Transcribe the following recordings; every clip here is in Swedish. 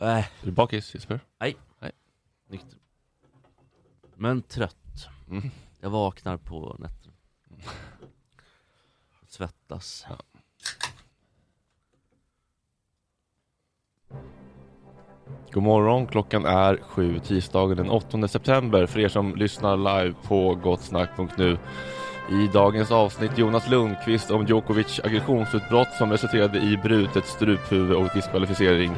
Nej, Är du bakis Jesper? nykter. Men trött. Mm. Jag vaknar på nätterna. Svettas. Ja. God morgon, klockan är sju tisdagen den 8 september för er som lyssnar live på gottsnack.nu. I dagens avsnitt Jonas Lundqvist om Djokovic aggressionsutbrott som resulterade i brutet struphuvud och diskvalificering.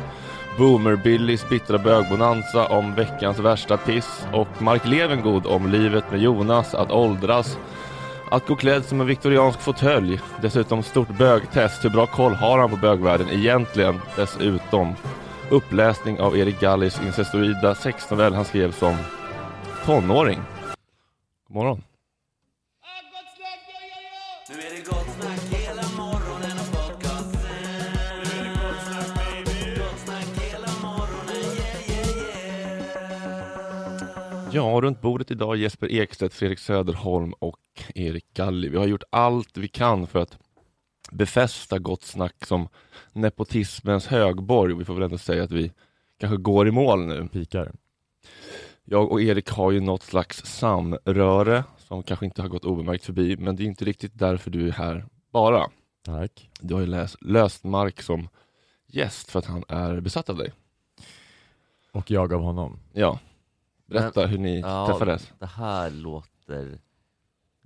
Boomer-Billys bittra bögbonanza om veckans värsta piss och Mark Levengood om livet med Jonas, att åldras, att gå klädd som en viktoriansk fåtölj. Dessutom stort bögtest. Hur bra koll har han på bögvärlden egentligen? Dessutom uppläsning av Erik Gallis incestoida sexnovell han skrev som tonåring. God morgon. Ja, runt bordet idag Jesper Ekstedt, Fredrik Söderholm och Erik Galli. Vi har gjort allt vi kan för att befästa Gott Snack som nepotismens högborg. Vi får väl ändå säga att vi kanske går i mål nu. Pikar. Jag och Erik har ju något slags samröre som kanske inte har gått obemärkt förbi, men det är inte riktigt därför du är här bara. Tack. Du har ju läst, löst Mark som gäst för att han är besatt av dig. Och jag av honom. Ja. Berätta hur ni Ja, träffades. Det här låter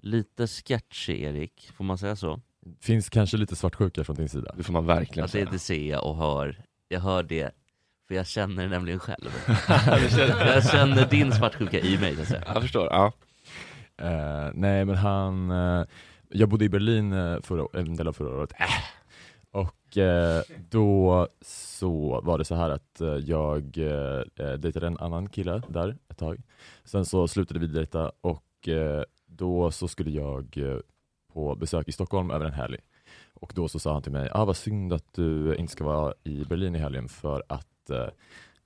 lite sketchy Erik, får man säga så? Finns kanske lite svartsjuka från din sida. Det får man verkligen Alltså säga. det ser jag och hör, jag hör det, för jag känner det nämligen själv. Jag känner din svartsjuka i mig, så att säga. Jag förstår. Ja. Eh, nej men han, eh, jag bodde i Berlin eh, förra, en del av förra året. Äh. Eh, då så var det så här att eh, jag eh, eh, dejtade en annan kille där ett tag. Sen så slutade vi dejta och då så skulle jag på besök i Stockholm över en helg. Och då så sa han till mig, ah, vad synd att du inte ska vara i Berlin i helgen för att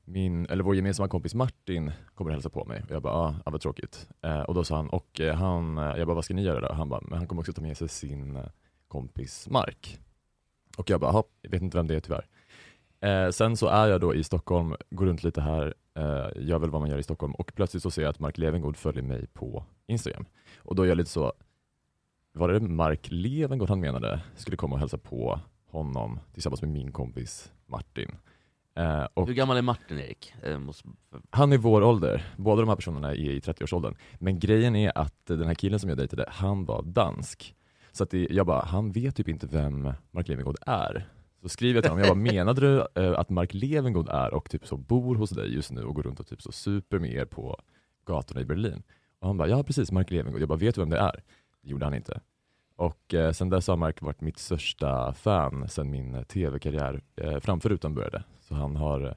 min, eller vår gemensamma kompis Martin kommer hälsa på mig. Och jag bara, ah, ah, vad tråkigt. Eh, och då sa han, och han, jag bara, vad ska ni göra då? Han bara, men han kommer också ta med sig sin kompis Mark. Och jag bara, "Jaha, jag vet inte vem det är tyvärr. Eh, sen så är jag då i Stockholm, går runt lite här, eh, gör väl vad man gör i Stockholm och plötsligt så ser jag att Mark Levengood följer mig på Instagram. Och då är jag lite så, var det Mark Levengood han menade skulle komma och hälsa på honom tillsammans med min kompis Martin? Eh, och Hur gammal är Martin Erik? Eh, måste... han är vår ålder, båda de här personerna är i 30-årsåldern. Men grejen är att den här killen som jag dejtade, han var dansk. Så att det, jag bara, han vet typ inte vem Mark Levengood är. Så skriver jag till honom, jag bara, menade du eh, att Mark Levengood är och typ så bor hos dig just nu och går runt och typ så super med er på gatorna i Berlin? Och han bara, ja precis, Mark Levengood. Jag bara, vet du vem det är? Det gjorde han inte. Och eh, sen dess har Mark varit mitt största fan sen min tv-karriär eh, framför rutan började. Så han har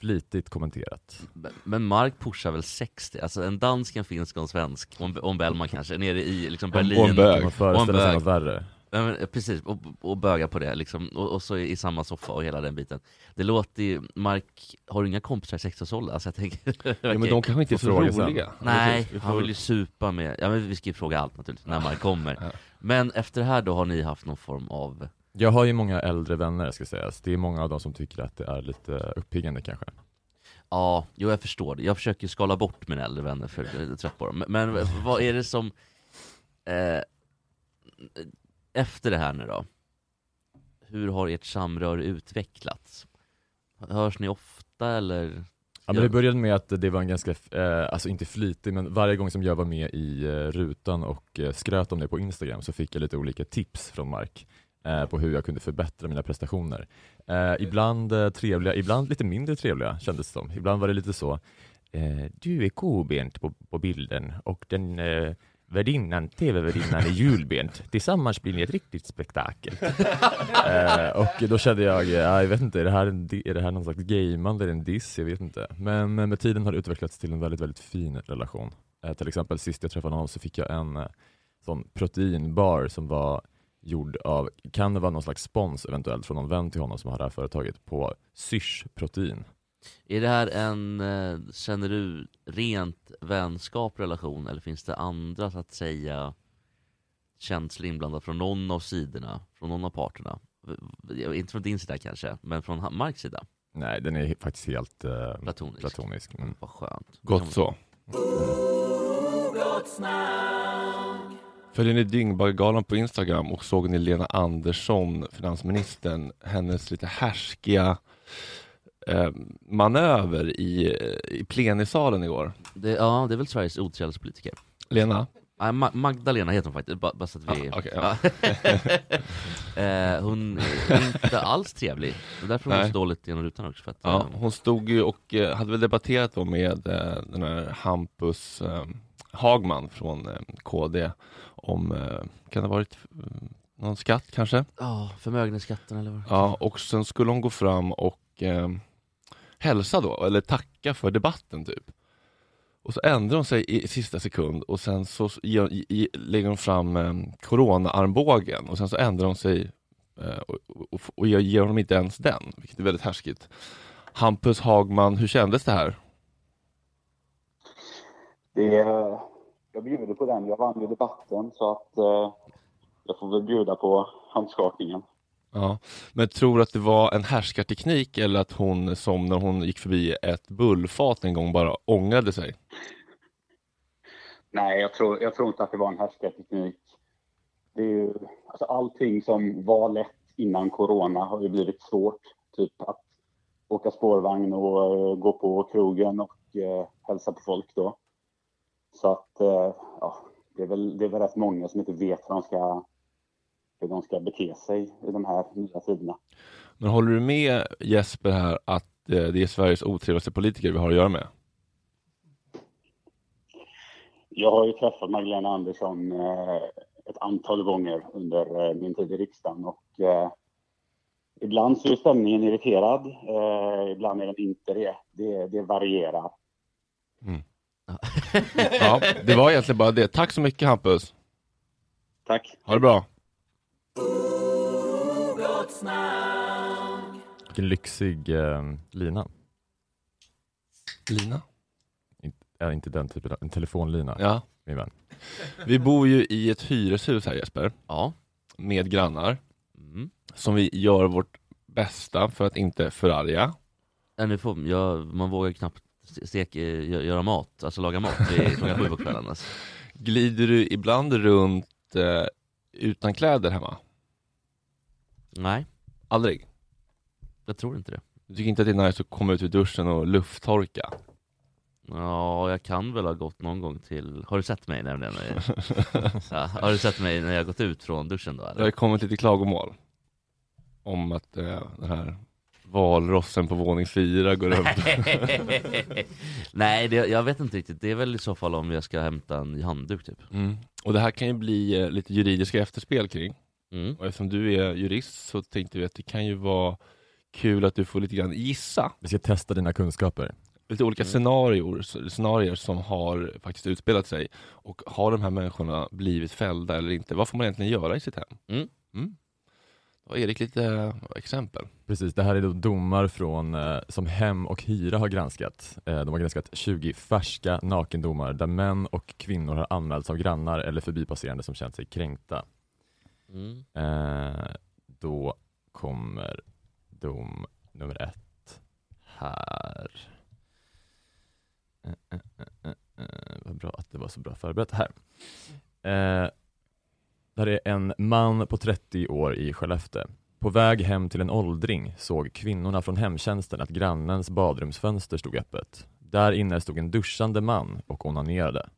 flitigt kommenterat. Men Mark pushar väl 60? Alltså en dansk, en finsk och en svensk, och en, och en Bellman kanske, nere i liksom Berlin. Och en bög. Man föreställa sig något värre? Ja, men, eh, precis, och, och böga på det liksom, och, och så i samma soffa och hela den biten. Det låter ju, Mark, har du inga kompisar i 60-årsåldern? Alltså jag tänker, Ja, men de kanske inte är så roliga. Nej, Vi får- han vill ju supa med, ja men vi ska ju fråga allt naturligtvis, när Mark kommer. Ja. Men efter det här då har ni haft någon form av, Jag har ju många äldre vänner ska sägas. Det är många av dem som tycker att det är lite uppiggande kanske. ja, jo jag förstår det. Jag försöker skala bort mina äldre vänner för jag är trött på dem. Men, men vad är det som, eh, efter det här nu då? Hur har ert samröre utvecklats? Hörs ni ofta eller? Ja, men det började med att det var en ganska, eh, alltså inte flitig, men varje gång som jag var med i eh, rutan och eh, skröt om det på Instagram så fick jag lite olika tips från Mark eh, på hur jag kunde förbättra mina prestationer. Eh, ibland eh, trevliga, ibland lite mindre trevliga kändes det som. Ibland var det lite så, eh, du är kobent på, på bilden och den eh, värdinnan, tv-värdinnan är julbent. Tillsammans blir ni ett riktigt spektakel. eh, och då kände jag, ja, jag vet inte, är det här, en, är det här någon slags gameande eller en diss? Jag vet inte. Men med tiden har det utvecklats till en väldigt, väldigt fin relation. Eh, till exempel sist jag träffade honom så fick jag en eh, sån proteinbar som var gjord av, kan det vara någon slags spons eventuellt från någon vän till honom som har det här företaget på Syrs protein. Är det här en, eh, känner du, rent vänskap relation eller finns det andra så att säga känslor inblandade från någon av sidorna, från någon av parterna? Inte från din sida kanske, men från Marks sida? Nej, den är faktiskt helt eh, Platonisk. platonisk. Mm. Vad skönt. Gott så. Följer ni Dyngbaggegalan på Instagram och såg ni Lena Andersson, finansministern, hennes lite härskiga eh, manöver i, i plenisalen igår? Det, ja, det är väl Sveriges otrevligaste politiker. Lena? Ma- Magdalena heter hon faktiskt, bara, bara så att vi... Ah, okej, ja. eh, hon är inte alls trevlig, därför är hon Nej. så dåligt genom rutan också för att, Ja, eh, hon stod ju och eh, hade väl debatterat då med eh, den här Hampus Hagman från KD om, eh, kan det ha varit eh, någon skatt kanske? Ja, förmögenhetsskatten eller vad Ja, och sen skulle hon gå fram och eh, hälsa då, eller tacka för debatten typ. Och så ändrar hon sig i sista sekund och sen så ger, i, i, lägger hon fram eh, corona-armbågen och sen så ändrar hon sig eh, och, och, och ger, ger honom inte ens den, vilket är väldigt härskigt. Hampus Hagman, hur kändes det här? Det, jag bjuder på den. Jag vann ju debatten så att eh, jag får väl bjuda på handskakningen. Ja. Men tror du att det var en härskarteknik eller att hon som när hon gick förbi ett bullfat en gång bara ångrade sig? Nej, jag tror, jag tror inte att det var en härskarteknik. Det är ju, alltså allting som var lätt innan corona har ju blivit svårt. Typ att åka spårvagn och eh, gå på krogen och eh, hälsa på folk då. Så att, eh, ja, det är, väl, det är väl rätt många som inte vet hur de ska, hur de ska bete sig i de här nya tiderna. Men håller du med Jesper här att eh, det är Sveriges otrevligaste politiker vi har att göra med? Jag har ju träffat Magdalena Andersson eh, ett antal gånger under min tid i riksdagen och ibland så är stämningen irriterad, ibland är den inte det. Det, det varierar. Ja, det var egentligen bara det. Tack så mycket Hampus. Tack. Ha det bra. Vilken lyxig eh, lina. Lina? Är inte den typen av, en telefonlina, Ja. min vän. Vi bor ju i ett hyreshus här Jesper, Ja. med grannar, Mm. som vi gör vårt bästa för att inte förarga. Ja, nu får, jag, man vågar knappt steka, gö- göra mat, alltså laga mat vid klockan sju på kvällen alltså. Glider du ibland runt eh, utan kläder hemma? Nej, Aldrig? jag tror inte det. Du tycker inte att det är nice att komma ut ur duschen och lufttorka? Ja, jag kan väl ha gått någon gång till, har du sett mig nämligen? ja, har du sett mig när jag gått ut från duschen då Det har eller? kommit lite klagomål om att eh, den här valrossen på våning fyra går upp. Nej, det, jag vet inte riktigt, det är väl i så fall om jag ska hämta en handduk typ Mm. Och det här kan ju bli eh, lite juridiska efterspel kring. mm. Och eftersom du är jurist så tänkte vi att det kan ju vara kul att du får lite grann gissa Vi ska testa dina kunskaper. lite olika Mm. scenarier, scenarier som har faktiskt utspelat sig. Och har de här människorna blivit fällda eller inte? Vad får man egentligen göra i sitt hem? Mm. Har Erik lite eh, exempel. Precis, det här är då domar från, eh, som Hem och Hyra har granskat. Eh, de har granskat 20 färska nakendomar där män och kvinnor har anmälts av grannar eller förbipasserande som känt sig kränkta. Mm. Då kommer dom nummer ett här. Eh, eh, eh, eh, eh, vad bra att det var så bra förberett här. Där är en man på 30 år i Skellefteå. På väg hem till en åldring såg kvinnorna från hemtjänsten att grannens badrumsfönster stod öppet. Där inne stod en duschande man och onanerade.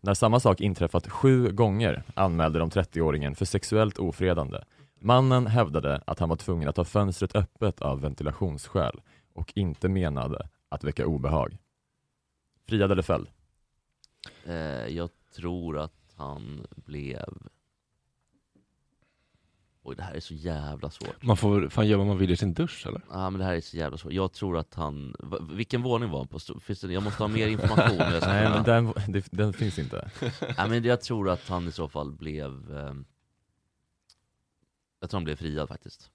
När samma sak inträffat sju gånger anmälde de 30-åringen för sexuellt ofredande. Mannen hävdade att han var tvungen att ha fönstret öppet av ventilationsskäl och inte menade att väcka obehag. Friad eller fälld? Eh, jag tror att han blev Oj det här är så jävla svårt Man får fan göra vad man vill i sin dusch eller? Ja men det här är så jävla svårt, jag tror att han, vilken våning var han på? Finns det, jag måste ha mer information Nej, men den, den finns inte. Nej men jag tror att han i så fall blev ehm, Jag tror han blev friad faktiskt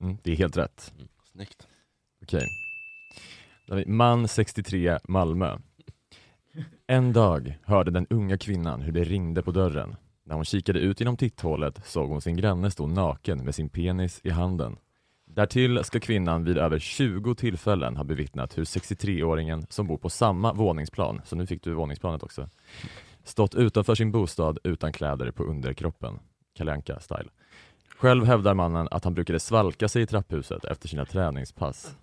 Mm, det är helt rätt. Snyggt. Okej. Man 63, Malmö. En dag hörde den unga kvinnan hur det ringde på dörren. När hon kikade ut genom titthålet såg hon sin granne stå naken med sin penis i handen. Därtill ska kvinnan vid över 20 tillfällen ha bevittnat hur 63-åringen som bor på samma våningsplan, så nu fick du våningsplanet också, stått utanför sin bostad utan kläder på underkroppen. Kalle Anka style. Själv hävdar mannen att han brukade svalka sig i trapphuset efter sina träningspass.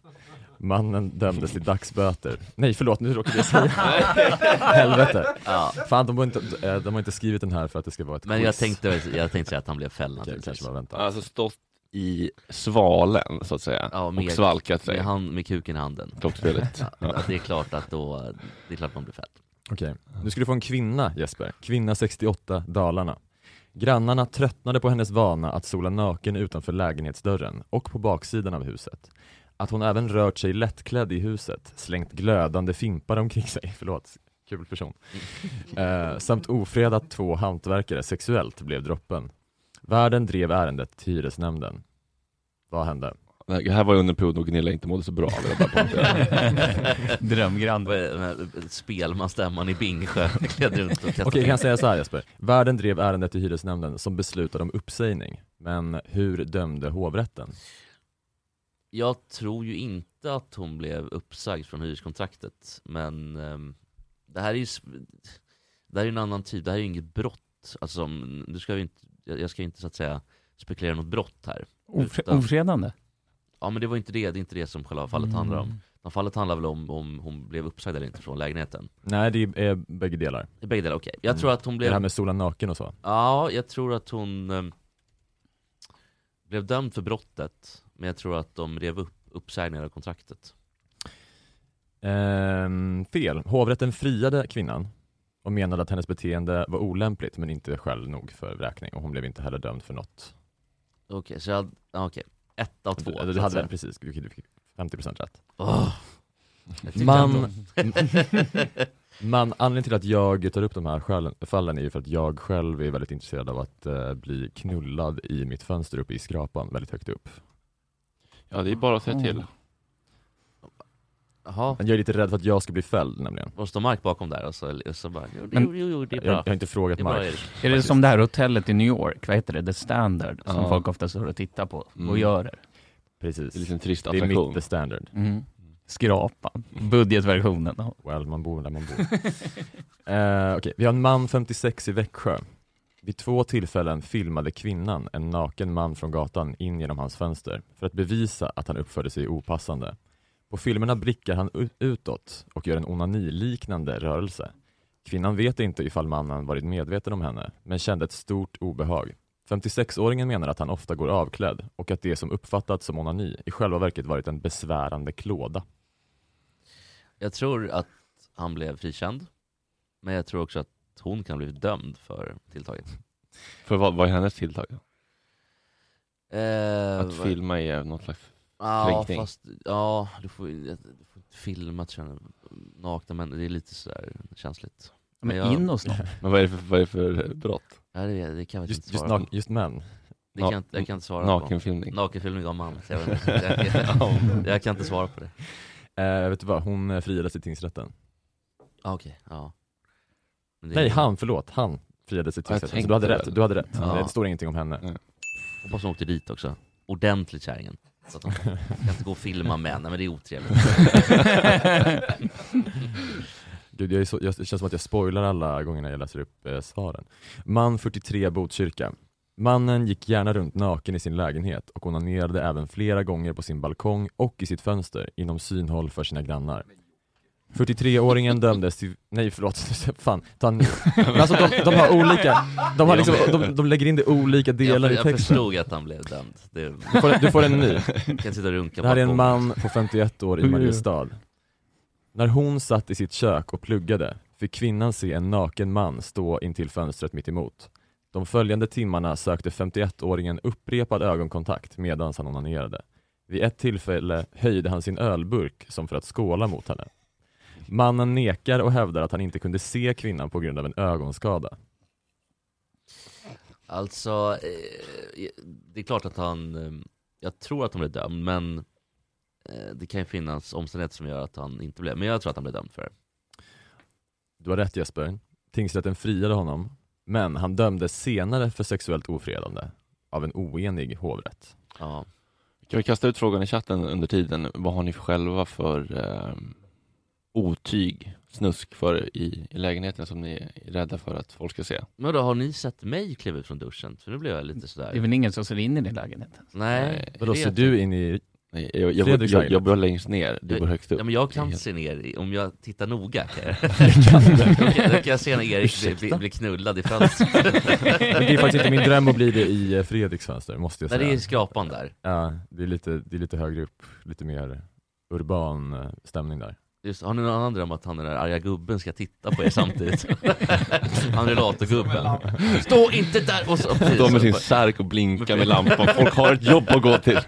Mannen dömdes till dagsböter. Nej förlåt, nu råkade jag säga Helvete. Ja, Fan, de har, inte, eh, de har inte skrivit den här för att det ska vara ett men quiz. jag tänkte, jag tänkte säga att han blev fälld naturligtvis kanske. Alltså stått i svalen så att säga Ja, och med- svalkat sig. med, hand, med kuken i handen Klockspelet. ja, Det är klart att då, det är klart man blir fälld Okej, nu ska du få en kvinna Jesper. Kvinna 68, Dalarna. Grannarna tröttnade på hennes vana att sola naken utanför lägenhetsdörren och på baksidan av huset. Att hon även rört sig lättklädd i huset, slängt glödande fimpar omkring sig, förlåt, kul person, eh, samt ofredat två hantverkare sexuellt blev droppen. Värden drev ärendet till hyresnämnden. Vad hände? Det här var ju under period då Gunilla inte mådde så bra. Drömgrann. Spelmanstämman i Bingsjö Okej, jag kan säga så här Jesper. Värden drev ärendet till hyresnämnden som beslutade om uppsägning. Men hur dömde hovrätten? Jag tror ju inte att hon blev uppsagd från hyreskontraktet, men ehm, det här är ju det här är en annan tid, det här är ju inget brott. Alltså, nu ska vi inte, jag ska inte så att säga spekulera något brott här. Ofre- Utan- ofredande? Ja men det var inte det, det är inte det som själva fallet handlar om. Mm. Utan Fallet handlar väl om om hon blev uppsagd eller inte från lägenheten. Nej, det är bägge delar. I bägge delar, okej. Jag Mm. tror att hon Det här blev, med sola naken och så. ja jag tror att hon ehm, blev dömd för brottet, men jag tror att de rev upp uppsägningen av kontraktet. Ehm, fel. Hovrätten friade kvinnan och menade att hennes beteende var olämpligt men inte skäl nog för vräkning och hon blev inte heller dömd för något. Okej, så jag, ja, okej. Ett av två. Du, så du att hade säga. väl precis, du fick 50% rätt. Åh. Jag tyckte Man, man, anledningen till att jag tar upp de här skälen, fallen är ju för att jag själv är väldigt intresserad av att eh, bli knullad i mitt fönster uppe i skrapan väldigt högt upp. Ja, det är bara att säga till. Jaha, jag är lite rädd för att jag ska bli fälld nämligen. och står Mark bakom där och så, och så bara, jo, det, Men- jo, jo, jo, det är Jag, bra. jag har inte frågat Det är bra Mark. Erik. Är det som det här hotellet i New York, vad heter det, The Standard, som Ja. folk ofta står och tittar på Mm. och gör det. Precis. Det är liksom en trist Det är attraktion. mitt the standard. Mm. Skrapan, budgetversionen. Ja. Well, man bor där man bor. uh, Okej, vi har en man 56 i Växjö. Vid två tillfällen filmade kvinnan en naken man från gatan in genom hans fönster för att bevisa att han uppförde sig opassande. På filmerna blickar han utåt och gör en onaniliknande rörelse. Kvinnan vet inte ifall mannen varit medveten om henne, men kände ett stort obehag. 56-åringen menar att han ofta går avklädd och att det som uppfattats som onani i själva verket varit en besvärande klåda. Jag tror att han blev frikänd, men jag tror också att hon kan bli dömd för tilltaget. För vad, vad är hennes tilltag? då? Eh, Att vad- filma är något slags... Ja, kränkning. fast, ja, du får, du får inte filma att känna nakna män, det är lite sådär känsligt. Men jag- in hos någon. Men vad är det för, vad är det för brott? Ja, det, det kan jag Just, inte just, svara nak- på. just män. Det kan, jag inte- jag kan inte svara Nakenfilmning. på. Nakenfilmning av man. så Jag, vet inte. jag, jag, jag kan inte svara på det. Eh, vet du vad, hon eh, friades i tingsrätten. Ah, Okej, ja. Det- Nej, han, förlåt, han friades i tingsrätten. Så tänkte du hade det. rätt, du hade rätt. Ja. Det står ingenting om henne. Hoppas hon åkte dit också. Ordentligt kärringen. Så att hon kan inte gå och filma män, Nej, men det är otrevligt. Gud, jag är så, jag, det känns som att jag spoilar alla gånger när jag läser upp eh, svaren. Man 43 Botkyrka. Mannen gick gärna runt naken i sin lägenhet och onanerade även flera gånger på sin balkong och i sitt fönster inom synhåll för sina grannar. 43-åringen dömdes till, nej förlåt, fan, ta en. Men alltså de, de har olika, de, har liksom, de, de lägger in det olika delar jag, i jag texten. förstod att han blev dömd. Det, Du får, du får en ny. jag kan sitta och runka Det här är en man på 51 år i Mariestad. När hon satt i sitt kök och pluggade fick kvinnan se en naken man stå intill fönstret mitt emot. De följande timmarna sökte 51-åringen upprepad ögonkontakt medan han onanerade. Vid ett tillfälle höjde han sin ölburk som för att skåla mot henne. Mannen nekar och hävdar att han inte kunde se kvinnan på grund av en ögonskada. Alltså, eh, det är klart att han, eh, jag tror att han blev dömd, men eh, det kan ju finnas omständigheter som gör att han inte blev, men jag tror att han blev dömd för det. Du har rätt Jesper. Tingsrätten friade honom, men han dömdes senare för sexuellt ofredande av en oenig hovrätt. Ja. Kan vi kasta ut frågan i chatten under tiden? Vad har ni själva för eh, otyg, snusk för i, i lägenheten som ni är rädda för att folk ska se? Men då har ni sett mig kliva ut från duschen? För nu blev jag lite sådär. Det är väl ingen som ser in i din lägenhet? Nej. Vadå, det ser du jag. in i... Nej, jag, jag, jag, jag, bor längst ner, du Jag- bor högst upp. Ja men jag kan se ner, om jag tittar noga då, kan, då jag se när Erik blir, blir, knullad i fönstret. Men det är faktiskt inte min dröm att bli det i eh, Fredriks fönster, måste jag Nej säga. det är skrapan där. Ja, det är, lite, det är lite högre upp, lite mer urban eh, stämning där. Just, har ni någon annan dröm att han den där arga gubben ska titta på er samtidigt? han relatorgubben. Stå inte där! Och så, Står med sin särk och blinkar med lampan. Folk har ett jobb att gå till.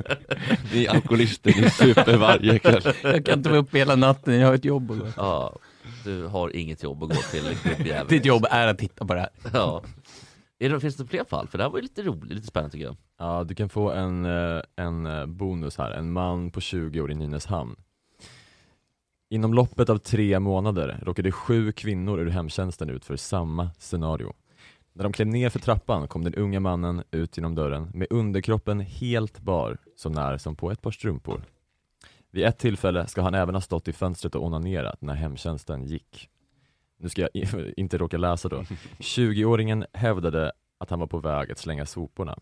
Ni är alkoholister, ni super varje kväll. Jag kan inte vara uppe hela natten, jag har ett jobb att gå Ja, du har inget jobb att gå till gubbjävel. Ditt jobb är att titta på det här. Ja. Är det, finns det fler fall? För det här var ju lite roligt, lite spännande tycker jag. Ja, du kan få en, eh, en eh, bonus här. En man på 20 år i Nynäshamn. Inom loppet av tre månader råkade sju kvinnor ur hemtjänsten ut för samma scenario. När de klev ner för trappan kom den unga mannen ut genom dörren med underkroppen helt bar, så när som på ett par strumpor. Vid ett tillfälle ska han även ha stått i fönstret och onanerat när hemtjänsten gick. Nu ska jag inte råka läsa då. 20-åringen hävdade att han var på väg att slänga soporna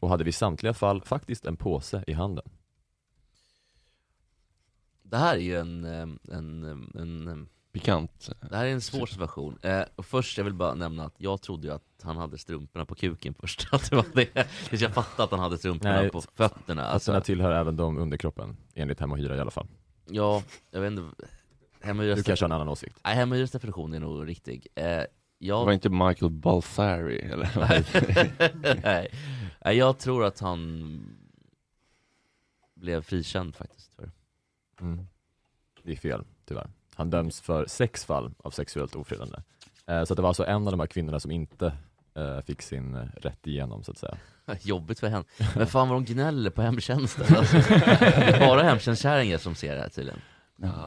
och hade vid samtliga fall faktiskt en påse i handen. Det här är ju en, eh, en, en, en Pikant. det här är en svår situation. Eh, och först, jag vill bara nämna att jag trodde ju att han hade strumporna på kuken först. Att det var det. Tills jag fattade att han hade strumporna Nej, på fötterna. Alltså, Alltså, tillhör även de underkroppen, enligt Hem och Hyra i alla fall. ja, jag vet inte. Hem och Du kanske har en annan åsikt? Nej, Hem och hyres definition är nog riktig. Eh, Det jag... var inte Michael Balsari eller? Nej. Nej, jag tror att han blev frikänd faktiskt. Mm. Det är fel, tyvärr. Han döms för sex fall av sexuellt ofredande. Eh, så att det var alltså en av de här kvinnorna som inte eh, fick sin eh, rätt igenom, så att säga. Jobbigt för henne. Men fan vad de gnäller på hemtjänsten. Alltså, det är bara hemtjänstkärringar som ser det här tydligen.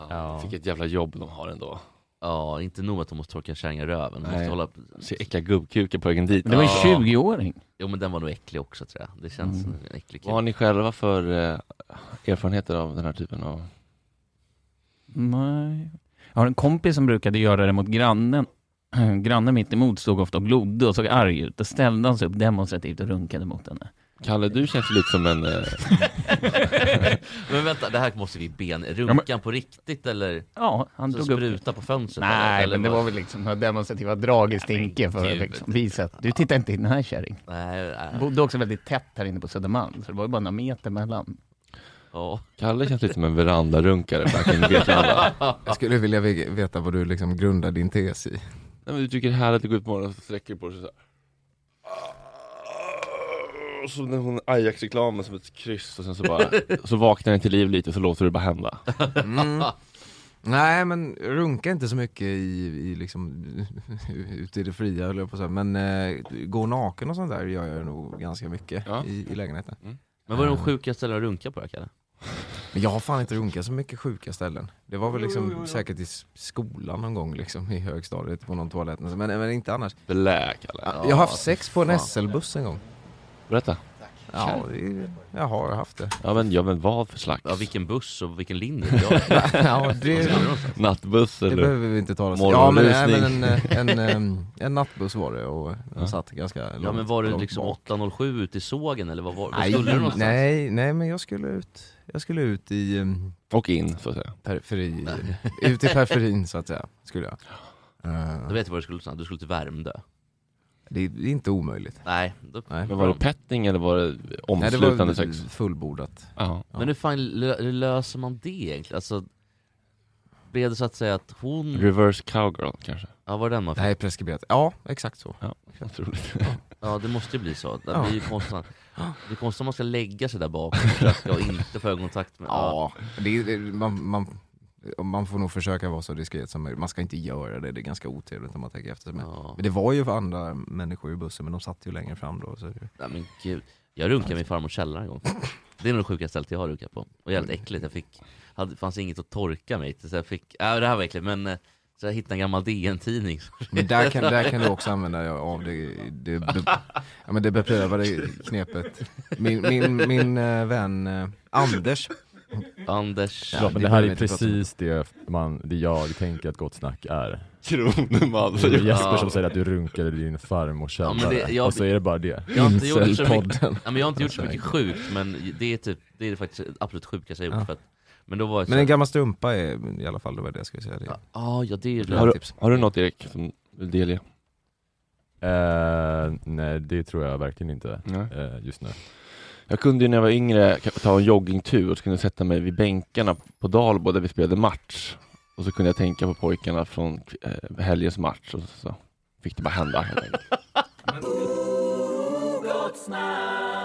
Ja. Vilket jävla jobb de har ändå. Ja, inte nog att de måste torka kärringar röven, de måste hålla... Se äckliga gubbkukar på vägen dit. Det var ju Ja. 20-åring. Jo men den var nog äcklig också tror jag, det känns Mm. som en äcklig Vad har ni själva för eh, erfarenheter av den här typen av... Nej. Jag har en kompis som brukade göra det mot grannen. Grannen mitt emot stod ofta och glodde och såg arg ut. Då ställde han sig upp demonstrativt och runkade mot henne. Kalle, du känns lite som en... Eh, Men vänta, det här måste vi ben, runkan på riktigt eller? Ja, han Så drog upp... spruta på fönstret? Nej, eller, men det vad? var väl liksom några demonstrativa drag i stinke för att gud. liksom visa att du tittar inte in den här kärring. Nej, nej. Bodde också väldigt tätt här inne på Södermalm, så det var ju bara några meter mellan. Ja. Kalle känns lite som en verandarunkare back in Vetlanda. Jag skulle vilja ve- veta vad du liksom grundar din tes i. Nej, men du tycker det är härligt att gå ut på morgonen och så sträcker du på dig så här. Och så när hon Ajax-reklamen som ett kryss och sen så bara, så vaknar den till liv lite så låter det bara hända. Mm. Nej men runka inte så mycket i, i liksom, ute i det fria höll jag på att säga. Men eh, gå naken och sånt där gör jag nog ganska mycket Ja. i, i lägenheten. Men vad är de sjukaste ställena att runka på då Kalle? Men jag har fan inte runkat så mycket sjuka ställen. Det var väl liksom säkert i skolan någon gång liksom i högstadiet på någon toalett. Men, men inte annars. Blä Kalle. jag har haft sex på en. SL-buss en gång. Berätta. Ja, det, jag har haft det. Ja men, ja, men vad för slags? Ja, vilken buss och vilken linje? Ja. ja, det, Nattbuss det eller? behöver vi inte tala om. Ja men, nej, men en, en, en, en nattbuss var det och den satt ganska ja långt- men var det liksom bak. 807 ute i sågen eller vad, var, vad Nej, skulle du någonstans? nej, nej men jag skulle ut, jag skulle ut i um, Och in så att säga. periferi, ut i periferin så att säga, skulle jag. Eh, Då vet jag vad du skulle du skulle till Värmdö det är inte omöjligt. Nej, då, Nej. Men var det petting eller var det Nej, det omslutande var sex? fullbordat. Ja. Men hur fan lö- hur löser man det egentligen? Alltså, blev det så att säga att hon, Reverse cowgirl kanske? ja var det den man Det fick? här är preskriberat. Ja, exakt så. Ja, otroligt. Ja det måste ju bli så, det Ja. blir ju konstigt Det är konstigt om man ska lägga sig där bak och försöka och inte få ögonkontakt med Ja, det, är- det, man, man, man får nog försöka vara så diskret som möjligt. Man ska inte göra det, det är ganska otrevligt om man tänker efter. Men, ja. men det var ju för andra människor i bussen, men de satt ju längre fram då. Så det, Nej men gud, jag runkade min farmors källare en gång Det är nog det sjukaste stället jag har runkat på, och jävligt äckligt, jag fick, hade, fanns inget att torka mig till så jag fick, ja det här var äckligt men eh, så jag hittade en gammal DN-tidning men där kan, där kan du också använda dig av det, det, det, ja, men det beprövade knepet. Min, min, min eh, vän eh, Anders, Anders, Ja, men det här är precis det, man, det jag tänker att Gott Snack är. Kroneman. Det är Jesper Ja. som säger att du runkar i din farmors Ja, källare, det- jag- och så är det bara det. jag har inte gjort så mycket, ja, men jag har inte gjort så mycket sjukt men det är typ, det är faktiskt det absolut sjukaste jag gjort Ja. för att, Men då var det så Men en gammal strumpa är i alla fall, det var det jag skulle säga. Det. Ja, ah, ja det är Bra Har du, tips. har du något Erik som du vill delge? Eh, nej, det tror jag verkligen inte eh, just nu. Jag kunde ju när jag var yngre ta en joggingtur och så kunde jag sätta mig vid bänkarna på Dalbo där vi spelade match. Och så kunde jag tänka på pojkarna från eh, helgens match och så fick det bara hända.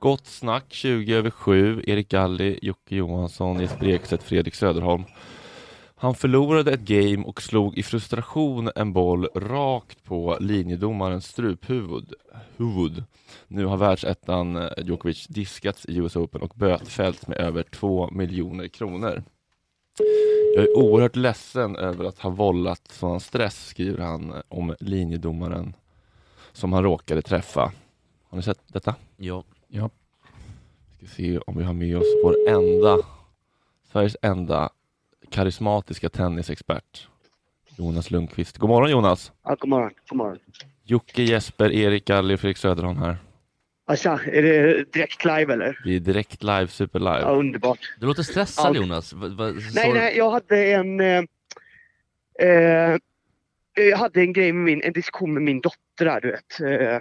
Gott snack 20 över 7. Erik Galli, Jocke Johansson, Jesper Ekstedt, Fredrik Söderholm. Han förlorade ett game och slog i frustration en boll rakt på linjedomarens struphuvud. Huvud. Nu har världsettan eh, Djokovic diskats i US Open och bötfällts med över 2 miljoner kronor. Jag är oerhört ledsen över att ha vållat sådan stress, skriver han eh, om linjedomaren som han råkade träffa. Har ni sett detta? Ja, Ja. Ska se om vi har med oss vår enda, Sveriges enda karismatiska tennisexpert, Jonas Lundqvist. God morgon Jonas! Ja, god morgon. God morgon. Jocke, Jesper, Erik Galli och Fredrik Söderholm här. Alltså, är det direkt live eller? Vi är direkt live, super live. Ja, underbart. du låter stressad Ja. Jonas, Va- va- Nej, nej, jag hade en... Eh, eh, jag hade en grej med min, en diskussion med min dotter där, du vet. Eh,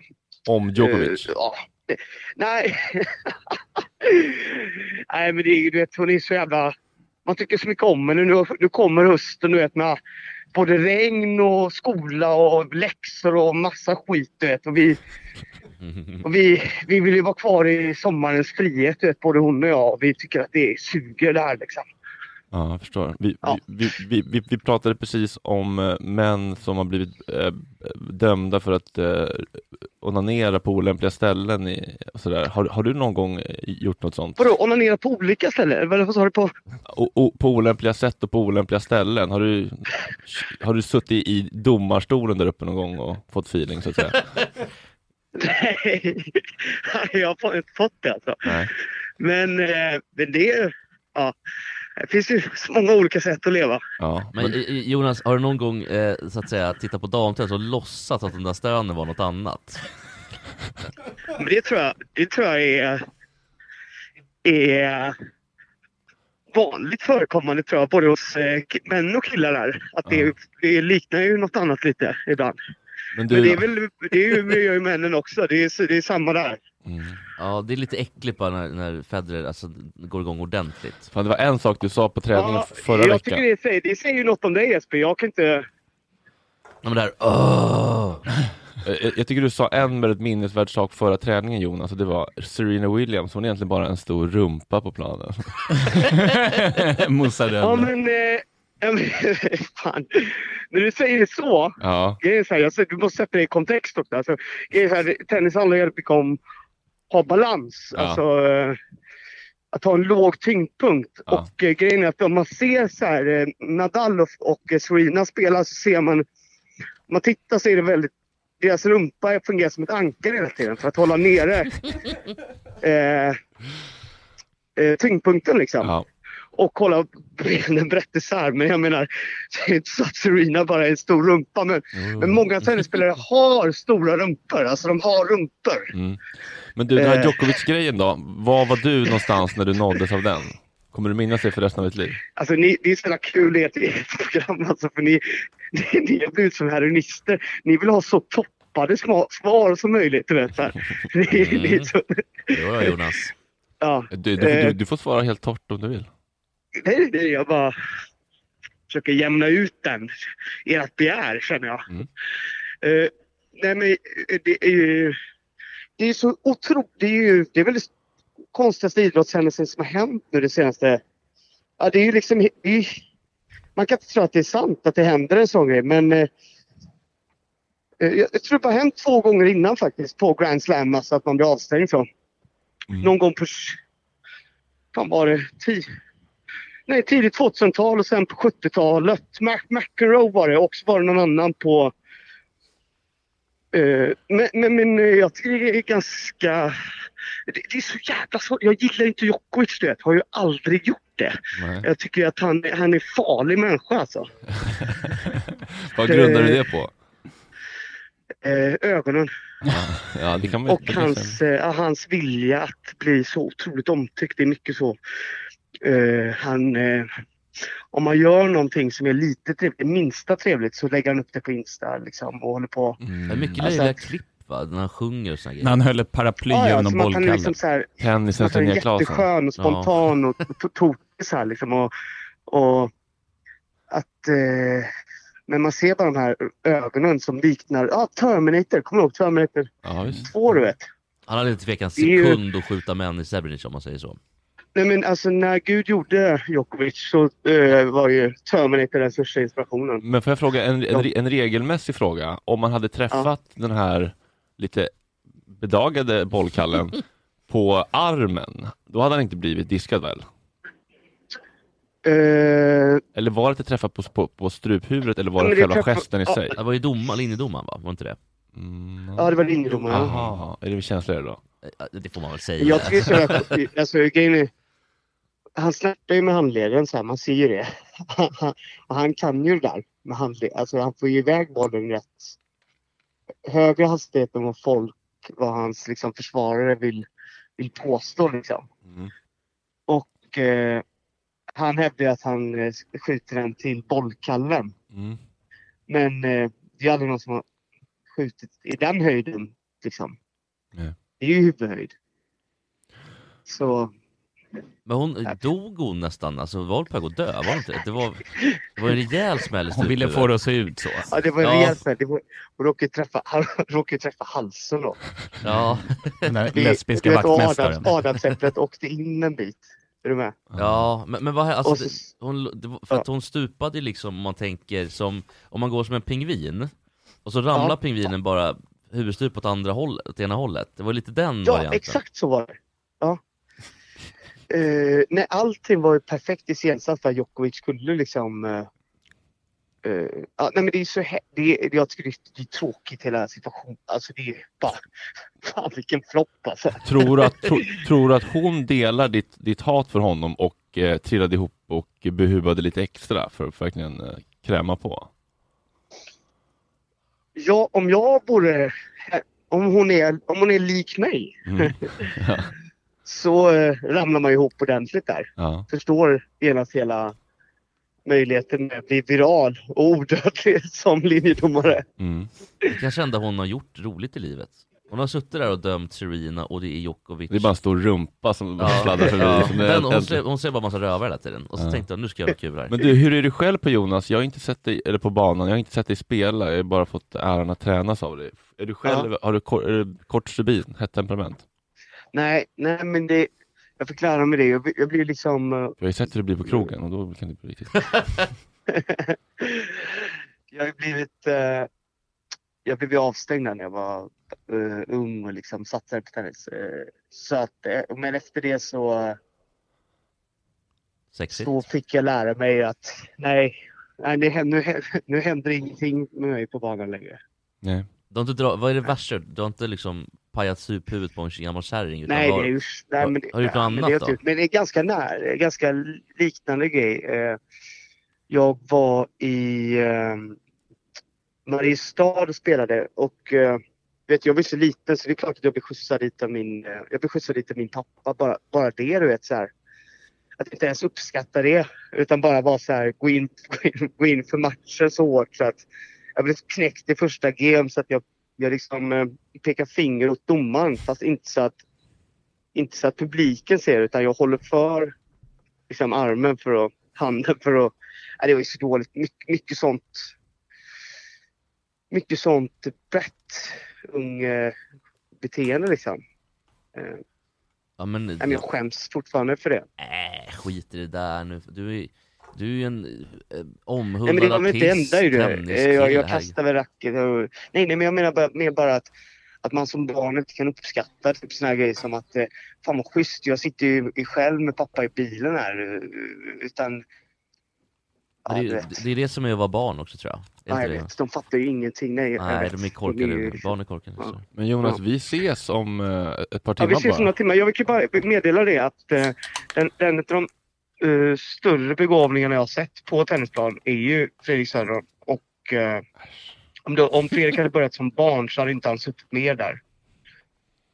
Om Djokovic. eh, ja. Nej. nej, men det, är- du vet, hon är så jävla... Man tycker så mycket om henne. Nu, nu kommer hösten, du vet, med både regn och skola och läxor och massa skit, du vet. Och vi, Och vi, vi vill ju vara kvar i sommarens frihet, du vet, både hon och jag. Vi tycker att det suger det här liksom. Ja, jag förstår. Vi, Ja. vi, vi, vi, vi pratade precis om eh, män som har blivit eh, dömda för att eh, onanera på olämpliga ställen. I, och sådär. Har, har du någon gång eh, gjort något sånt? Vadå, onanera på olika ställen? Vad sa du på? O, o, på olämpliga sätt och på olämpliga ställen. Har du, har du suttit i domarstolen där uppe någon gång och fått feeling så att säga? Nej, jag har inte fått det alltså. Nej. Men, eh, men det ja, det finns ju så många olika sätt att leva. Ja, Men eh, Jonas, har du någon gång eh, så att säga tittat på damträning och låtsats att den där stönen var något annat? Men det tror jag, det tror jag är, är vanligt förekommande tror jag, både hos eh, män och killar där. Att det, det liknar ju något annat lite ibland. Men du, Men det är väl det är ju, gör ju männen också. Det är, det är samma där. mm. Ja, det är lite äckligt bara när, när Federer alltså, går igång ordentligt. Fan, det var en sak du sa på träningen Ja, förra jag veckan. tycker det säger, det säger ju något om dig Jesper. Jag kan inte... Ja, men det här, åh! Eh, Jag, jag tycker du sa en väldigt minnesvärd sak förra träningen Jonas, och det var Serena Williams. Hon är egentligen bara en stor rumpa på planen. Mossarella. Ja men... Eh, ja, men fan. När du säger det så. Ja, Grejen är så här, säger, du måste sätta det i kontext också. Alltså, grejen är så här, tennis handlar väldigt mycket om ha balans. Ja. Alltså, eh, att ha en låg tyngdpunkt. Ja. Och eh, grejen är att om man ser så här, eh, Nadal och, och eh, Serena spela så ser man... Om man tittar så är det väldigt... Deras rumpa fungerar som ett ankare hela tiden för att hålla nere eh, eh, tyngdpunkten liksom ja. Och hålla benen brett isär. Men jag menar, det är inte så att Serena bara är en stor rumpa. Men, men många tennisspelare har stora rumpor. Alltså de har rumpor. Mm. Men du, den här Eh. Djokovic-grejen då. Var var du någonstans när du nåddes av den? Kommer du minnas det för resten av ditt liv? Alltså ni, det är så kul i ert eget program. Alltså, för ni, ni, ni har blivit som heroinister. Ni vill ha så toppade svar som möjligt. Du vet, så här. Ni, ni är så, Jo, Jonas. ja. Du, du, du, Eh. du får svara helt torrt om du vill. Nej, nej, jag bara försöker jämna ut den. Ert begär, känner jag. Mm. Eh, nej, men eh, det är ju... Det är så otroligt... Det är ju det är väl det konstigaste idrottshändelsen som har hänt nu det senaste... Ja, det är ju liksom... Det är, man kan inte tro att det är sant att det händer en sån grej, men... Eh, jag tror det bara hänt två gånger innan faktiskt på Grand Slam, alltså att man blir avstängd från. Mm. Någon gång på... Fan var det? Tio, nej, tidigt 2000-tal och sen på 70-talet. Mac McEnroe var det och så var det någon annan på... Eh, men, men, men eh, jag tycker det är ganska... Det, det är så jävla svårt. Jag gillar inte Djokovic, du vet. Har ju aldrig gjort det. Nej. Jag tycker att han, han är farlig människa alltså. Vad grundar du det på? Eh, ögonen. Ja, Och hans, eh, hans vilja att bli så otroligt omtyckt. Det är mycket så. Eh, han, eh, om man gör någonting som är lite trevligt, det minsta trevligt, så lägger han upp det på Insta liksom, och håller på. Det är Mm. mycket Alltså- löjliga klipp va, när han sjunger och såna När grejer. han höll ett paraply Ja, ja, han är bollkallen. liksom han är Linnea Claesson. jätteskön och spontan och to- tokig så här liksom. Och, och att... Eh, men man ser bara de här ögonen som liknar... Ja, Terminator. Kommer du ihåg Terminator Ja, visst. 2, du vet? Han hade inte Det är ju- sekund att skjuta män i Srebrenica om man säger så. Nej men alltså när Gud gjorde Djokovic så eh, var ju Terminator den största inspirationen. Men får jag fråga en, en, en regelmässig fråga? Om man hade träffat den här lite bedagade bollkallen på armen, då hade han inte blivit diskad väl? Eh, Eller var det att träffa på, på, på struphuvudet eller var Ja, det det själva träffar- gesten i ja. sig? Det var ju domar, linjedomaren va? Var inte det? Mm. ja, det var linjedomaren. Aha, är det känsligare då? Eh, Det får man väl säga. Jag tycker så alltså, grejen är, Han snärtar ju med handleden så här, man ser ju det. Och han kan ju det där med handled. Alltså han får ju iväg bollen rätt högre hastighet än vad folk, vad hans liksom, försvarare vill, vill påstå liksom. Mm. Och eh, han hävdar att han eh, skjuter den till bollkallen. Mm. Men eh, det är aldrig någon som har skjutit i den höjden. Liksom. Nej. Det är ju huvudhöjd. Så Men hon dog hon nästan, alltså var på väg att dö, var det inte? Det var, det var en rejäl smäll i Hon ville få det att se ut så. ja, det var en Ja. rejäl smäll. Det var- Hon råkade träffa, han råkade träffa halsen då. Ja, Den där Det- lesbiska vaktmästaren. Adams, Adamsäpplet åkte in en bit. Är du med? Ja, men, men vad alltså, så- det, hon, det, var- för att hon stupade liksom om man tänker som, om man går som en pingvin och så ramlar Ja. pingvinen bara huvudstup åt andra hållet, åt ena hållet. Det var lite den Ja, varianten. exakt så var det. Eh, nej, allting var ju perfekt iscensatt för att Djokovic skulle liksom... eh, ja, nej, men det är så det, är- Jag tycker det är, det är tråkigt hela situationen. Alltså det är bara... Fan vilken flopp alltså. Tror du att, tro, tror att hon delar ditt, ditt hat för honom och eh, trillade ihop och behuvade lite extra för att verkligen eh, kräma på? Ja, om jag vore... Om hon är, om hon är lik mig Mm. Ja. Så eh, ramlar man ihop ordentligt där. Ja. Förstår genast hela möjligheten med att bli viral och odödlig som linjedomare. Mm. Det kanske enda hon har gjort roligt i livet. Hon har suttit där och dömt Serena och det är Djokovic. Det är bara en stor rumpa som Ja. sladdar förbi. Ja. Som Den, hon, ser, hon ser bara massa rövare hela tiden. Och så Ja. tänkte jag, nu ska jag göra kul här. Men du, hur är du själv på Jonas? Jag har inte sett dig, eller på banan, jag har inte sett dig spela, jag har bara fått äran att tränas av dig. Är du själv, har du kor, är du kort stubin, hett temperament? Nej, nej men det... Jag fick lära mig det. Jag, blir- jag blir liksom... eh, Jag har ju sett hur det blir på krogen och då kan det bli riktigt... jag har ju blivit... Eh, jag blev avstängd när jag var eh, ung och liksom satsade på tennis. Eh, så att, eh, men efter det så, Sexigt. så fick jag lära mig att nej, nej det, händer- nu, nu händer ingenting med mig på banan längre. Nej. Du har inte dra, vad är det värsta? Du har inte liksom pajat suphuvudet på en gammal kärring? utan Nej, var- det är nej, har- men det, har du gjort något annat det, då? typ- Men det är ganska nära, ganska liknande grej. Eh, jag var i eh, Mariestad och spelade och eh, vet, jag var så liten så det är klart att jag blev skjutsad dit av min, eh, jag blev skjutsad dit av min pappa. Bara, bara det du vet så här. Att inte ens uppskatta det utan bara vara så här, gå in, gå in, gå in för matchen så hårt så att jag blev knäckt i första game så att jag, jag liksom eh, pekar finger åt domaren fast inte så att inte så att publiken ser utan jag håller för liksom, armen för att, handen för att... Nej, det var ju så dåligt. Mycket, mycket sånt. Mycket sånt brett ung eh, beteende liksom. Eh, nej, Ja, men, men jag skäms fortfarande för det. äh, skit i det där nu. Du är, du är ju en Nej, omhuldad men det var inte enda det. tenniskille, Eh, Jag, jag kastar väl racket och... Nej, nej, men jag menar bara, mer bara att, att man som barn inte kan uppskatta typ såna här grejer som att eh, fan vad schysst, jag sitter ju i- själv med pappa i bilen här. eh, Utan... Ja, det, är- det är det som är att vara barn också tror jag. Är Ja, jag vet. De fattar ju ingenting. Nej, Nej, de är korkade. ju- Barn är korkade. Ja. Men Jonas, Ja. vi ses om eh, ett par Ja, timmar vi ses om några timmar. Jag vill ju bara meddela det att eh, den, den av de eh, större begåvningarna jag har sett på tennisplan är ju Fredrik Söderholm. Och eh, om, då, om Fredrik hade börjat som barn så hade inte han suttit med där.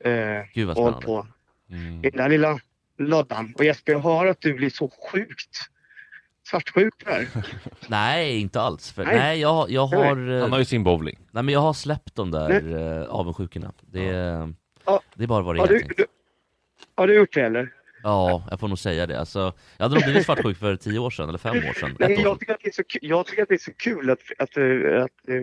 Eh, Gud vad och spännande. på Mm. i den där lilla loddan. Och Jesper, jag hör att du blir så sjukt svartsjuk där. Nej, inte alls. För, Nej. nej. jag, jag Nej. har... eh, Han har ju sin bowling. Nej men jag har släppt de där eh, avundsjukorna. Det, är- Ja. det är bara vad det Har är du, du, har du gjort det eller? Ja, jag får nog säga det. Alltså, jag hade nog blivit svartsjuk för tio år sedan, eller fem år sedan. Nej, jag, tycker att det är så, jag tycker att det är så kul att, att, eh, att, eh,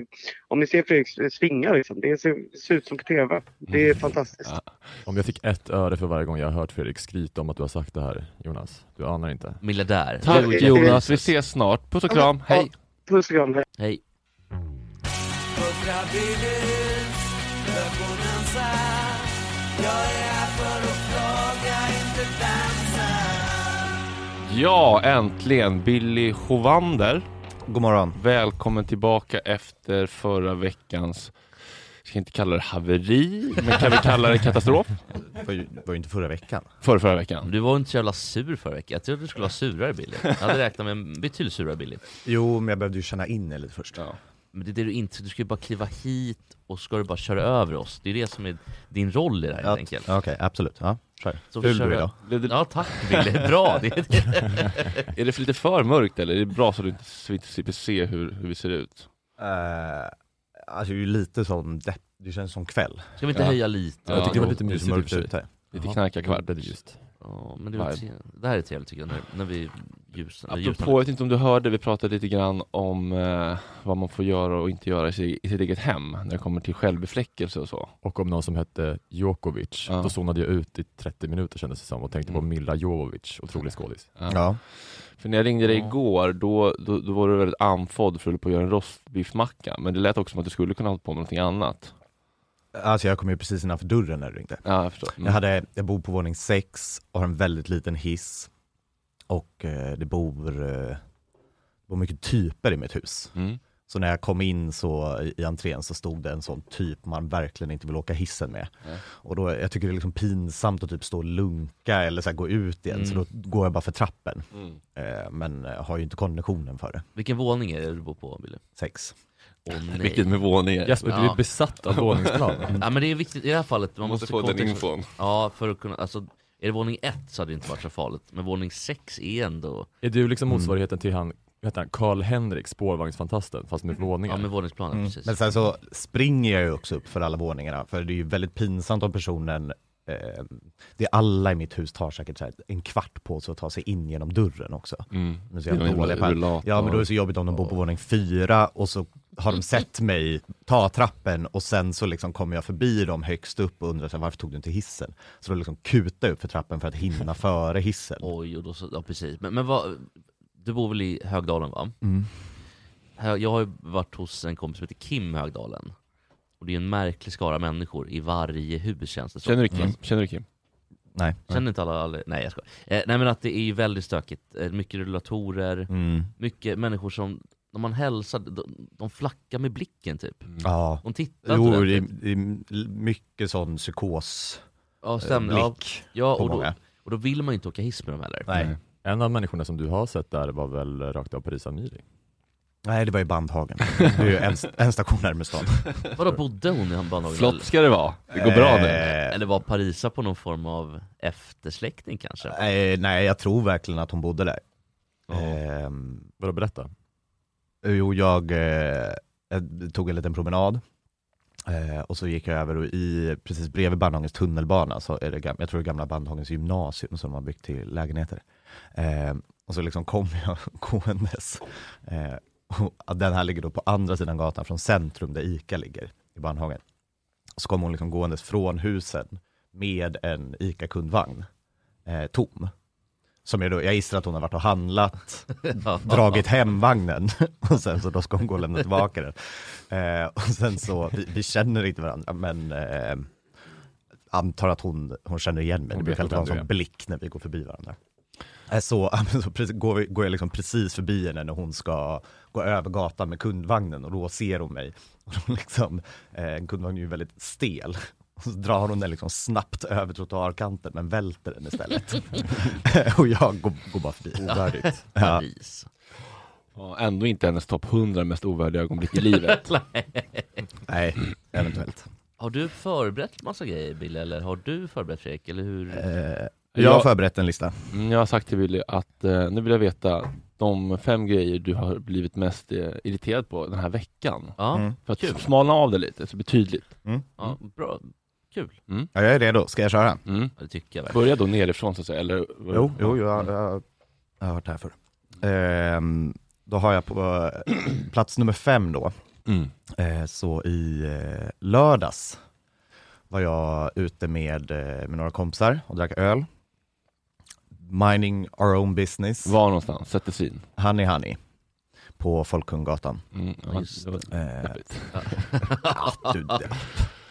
om ni ser Fredrik svinga liksom. Det ser, ser ut som på TV. Det är fantastiskt. Ja. Om jag fick ett öre för varje gång jag har hört Fredrik skryta om att du har sagt det här, Jonas. Du anar inte. Miljardär. Tack Jonas, vi ses snart. Puss och kram, hej! Puss och kram. hej. Hej. Ja, äntligen! Billy Chovander. God morgon. Välkommen tillbaka efter förra veckans, jag ska inte kalla det haveri, men kan vi kalla det katastrof? Det var ju, var ju inte förra veckan. Förra, förra veckan. Du var inte så jävla sur förra veckan. Jag trodde du skulle vara surare Billy. Jag hade räknat med en betydligt surare Billy. Jo, men jag behövde ju känna in det lite först. Ja. Men det är det du inte, du ska ju bara kliva hit och ska du bara köra över oss. Det är det som är din roll i det här helt Ja, enkelt. ja, Okej, absolut. Ja, kör. Så Hur kör du idag? Blev det, Ja tack Billy, bra! Det är det. Är det för lite för mörkt eller är det bra så du inte, så vi inte slipper se hur, hur vi ser ut? Uh, alltså det är ju lite som depp, det känns som kväll. Ska vi inte Ja. höja lite? Ja, jag tycker det var lite mysigt så. Ute. Lite knarkarkvart. det är det just. Ja, men det, var tre- det här är trevligt tycker jag, när, när vi ljusnar. Apropå, jag vet inte om du hörde, vi pratade lite grann om eh, vad man får göra och inte göra i, sig, i sitt eget hem när det kommer till självbefläckelse och så. Och om någon som hette Djokovic, Ja. då zonade jag ut i 30 minuter kändes det som och tänkte på Mm. Milla Jovovic, otrolig skådis. Ja. För när jag ringde dig Ja. igår, då, då, då var du väldigt andfådd för att hålla på att göra en rostbiffmacka. Men det lät också som att du skulle kunna ha hållit på med någonting annat. Alltså jag kom ju precis innanför dörren när du ringde. Ja, jag förstår. Mm. Jag, hade, jag bor på våning sex och har en väldigt liten hiss. Och eh, det bor, eh, bor mycket typer i mitt hus. Mm. Så när jag kom in så i, entrén så stod det en sån typ man verkligen inte vill åka hissen med. Nej. Och då, jag tycker det är liksom pinsamt att typ stå och lunka eller så gå ut igen, så Mm. då går jag bara för trappen. Mm. Eh, men jag har ju inte konditionen för det. Vilken våning är det du bor på Billy? Sex. Åh nej. Vilket med våningar. Jesper, du Ja. är besatt av våningsplan. Ja men det är viktigt i det här fallet, man måste måste, få den infon. Ja, för att kunna, alltså är det våning ett så hade det inte varit så farligt, men våning sex är ändå, Är du liksom Mm. motsvarigheten till han, vad heter han, Karl-Henrik, spårvagnsfantasten, fast med våningar? ja med våningsplanen Mm. precis. Men sen så springer jag ju också upp för alla våningarna, för det är ju väldigt pinsamt om personen eh, det alla i mitt hus tar säkert här en kvart på sig att ta sig in genom dörren också. Mm. Nu så jag dålig på. Ja men då är det så jobbigt om de bor på våning fyra och så har de sett mig ta trappen och sen så liksom kommer jag förbi dem högst upp och undrar så här, varför tog du inte hissen? Så då liksom kuta upp för trappen för att hinna före hissen. Oj, och då så, ja precis. Men, men vad, du bor väl i Högdalen va? Mm. Jag har ju varit hos en kompis som heter Kim Högdalen. Och det är en märklig skara människor i varje hus känns det som. Känner du Kim? Mm. Känner du Kim? Nej. Känner inte alla, alla nej jag skojar. Eh, nej men att det är ju väldigt stökigt, eh, mycket rullatorer, Mm. mycket människor som, när man hälsar, de, de flackar med blicken typ. Ja. De tittar Jo, det är, det är mycket sån psykos Ja, eh. Ja, blick ja på och, då, många. och då vill man ju inte åka hiss med dem heller. Nej. En av människorna som du har sett där var väl rakt av Paris Amiri? Nej, det var i Bandhagen. Det är ju en, en station närmare stan. Vadå, bodde hon i Bandhagen? Flott ska det vara. Det går bra nu. Eh, Eller var Parisa på någon form av eftersläkting kanske? Eh, nej, jag tror verkligen att hon bodde där. Ehm, Vadå, berätta? jo, jag, eh, jag tog en liten promenad eh, och så gick jag över och i, precis bredvid Bandhagens tunnelbana så är det, jag tror det är gamla Bandhagens gymnasium som de har byggt till lägenheter. Ehm, och så liksom kom jag gåendes. Eh, och den här ligger då på andra sidan gatan från centrum där ICA ligger i Bandhagen. Så kom hon liksom gåendes från husen med en ICA-kundvagn, eh, tom. Som jag, då, jag gissar att hon har varit och handlat, dragit hem vagnen och sen så då ska hon gå och lämna tillbaka den. Eh, och sen så, vi, vi känner inte varandra men eh, antar att hon, hon känner igen mig. Hon Det brukar alltid vara en sån blick när vi går förbi varandra. Så, så går, vi, går jag liksom precis förbi henne när hon ska gå över gatan med kundvagnen och då ser hon mig. Och då liksom, eh, en kundvagn är ju väldigt stel. Och så drar hon den liksom snabbt över trottoarkanten men välter den istället. och jag går, går bara förbi. Ovärdigt. Ja. Ja, ändå inte hennes topp 100 mest ovärdiga ögonblick i livet. Nej, eventuellt. Har du förberett massa grejer Bill, eller har du förberett Fredrik? Eller hur? Eh, jag har förberett en lista. Mm, jag har sagt till Willy att eh, nu vill jag veta de fem grejer du har blivit mest eh, irriterad på den här veckan. Ja, Mm. För att Kul. smalna av det lite, så det blir tydligt. ja, bra. Kul. Ja, jag är redo. Ska jag köra? Mm. Ja, det tycker jag verkligen. Börja då nerifrån så att säga, eller? Jo, jo jag, jag, jag har varit här för. Ehm, då har jag på eh, plats nummer fem då, Mm. eh, så i eh, lördags var jag ute med, eh, med några kompisar och drack öl. Minding our own business, Var någonstans? Sätt det syn. Honey Honey, på Folkungagatan. Mm. Ja, just det var Eh, deppigt. du, det,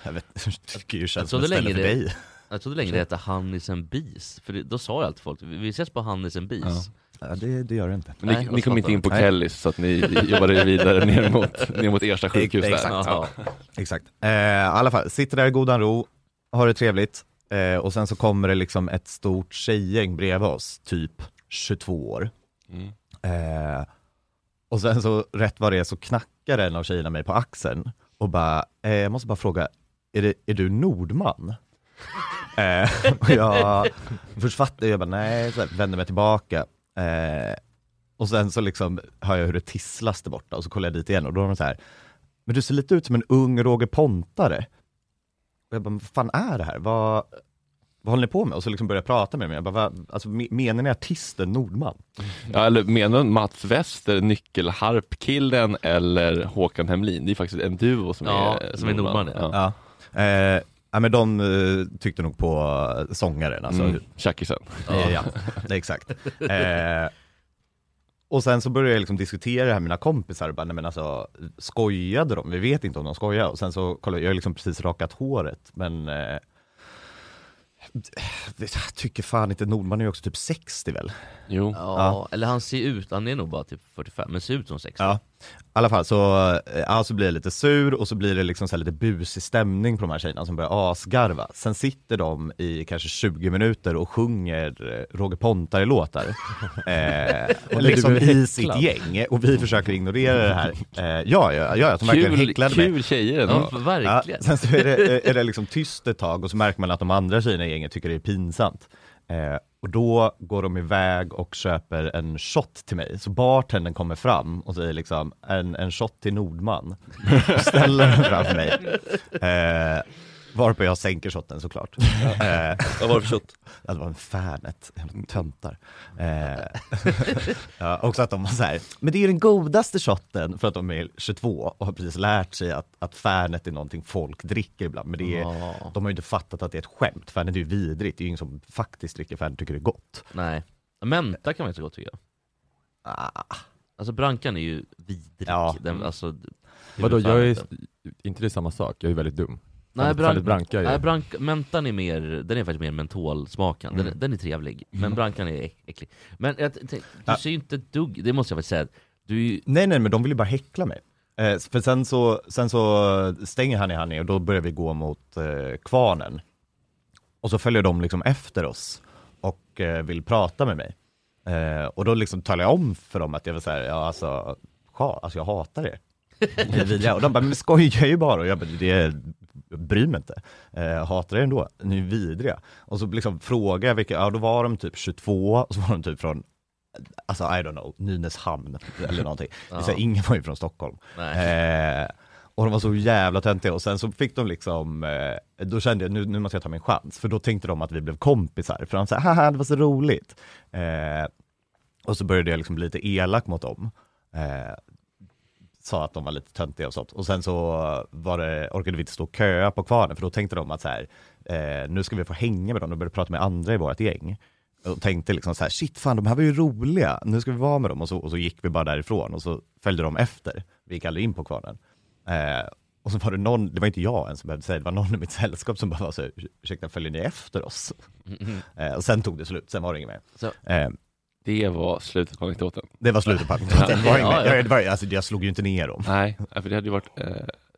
jag vet, tycker ju känns som ett ställe länge för det- dig. Jag trodde länge det hette Hannis and Bees, för det, då sa jag alltid folk, vi ses på Hannis and Bees. Ja, det, det gör det inte. Men Nej, ni, vad ni kom inte in på Nej. Kellys så att ni jobbade vidare ner mot, ner mot Ersta sjukhus där. Exakt. Jaha. Exakt. Eh, I alla fall, sitter där i godan ro, har det trevligt eh, och sen så kommer det liksom ett stort tjejgäng bredvid oss, typ 22 år. Mm. Eh, och sen så rätt vad det är så knackar en av tjejerna mig på axeln och bara, eh, jag måste bara fråga, är, det, är du Nordman? eh, och jag först fattade jag, bara nej, så här, vänder mig tillbaka. Eh, och sen så liksom hör jag hur det tisslas där borta och så kollar jag dit igen och då är de så här, men du ser lite ut som en ung Roger Pontare. Och jag bara, vad fan är det här? Vad, vad vad håller ni på med? Och så liksom började jag prata med dem, jag bara, "Va- alltså, me- menar ni artisten Nordman? Ja, eller menar du Mats Wester, nyckelharpkillen eller Håkan Hemlin? Det är faktiskt en duo som Ja, är som är Nordman, ja. Ja. Eh, ja men de eh, tyckte nog på sångaren alltså. Mm. Tjackisen. Ja, är exakt. Eh, och sen så började jag liksom diskutera det här med mina kompisar, bara, nej men alltså skojade de? Vi vet inte om de skojade. Och sen så kollade jag har liksom precis rakat håret, men eh, jag tycker fan inte, Nordman är ju också typ 60 väl? Jo. Ja, eller han ser ut, han är nog bara typ 45, men ser ut som 60 Ja. I alla fall så, eh, ja, så blir jag lite sur och så blir det liksom så här lite busig stämning på de här tjejerna som börjar asgarva. Sen sitter de i kanske 20 minuter och sjunger eh, Roger Pontare-låtar. eh, Och liksom i sitt gäng och vi försöker ignorera det här. Eh, ja, ja, ja, de verkligen Kul, häcklade mig. kul tjejer ändå. Ja, verkligen. Ja, sen så är det, är det liksom tyst ett tag och så märker man att de andra tjejerna i gänget tycker det är pinsamt. Eh, och då går de iväg och köper en shot till mig. Så bartendern kommer fram och säger liksom en, en shot till Nordman. Och ställer den framför mig. Eh, varpå jag sänker shotten såklart. Eh, Vad var det för shot? Ja, det var en Fernet, jävla töntar. Eh, ja, också att de var så här, men det är ju den godaste shotten för att de är 22 och har precis lärt sig att, att Fernet är någonting folk dricker ibland. Men det är, Ja. de har ju inte fattat att det är ett skämt. Fernet är ju vidrigt, det är ju ingen som faktiskt dricker Fernet och tycker det är gott. Nej. Menta kan man inte gott tycker jag. Ah, Alltså Brankan är ju vidrig. Ja. Den, alltså, Vadå, jag är, huvudfärgen. inte det samma sak? Jag är väldigt dum. Nej, brank, är nej brank, mentan är mer, den är faktiskt mer mentolsmakande, den, Mm. den är trevlig, men brankan är äck- äcklig. Men jag, du Ja. ser ju inte ett dugg, det måste jag faktiskt säga, du Nej nej men de vill ju bara häckla mig. Eh, för sen så, sen så stänger han i Hanni och då börjar vi gå mot eh, kvarnen. Och så följer de liksom efter oss och eh, vill prata med mig. Eh, och då liksom talar jag om för dem att jag vill säga, ja alltså, ha, alltså jag hatar er. Och de bara, men skojar ju bara. Och jag bara, det är, jag bryr mig inte. Eh, hatar er ändå, ni är vidriga. Och så liksom frågar jag vilka, ja då var de typ 22, och så var de typ från Alltså I don't know, Nynäshamn eller någonting. Är så här, Ja. ingen var ju från Stockholm. Eh, och de var så jävla töntiga och sen så fick de liksom, eh, då kände jag nu, nu måste jag ta min chans, för då tänkte de att vi blev kompisar, för de sa haha det var så roligt. Eh, och så började jag liksom bli lite elak mot dem. Eh, sa att de var lite töntiga och sånt. Och sen så var det, orkade vi inte stå och köa på kvarnen, för då tänkte de att så här, eh, nu ska vi få hänga med dem och började prata med andra i vårt gäng. Och tänkte liksom så här, shit fan de här var ju roliga, nu ska vi vara med dem. Och så, och så gick vi bara därifrån och så följde de efter. Vi gick aldrig in på kvarnen. Eh, och så var det någon, det var inte jag ens som behövde säga det, var någon i mitt sällskap som bara var så ursäkta följer ni efter oss? Mhm. Eh, och sen tog det slut, sen var det inget mer. Så- Eh, Det var slutet på anekdoten. det var slutet på anekdoten. Ja, mer. ja. Jag, var, alltså, jag slog ju inte ner dem. Nej, för det hade ju varit eh,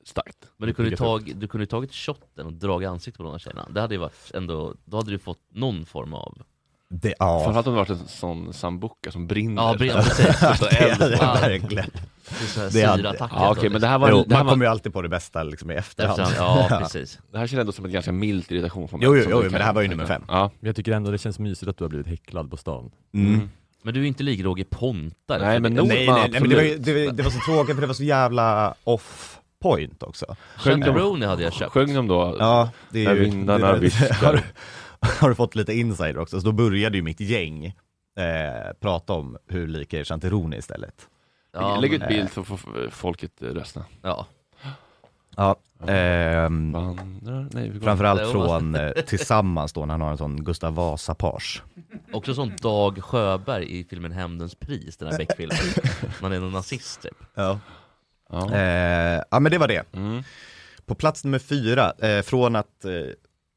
starkt. Men du kunde ju tag, du kunde tagit shotten och dragit ansiktet på de här tjejerna, det hade ju varit ändå, då hade du fått någon form av Det, ja. Framförallt om det varit en sån sambuca som brinner. Ja, brinner, precis. Så det, eld. är verkligen. det är så här Det är- syraattacker. Ja, okej, men det här var, Jo, det, här man var kommer ju alltid på det bästa liksom, i efterhand. Efterhand, ja precis. det här kändes ändå som ett ganska milt irritation från Jo, jo, jo, du men det här var ju nummer fem. Ja. Jag tycker ändå det känns mysigt att du har blivit häcklad på stan. Mm. Men du är inte lik Roger Pontare. Nej, men nog- Nej, Nordman, nej, nej, men det var, det, det var så tråkigt för det var så jävla off point också. Chaperone hade jag köpt. Sjöng de då? Ja, det När är ju... vindarna det- viskar. har, du- fått lite insider också? Så då började ju mitt gäng eh, prata om hur lika er Chanteroni istället. Ja, Lägg ut bild så får folket eh, rösta. Ja. Ja, ehm, Vandrar? Nej, vi går. framförallt från eh, Tillsammans då, när han har en sån Gustav Vasa-page. Också som Dag Sjöberg i filmen Hämndens pris, den här Beck-filmen. Man är någon nazist typ. Ja. Ja. Eh, ja men det var det. Mm. På plats nummer fyra, eh, från att eh,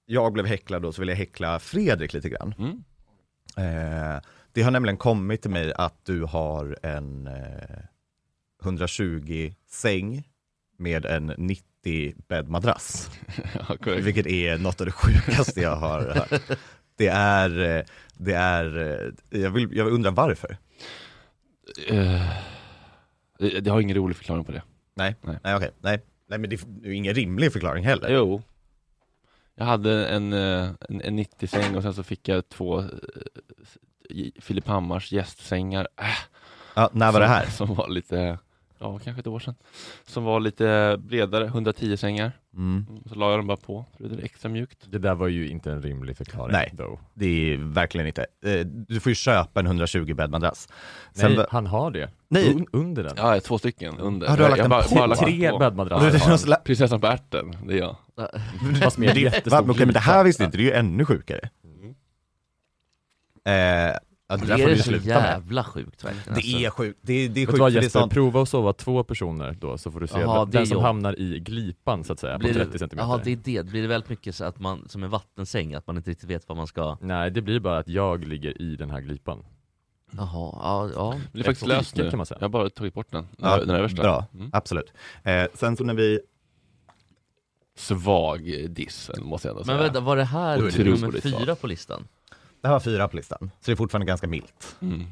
jag blev häcklad då, så vill jag häckla Fredrik lite grann. Mm. Eh, det har nämligen kommit till mig att du har en eh, 120 säng med en 90 bäddmadrass. Ja. Vilket är något av det sjukaste jag har hört. Det är, eh, det är, eh, jag vill, jag undrar varför? Eh, det- det har ingen rolig förklaring på det. Nej, Nej. nej okej, nej. Nej men det är ingen rimlig förklaring heller. Jo. Jag hade en, eh, en, en 90-säng och sen så fick jag två eh, Filip Hammars gästsängar. Äh, Ja, när var det som- här? Som var lite ja, kanske ett år sedan. Som var lite bredare, 110 sängar. Mm. Så la jag dem bara på, så det är extra mjukt. Det där var ju inte en rimlig förklaring. Nej. Though. Det är verkligen inte. Eh, Du får ju köpa en 1120 bäddmadrass. Sen Nej, va- han har det. Nej. Un- under den. Ja, två stycken under. Ja, du har lagt jag bara, bara lagt Tre bäddmadrasser. Prinsessan på ärten, det är jag. Fast med jättestor men det här visste inte, det är ju ännu sjukare. Eh, ja, det där Det får är du så sluta med. jävla sjukt verkligen. alltså. Det är sjukt, det, det är Vet du sjukt vad för det är Jesper, sånt. prova att sova två personer då så får du se. Jaha, den det är som jobb. hamnar i glipan så att säga, Blir på det- 30 centimeter. Jaha, det är det. Blir det väldigt mycket så att man, som en vattensäng, att man inte riktigt vet vad man ska... Nej, det blir bara att jag ligger i den här glipan. Jaha, ja, ja. Det är faktiskt Ett löst nu. kan man säga. Jag har bara tagit bort den, Ja, den översta. Bra, Mm. absolut. Eh, sen så när vi, Svag diss, måste jag ändå säga. Men vänta, var det här Otroligt nummer svagt. fyra på listan? Det här var fyra på listan, så det är fortfarande ganska milt. Mm.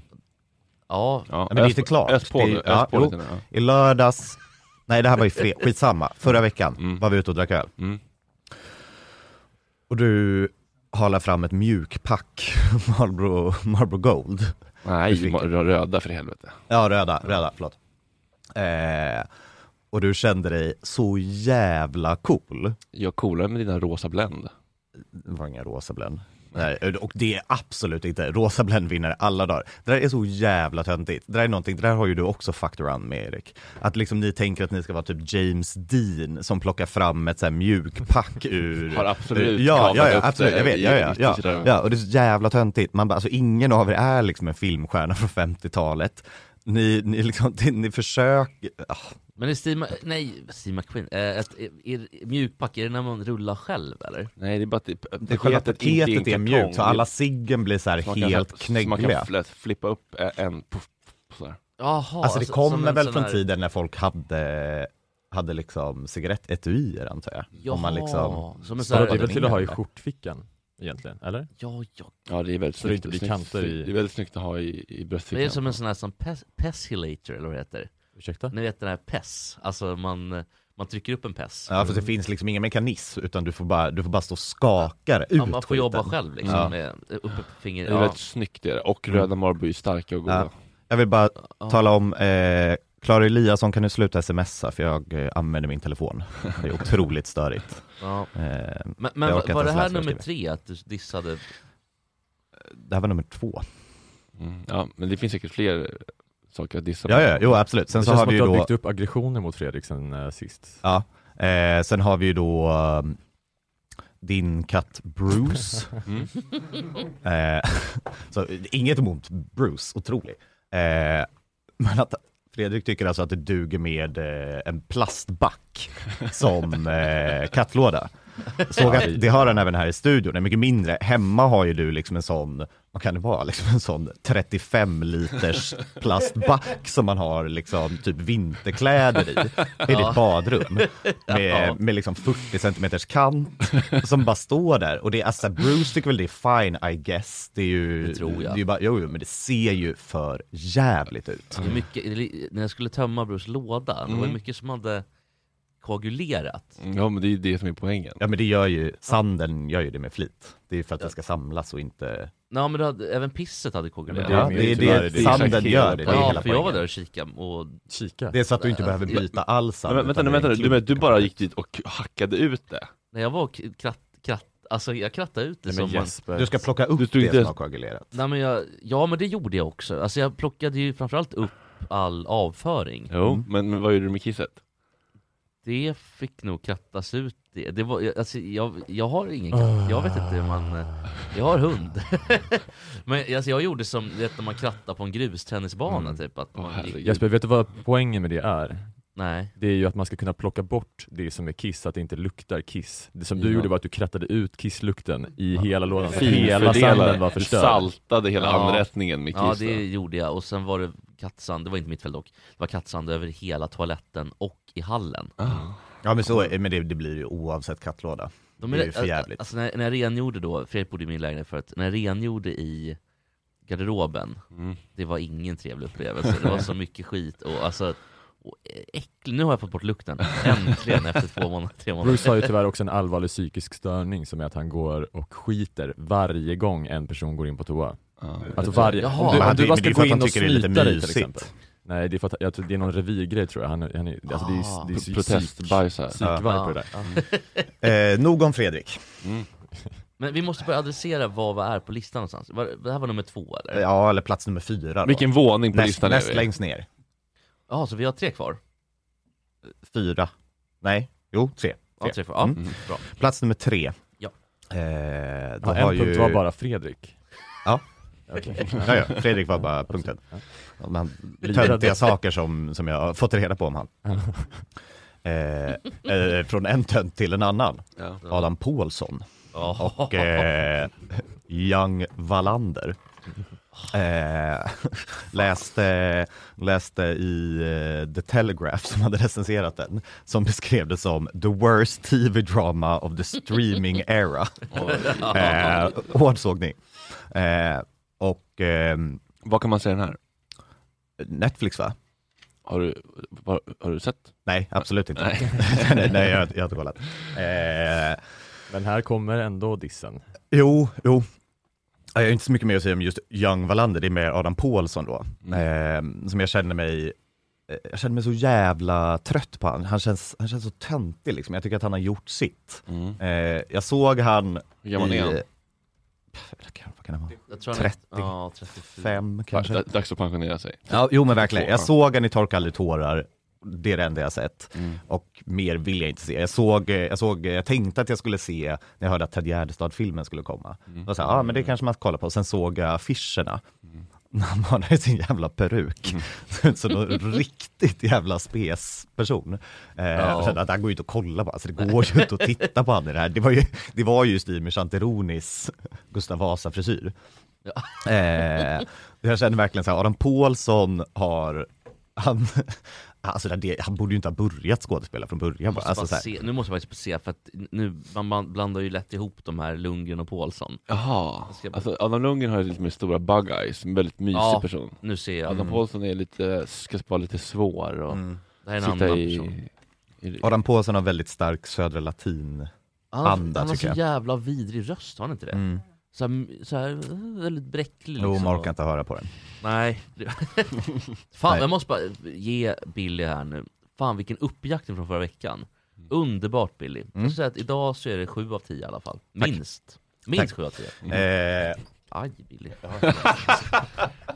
Ja, Ja, men det är inte klart. Ös på Det ja, på lite nu. Ja. I lördags, nej det här var i fred, skitsamma, förra veckan Mm. var vi ute och drack öl. Mm. Och du halar fram ett mjukpack Marlboro, Marlboro Gold. Nej, röda för helvete. Ja, röda, röda, förlåt. Eh, och du kände dig så jävla cool. Jag coolare med dina rosa Blend. Det var ingen rosa Blend. Nej, och det är absolut inte, rosa Blend vinner alla dagar. Det där är så jävla töntigt. Det där är någonting, det där har ju du också fucked around med Erik. Att liksom ni tänker att ni ska vara typ James Dean som plockar fram ett så här mjukpack ur... Har absolut Ja, ja, ja upp absolut, jag vet, ja, ja, ja, ja, och det är så jävla töntigt. Man bara, alltså ingen av er är liksom en filmstjärna från 50-talet. Ni, ni liksom, ni försöker, ah, men är Steve, Ma- nej, Steve McQueen, eh, ett, är, är, mjukpack, är det när man rullar själv eller? Nej, det är bara att det, det själva inte paketet är en mjukt, så alla ciggen blir så här man kan- helt Man knäggliga. kan fl- flippa upp en puff, puff, sådär. Jaha, Alltså det som kommer en väl sån från här- tiden när folk hade, hade liksom cigarettetuier antar jag. Jaha, Om man liksom som en sån här, det är väl till att ha i skjortfickan egentligen, eller? ja, ja. Ja, det är väldigt Så det snyggt. inte blir snyggt- kanter i- Det är väldigt snyggt att ha i, i Det är som en sån här som pes, pesilator eller vad det heter. Ursäkta? Ni vet den här pess, alltså man, man trycker upp en pess. Ja för det finns liksom ingen mekanism utan du får bara, du får bara stå och skaka det ut Ja, man får jobba skiten. själv liksom, Ja. med uppe på finger. Det är Ja. väldigt snyggt det. Och röda Marlboro är starka och goda. Ja. Jag vill bara Ja. tala om, eh, Klara Eliasson kan du sluta smsa för jag eh, använder min telefon. Det är otroligt störigt. Ja. Eh, Men, men var det här nummer tre, att du dissade? det här var nummer två. Mm. ja, men det finns säkert fler saker att dissa Ja, med. ja, jo absolut. Sen det så känns har som vi att du har då, byggt upp aggressioner mot Fredrik sen eh, sist. ja, eh, sen har vi ju då um, din katt Bruce. Mm. Eh, så inget emot Bruce, otrolig. Eh, men att Fredrik tycker alltså att det duger med eh, en plastback som eh, kattlåda. Såg att det har han även här i studion, en mycket mindre. Hemma har ju du liksom en sån, vad kan det vara, liksom en sån 35 liters plastback som man har liksom typ vinterkläder i, i ditt badrum. Med, med liksom 40 centimeters kant som bara står där. Och det är, alltså, Bruce tycker väl det är fine I guess. Det är ju, Det tror jag. Det är ju bara, jo, jo, men det ser ju för jävligt ut. Det är mycket, när jag skulle tömma Bruce låda, det var Mm. mycket som hade koagulerat. Mm, Ja, men det är ju det som är poängen. Ja men det gör ju, sanden gör ju det med flit. Det är för att det ska samlas och inte... Nej men det hade, även pisset hade Ja, koagulerat. men Ja, mer det är det, det är sanden exakt gör hela det. det är Ja, hela för jag var poängen. där och kikade och Kika. Det är så att du inte behöver byta all sand. Men, vänta utan nu, det är vänta nu. en Du, men, du klump. bara gick dit och hackade ut det? när jag var och kratt, kratt, alltså jag krattade ut det Nej, som men man, Jesper. Du ska plocka upp Du det inte- som har koagulerat. Nej men jag, ja men det gjorde jag också, alltså jag plockade ju framförallt upp all avföring Jo, Mm. men, men vad gjorde du med kisset? Det fick nog krattas ut det, det var, alltså jag, jag har ingen katt, jag vet inte hur man, eh, jag har hund Men alltså jag gjorde som, vet när man krattar på en grustennisbana Mm. typ att man herregud. Jesper, vet du vad poängen med det är? Nej, Det är ju att man ska kunna plocka bort det som är kiss, så att det inte luktar kiss. Det som du Ja. gjorde var att du krattade ut kisslukten i hela lådan, hela sanden var Du förstörd. saltade hela Ja. anrättningen med ja kisset. det gjorde jag, och sen var det kattsand, det var inte mitt fel dock Det var kattsand över hela toaletten och i hallen Ah. Ja men så är, men det, det blir ju oavsett kattlåda. De Det är ju för jävligt. Alltså när, när jag rengjorde då, Fredrik bodde i min lägenhet förut, när jag rengjorde i garderoben, Mm. det var ingen trevlig upplevelse. Det var så mycket skit och alltså, och äcklig. Nu har jag fått bort lukten, äntligen efter två månader, tre månader. Bruce har ju tyvärr också en allvarlig psykisk störning som är att han går och skiter varje gång en person går in på toa. Ja. Alltså varje, Jaha. om du, Men om du bara ska är gå in och tycker det är lite snyta dig till exempel. Nej, det är för att jag tror, det är någon revirgrej tror jag. Han, är- han är, alltså det Ah. är, det är psyk- Protestbajs här. psykvibe Ja. på det där. Eh, nog om Fredrik. Mm. Men vi måste börja adressera vad vi är på listan någonstans. Var, det här var nummer två eller? Ja, eller plats nummer fyra då. Vilken våning på näst, listan näst är vi? längst ner. Jaha, så vi har tre kvar? Fyra. Nej, jo, tre. Ja, tre. tre kvar. Ja, Mm. bra. Plats nummer tre. Ja. Eh, då Ja, har en punkt ju... var bara Fredrik. Ja. Okej. Ja, ja, Fredrik var bara punkten. Livrädd. töntiga saker som, som jag har fått reda på om han. Eh, eh, från en tönt till en annan. Ja. Adam Pålsson Ja. och eh, Young Wallander. Eh, läste, läste i eh, The Telegraph som hade recenserat den, som beskrev det som the worst TV drama of the streaming era. eh, hård sågning. Eh, och ehm, Vad kan man säga den här? Netflix va? Har du, har, har du sett? Nej, absolut inte. Nej. nej, nej jag, har- jag har inte kollat. Eh, Men här kommer ändå dissen. Jo, jo. Ja, Jag har inte så mycket mer att säga om just Young Wallander, det är mer Adam Pålsson då. Eh, som jag känner mig, eh, jag känner mig så jävla trött på han. Han känns, han känns så töntig liksom. Jag tycker att han har gjort sitt. Mm. Eh, jag såg han Hur gammal är han? i, vad kan, vad kan han vara? Jag tror han är- 30. Ja, 34. Fem kanske? Da- Dags att pensionera sig. Ja, jo men verkligen. Jag Ja. såg han i Torka aldrig tårar, det är det enda jag sett. Mm. Och mer vill jag inte se. Jag såg, eh, jag såg, jag tänkte att jag skulle se när jag hörde att Ted Gärdestad-filmen skulle komma. Mm. Då sa jag, ah, men det kanske man ska kolla på. Sen såg jag affischerna. När han i sin jävla peruk. Mm. så någon riktigt jävla spes person. Eh, att det här går ju inte att kolla på, alltså det går ju inte att titta på han i det här. Det var ju, det var ju i stil med Chanteronis Gustav Vasa-frisyr. Eh, jag känner verkligen så här, Adam Pålsson har, han, alltså det, han borde ju inte ha börjat skådespela från början. Jag måste Alltså, se, nu måste jag faktiskt se, för att nu, man, man blandar ju lätt ihop de här Lundgren och Paulsson. Jaha, Jag alltså Adam Lundgren har ju lite mer stora bug eyes, en väldigt mysig Ja. person. Nu ser jag. Adam Pålsson är lite, ska vara lite svår och mm. Det här är en annan i, person. i Adam Pålsson har väldigt stark södra latin. Han, har- anda, han har så tycker jag. jävla vidrig röst, har han inte det? Mm. Så, här, så här, väldigt bräcklig Jo, liksom. man orkar inte höra på den. Nej. Det- Fan, Nej. jag måste bara ge Billy här nu. Fan vilken uppjaktning från förra veckan. Underbart Billy. Jag Mm. skulle säga att idag så är det 7 av 10 i alla fall. Tack. Minst. Minst Tack. 7 av 10. Eh, Aj Billy.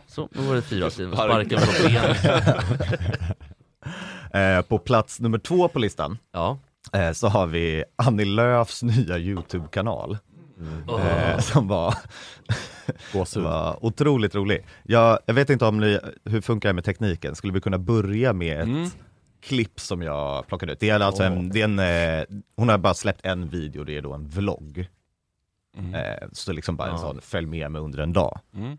Så, nu var det 4 av 10. Spark. Sparken på benet. eh, på plats nummer två på listan Ja. eh, så har vi Annie Lööfs nya YouTube-kanal. Eh, som var, var otroligt rolig. Jag, jag vet inte om ni, hur funkar det med tekniken? Skulle vi kunna börja med ett Mm. klipp som jag plockade ut? Det är alltså en, det är en eh, hon har bara släppt en video, det är då en vlogg. Mm. Eh, så liksom bara en sån, följ med mig under en dag. Mm.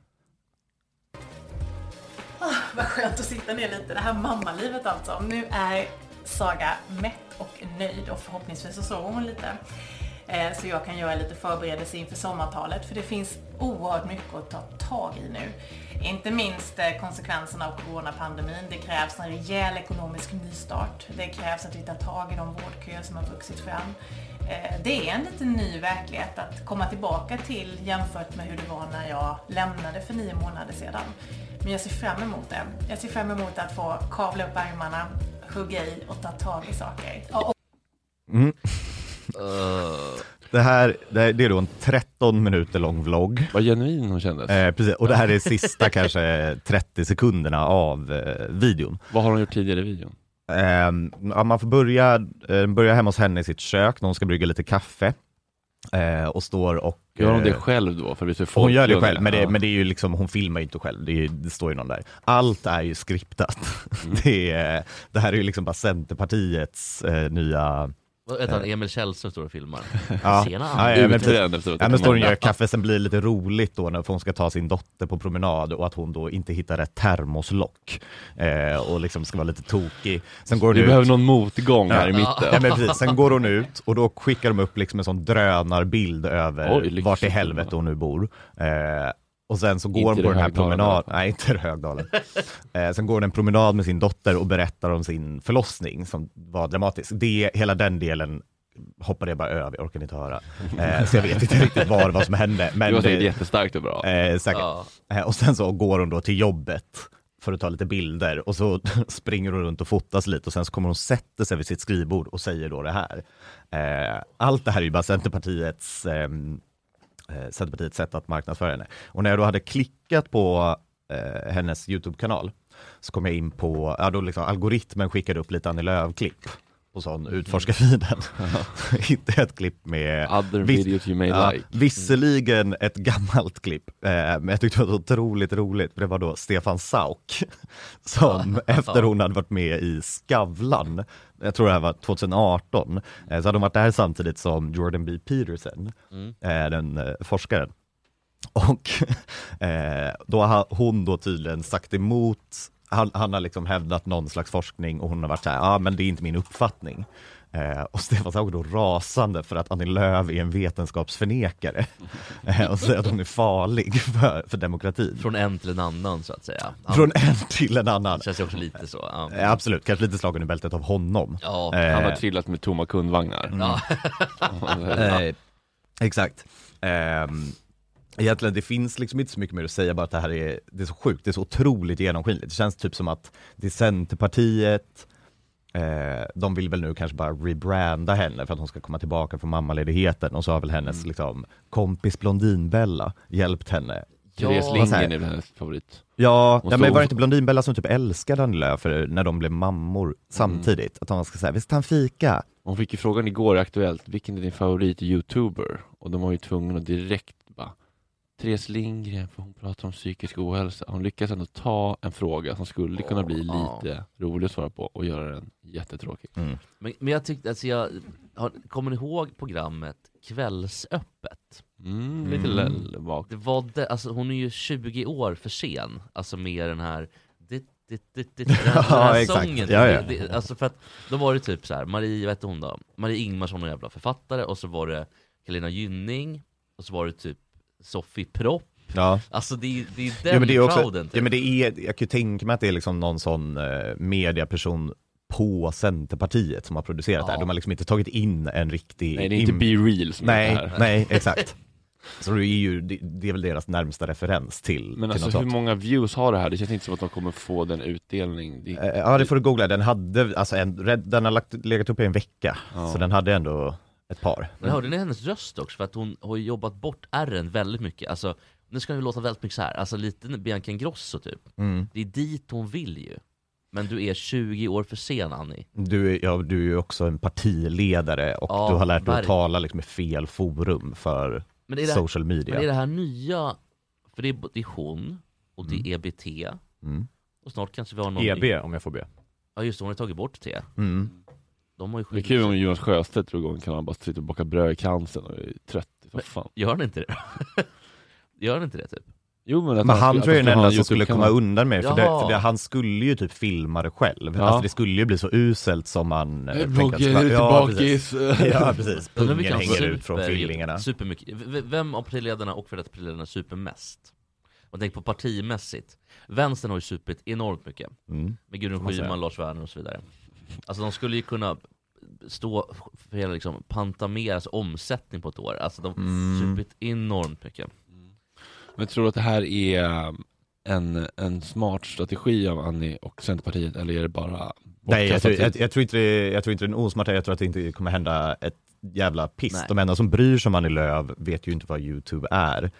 Vad skönt att sitta ner lite. Det här mammalivet alltså. Nu är Saga mätt och nöjd och förhoppningsvis så sover hon lite. Eh, så jag kan göra lite förberedelse inför sommartalet för det finns oerhört mycket att ta tag i nu. Inte minst eh, konsekvenserna av coronapandemin. Det krävs en rejäl ekonomisk nystart. Det krävs att vi tar tag i de vårdköer som har vuxit fram. Eh, det är en lite ny verklighet att komma tillbaka till jämfört med hur det var när jag lämnade för nio månader sedan. Men jag ser fram emot det. Jag ser fram emot att få kavla upp ärmarna, hugga i och ta tag i saker. Mm. Det här, det här det är då en 13 minuter lång vlogg. Vad genuin hon kändes. Eh, precis. Och det här är sista kanske 30 sekunderna av eh, videon. Vad har hon gjort tidigare i videon? Eh, ja, man får börja, eh, börja hemma hos henne i sitt kök när hon ska brygga lite kaffe. Eh, och står och... Gör hon det eh, själv då? För det hon gör det själv, men det, Ja. men det är ju liksom, hon filmar ju inte själv, det, är, det står ju någon där. Allt är ju skriptat. Mm. Det, är, det här är ju liksom bara Centerpartiets eh, nya... vad heter han? Emil Källström står och filmar. Ja, Tjena. ja, ja, men precis. Utredd efteråt. Ja, men står och gör kaffe, sen blir det lite roligt då när hon ska ta sin dotter på promenad och att hon då inte hittar rätt termoslock eh, och liksom ska vara lite tokig. Sen går hon Vi ut. behöver någon motgång här i mitten. Ja, men precis. Sen går hon ut och då skickar de upp liksom en sån drönarbild över Oj, vart i helvete hon nu bor. Eh, och sen så går hon på den här promenaden, nej inte Högdalen. eh, sen går hon en promenad med sin dotter och berättar om sin förlossning som var dramatisk. Det, hela den delen hoppade jag bara över, jag orkade inte höra. Eh, så jag vet inte riktigt vad var som hände. Men det var säkert jättestarkt och bra. Eh, säkert. Ja. Eh, och sen så går hon då till jobbet för att ta lite bilder och så springer hon runt och fotas lite och sen så kommer hon sätter sig vid sitt skrivbord och säger då det här. Eh, allt det här är ju bara Centerpartiets ehm, eh, Centerpartiets sätt att marknadsföra henne. Och när jag då hade klickat på eh, hennes Youtube-kanal så kom jag in på, ja då liksom algoritmen skickade upp lite Annie Lööf-klipp på sån utforskarfiden. Hittade ett klipp med Other Vis- videos you may ja, like. Visserligen ett gammalt klipp, eh, men jag tyckte det var otroligt roligt, för det var då Stefan Sauk som efter hon hade varit med i Skavlan, jag tror det här var 2018, eh, så hade hon varit där samtidigt som Jordan B. Peterson, Mm. eh, den eh, forskaren. Och då har hon då tydligen sagt emot, han, han har liksom hävdat någon slags forskning och hon har varit så här, ja ah, men det är inte min uppfattning. Eh, och Stefan Sauk då rasande för att Annie Lööf är en vetenskapsförnekare eh, och säger att hon är farlig för, för demokratin. Från en till en annan så att säga. Han- Från en till en annan. Det känns ju också lite så. Ja. Eh, absolut, kanske lite slagen i bältet av honom. Ja, Eh, Han har trillat med tomma kundvagnar. Ja. Eh, exakt. Ehm, egentligen, det finns liksom inte så mycket mer att säga, bara att det här är, det är så sjukt, det är så otroligt genomskinligt. Det känns typ som att det är Centerpartiet, eh, de vill väl nu kanske bara rebranda henne för att hon ska komma tillbaka från mammaledigheten och så har väl hennes liksom, kompis Blondinbella hjälpt henne. Therese Lindgren är väl hennes favorit. Ja, Hon ja men var det inte Blondinbella som typ älskade Annie Lööf för när de blev mammor samtidigt? Att de ska säga, vi ska ta en fika. Hon fick ju frågan igår i Aktuellt, vilken är din favorit youtuber? Och de var ju tvungna att direkt Therese Lindgren, för hon pratar om psykisk ohälsa. Hon lyckas ändå ta en fråga som skulle kunna bli lite rolig att svara på och göra den jättetråkig. Mm. Men, men jag tyckte, alltså jag, har, kommer ni ihåg programmet Kvällsöppet? Mm, lite Mm. Det var det, alltså hon är ju 20 år för sen, alltså med den här dit, dit, dit, den här, den här Ja, exakt. sången. Ja, ja. Det, det, alltså för att, då var det typ så här, Marie, vad hette hon då? Marie Ingmarsson, en jävla författare, och så var det Helena Gynning, och så var det typ Sofie Propp. Ja. Alltså det, är- det är den Ja men det är också, crowden typ. ja men det är, jag kan ju tänka mig att det är liksom någon sån eh, mediaperson på Centerpartiet som har producerat det här. Ja. De har liksom inte tagit in en riktig... Nej, det är inte Be Real som är Nej, det här. nej, exakt. Så det är ju, det, det är väl deras närmsta referens till, Men till alltså något hur sånt. många views har det här? Det känns inte som att de kommer få den utdelning. Det, Eh, Ja det får du googla, den hade, alltså en, den har lagt, legat uppe i en vecka, Ja. så den hade ändå ett par. Men hörde ni hennes röst också? För att hon har ju jobbat bort R'n väldigt mycket. Alltså, nu ska det låta väldigt mycket så här. alltså lite Bianca Ingrosso typ. Mm. Det är dit hon vill ju. Men du är 20 år för sen Annie. Du, är- ja, du är ju också en partiledare och Ja, du har lärt dig att tala liksom i fel forum för Men det är det, social men media. det är det här nya, för det är, det är hon, och det är EBT, Mm. och snart kanske vi har någon EB ny- om jag får be. Ja just det, hon har tagit bort T. Mm. De har ju det är kul om Jonas Sjöstedt drog igång kanalen bara sitter och bakar bröd i cancer och är trött i soffan. Gör han inte det? Gör han inte det typ? Jo men, Men han tror jag är den enda en som skulle komma undan med det, för, det, för det, han skulle ju typ filma det själv. Ja. Alltså det skulle ju bli så uselt som man... tänker blogger, är ja, precis. Ja precis, pungen hänger super- ut från. Supermycket. V- Vem av partiledarna och för detta partiledarna super mest? Och tänk på partimässigt. Vänstern har ju supit enormt mycket. Mm. Med Gudrun man. Schyman, Lars Werner och så vidare. Alltså de skulle ju kunna stå för hela liksom Pantameras omsättning på ett år. Alltså de Mm. supit enormt mycket. Men tror du att det här är en, en smart strategi av Annie och Centerpartiet eller är det bara Nej jag tror, jag, jag, tror inte det, jag tror inte det är en osmart, jag tror att det inte kommer hända ett jävla piss. Nej. De enda som bryr sig om Annie Lööf vet ju inte vad YouTube är.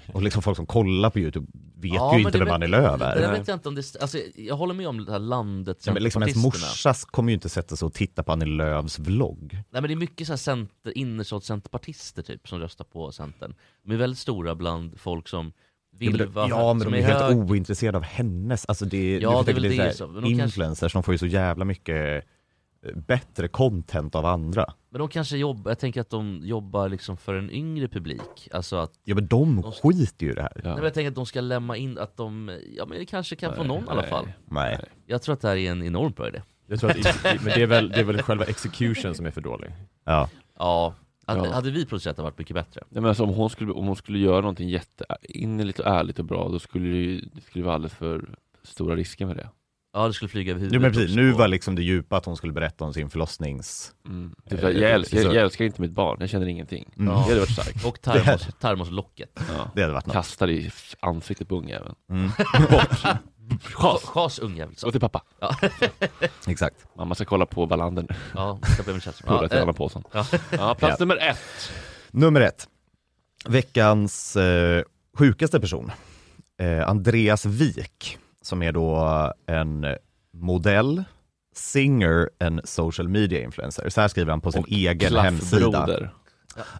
Och liksom folk som kollar på YouTube vet Ja, ju inte det vem Annie Lööf Det är. där vet jag inte om det, alltså jag håller med om det här landet Ja, men liksom ens morsa kommer ju inte sätta sig och titta på Annie Lööfs vlogg. Nej men det är mycket så här center, innerstads centerpartister typ som röstar på Centern. De är väldigt stora bland folk som vill ja, men, vara ja, men de är helt hög- ointresserade av hennes, alltså det, Ja, det är väl det är det de kanske- influencers, de får ju så jävla mycket bättre content av andra. Men de kanske jobbar, jag tänker att de jobbar liksom för en yngre publik. Alltså att, Ja men de De- skiter ju i det här. Ja. nej, men jag tänker att de ska lämna in att de, ja men det kanske kan få någon i alla Nej. fall. Nej. Jag tror att det här är en enormt bra idé. Jag tror att, men det är, väl, det är väl själva execution som är för dålig. Ja. Ja, hade, Ja. hade vi producerat det varit mycket bättre. Nej, men alltså, om, hon skulle, om hon skulle göra någonting jätte innerligt och ärligt och bra då skulle det, ju, det skulle vara alldeles för stora risker med det. Ja det skulle flyga över huvudet Jo men precis, nu var liksom det djupa att hon skulle berätta om sin förlossnings... Mm. Typ, Eh, såhär, jag, älskar, så- jag älskar inte mitt barn, jag känner ingenting. Mm. Ja. Det hade varit starkt. Och termos, termoslocket. Ja. Det hade varit något. Kastar i ansiktet på ungjäveln. Mm. Bort! Chas! Chas ungjävel. Gå till pappa. Ja. Exakt. Mamma ska kolla på Wallander. Ja, ska bli med. Pullar till Ja, alla eh, påsen. ja. Ja, plats Ja. nummer ett. Nummer ett. Veckans eh, sjukaste person. Eh, Andreas Wik, som är då en modell, singer and social media influencer. Så här skriver han på sin egen hemsida.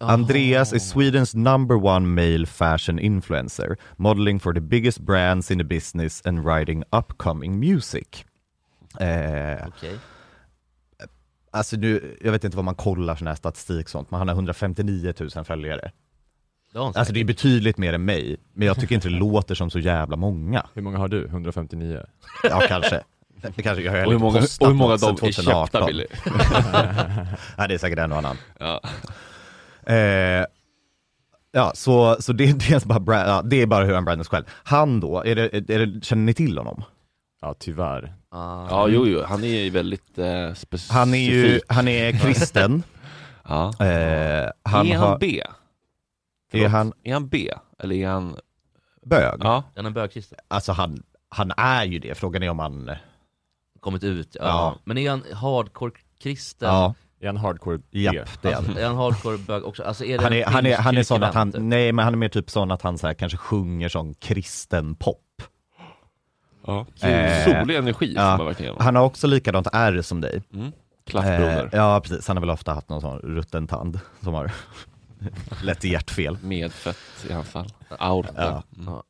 Andreas is Sweden's number one male fashion influencer, modeling for the biggest brands in the business and writing upcoming music. Eh, Okej. alltså nu, jag vet inte vad man kollar sån här statistik och sånt, men han har 159 000 följare. Det har han Alltså det är betydligt mer än mig, men jag tycker inte det låter som så jävla många. Hur många har du? 159? Ja, kanske. Det kanske jag har Och hur många, och hur många av dem är köpta 2018. Billy? Nej, det är säkert en och annan. Ja. Eh, ja, så, så det, det, är bara, bra- ja, det är bara hur han brandas själv. Han då, är det, är det, känner ni till honom? Ja, tyvärr. Ah. ja, jo, jo, han är ju väldigt eh, specifik. Han är ju, han är kristen. Ja. Eh, han är har, han Är han Är han B? Eller är han... bög? Ja. Är han en bögkristen? Alltså han, han är ju det, frågan är om han, Kommit ut, ja. Ja. Men är han hardcore-kristen? ja, Är han hardcore japp det är han. Alltså, är han hardcore-bög också? Alltså är det Han en är, han är, han är sån att han, nej men han är mer typ sån att han så här, kanske sjunger sån kristen pop. ja. Eh, Solig energi ja. man verkligen Han har också likadant R som dig. mm. Klaffbroder. Eh, ja precis, han har väl ofta haft någon sån rutten tand som har till hjärtfel. Medfött i hans fall. Aorta. Ja. Ja.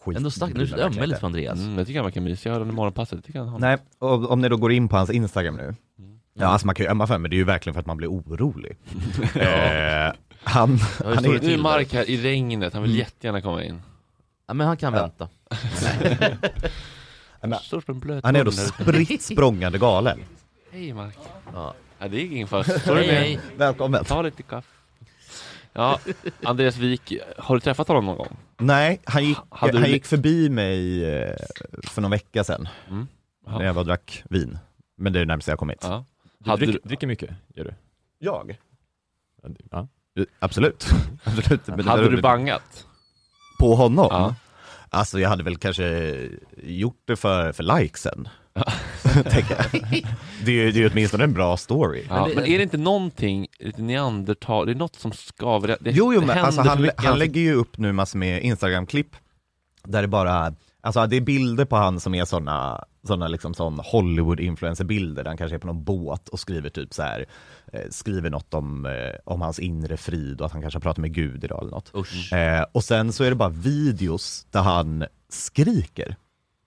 Skit, Ändå det nu ömmar jag lite för Andreas. Mm, jag tycker han verkar mysig. Jag hörde honom i morgonpasset. Jag tycker han har Nej, och om ni då går in på hans Instagram nu. Mm. Ja, alltså man kan ju ömma för honom, men det är ju verkligen för att man blir orolig. eh, han, Ja, han är, Nu är Mark här i regnet. Han vill Mm. jättegärna komma in. Ja, men han kan Ja. vänta. En blöt han är då spritt språngande galen. Hej Mark. Ja. Ja, det är ingen fara. Med? Välkommen. Ta lite kaffe. Ja, Andreas Wik, har du träffat honom någon gång? Nej, han gick, han li- gick förbi mig eh, för någon vecka sedan, Mm. när jag var och drack vin. Men det är det närmaste jag kommit. Ja. Du du, dricker mycket, gör du? Jag? Ja, Absolut. Absolut. Men hade du bangat? På honom? Ja. Alltså jag hade väl kanske gjort det för, för likesen. Tänker jag. Det är ju det är ju åtminstone en bra story. Ja, men, Men det- är det inte någonting, lite neandertal, det är något som skaver? Det, Jo, jo det men händer alltså, för han, mycket han lägger ju upp nu massor med Instagram-klipp där det bara, alltså det är bilder på han som är såna, såna liksom sån Hollywood-influencer-bilder där han kanske är på någon båt och skriver typ så här, eh, skriver något om, eh, om hans inre frid och att han kanske har pratat med Gud idag eller något. Eh, och sen så är det bara videos där han skriker.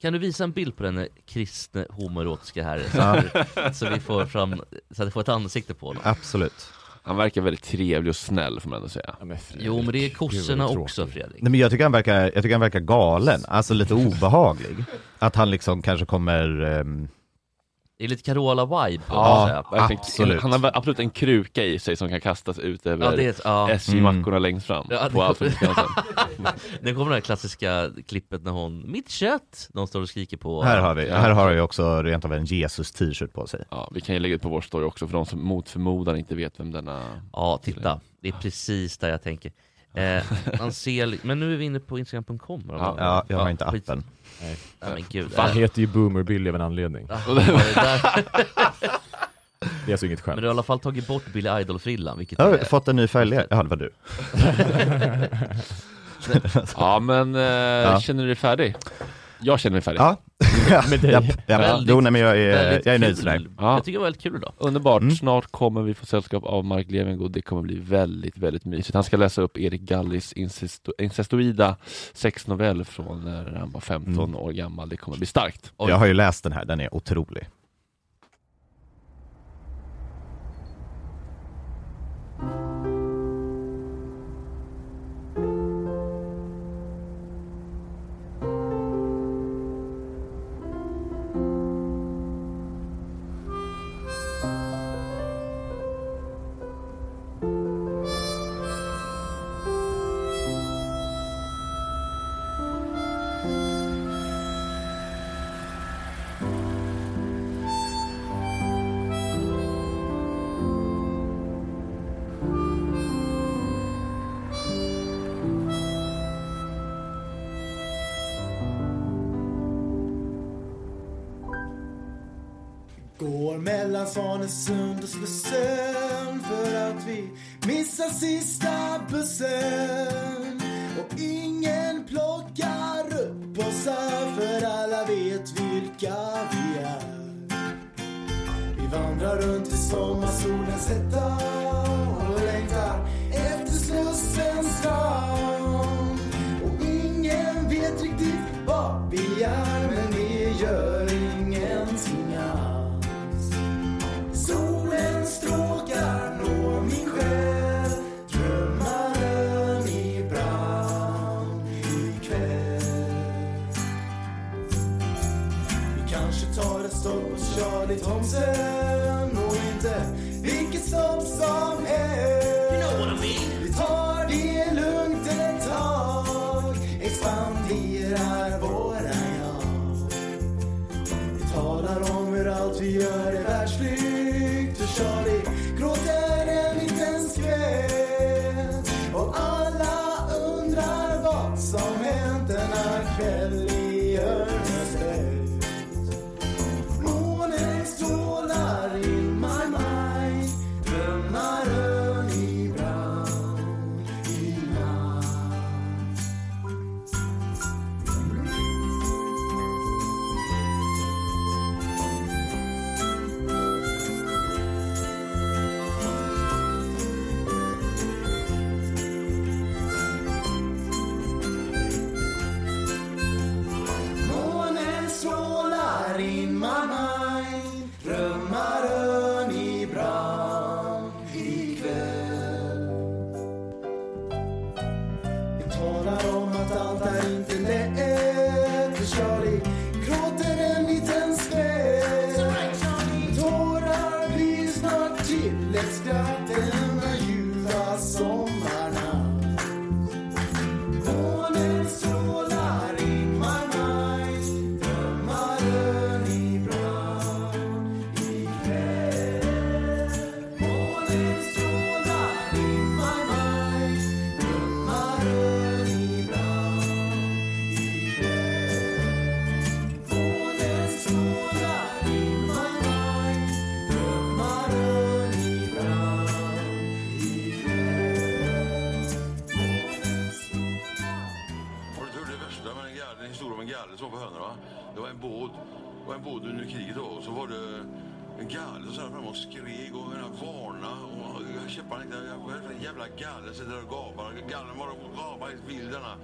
Kan du visa en bild på den kristne homoerotiska här så, så vi får fram, så att vi får ett ansikte på honom? Absolut. Han verkar väldigt trevlig och snäll får man ändå säga. Ja, men Jo men det är kossorna också. Fredrik. Nej, men jag tycker han verkar, jag tycker han verkar galen, alltså lite obehaglig. Att han liksom kanske kommer, ehm, Det är lite Carola-vibe på Ja, säga. Absolut. Han har absolut en kruk i sig som kan kastas ut över Ja, ja. SJ-mackorna längst fram Ja, det- på Allsvenskan. Det kommer det här klassiska klippet när hon, mitt kött! De står och skriker på här har vi, här har ju också rent av en Jesus-t-shirt på sig. Ja, vi kan ju lägga ut på vår story också för de som mot förmodan inte vet vem denna... Ja, titta. Det är precis där jag tänker. Eh, man ser, men nu är vi inne på instagram.com. Ja, jag har inte skit. appen. Nej men gud. Han heter ju Boomer Billy av en anledning. ja, det där? Det är alltså inget Men skämt. du har i alla fall tagit bort Billy Idol-frillan, vilket Jag har är... fått en ny följare, ja det var du. Ja men, eh, känner du dig färdig? Jag känner mig färdig. Ja. Med dig. Japp, japp. Väldigt- Jo, nej, men jag är, jag är nöjd sådär. Ja. Jag tycker det var väldigt kul idag. Underbart, Mm. snart kommer vi få sällskap av Mark Levengood, det kommer bli väldigt, väldigt mysigt. Han ska läsa upp Erik Gallis incesto- incestoida sexnovell från när han var 15 Mm. år gammal, det kommer bli starkt. Jag har ju läst den här, den är otrolig. Är det för en jävla galle sitter där och gapar? Gallen bara vild denna.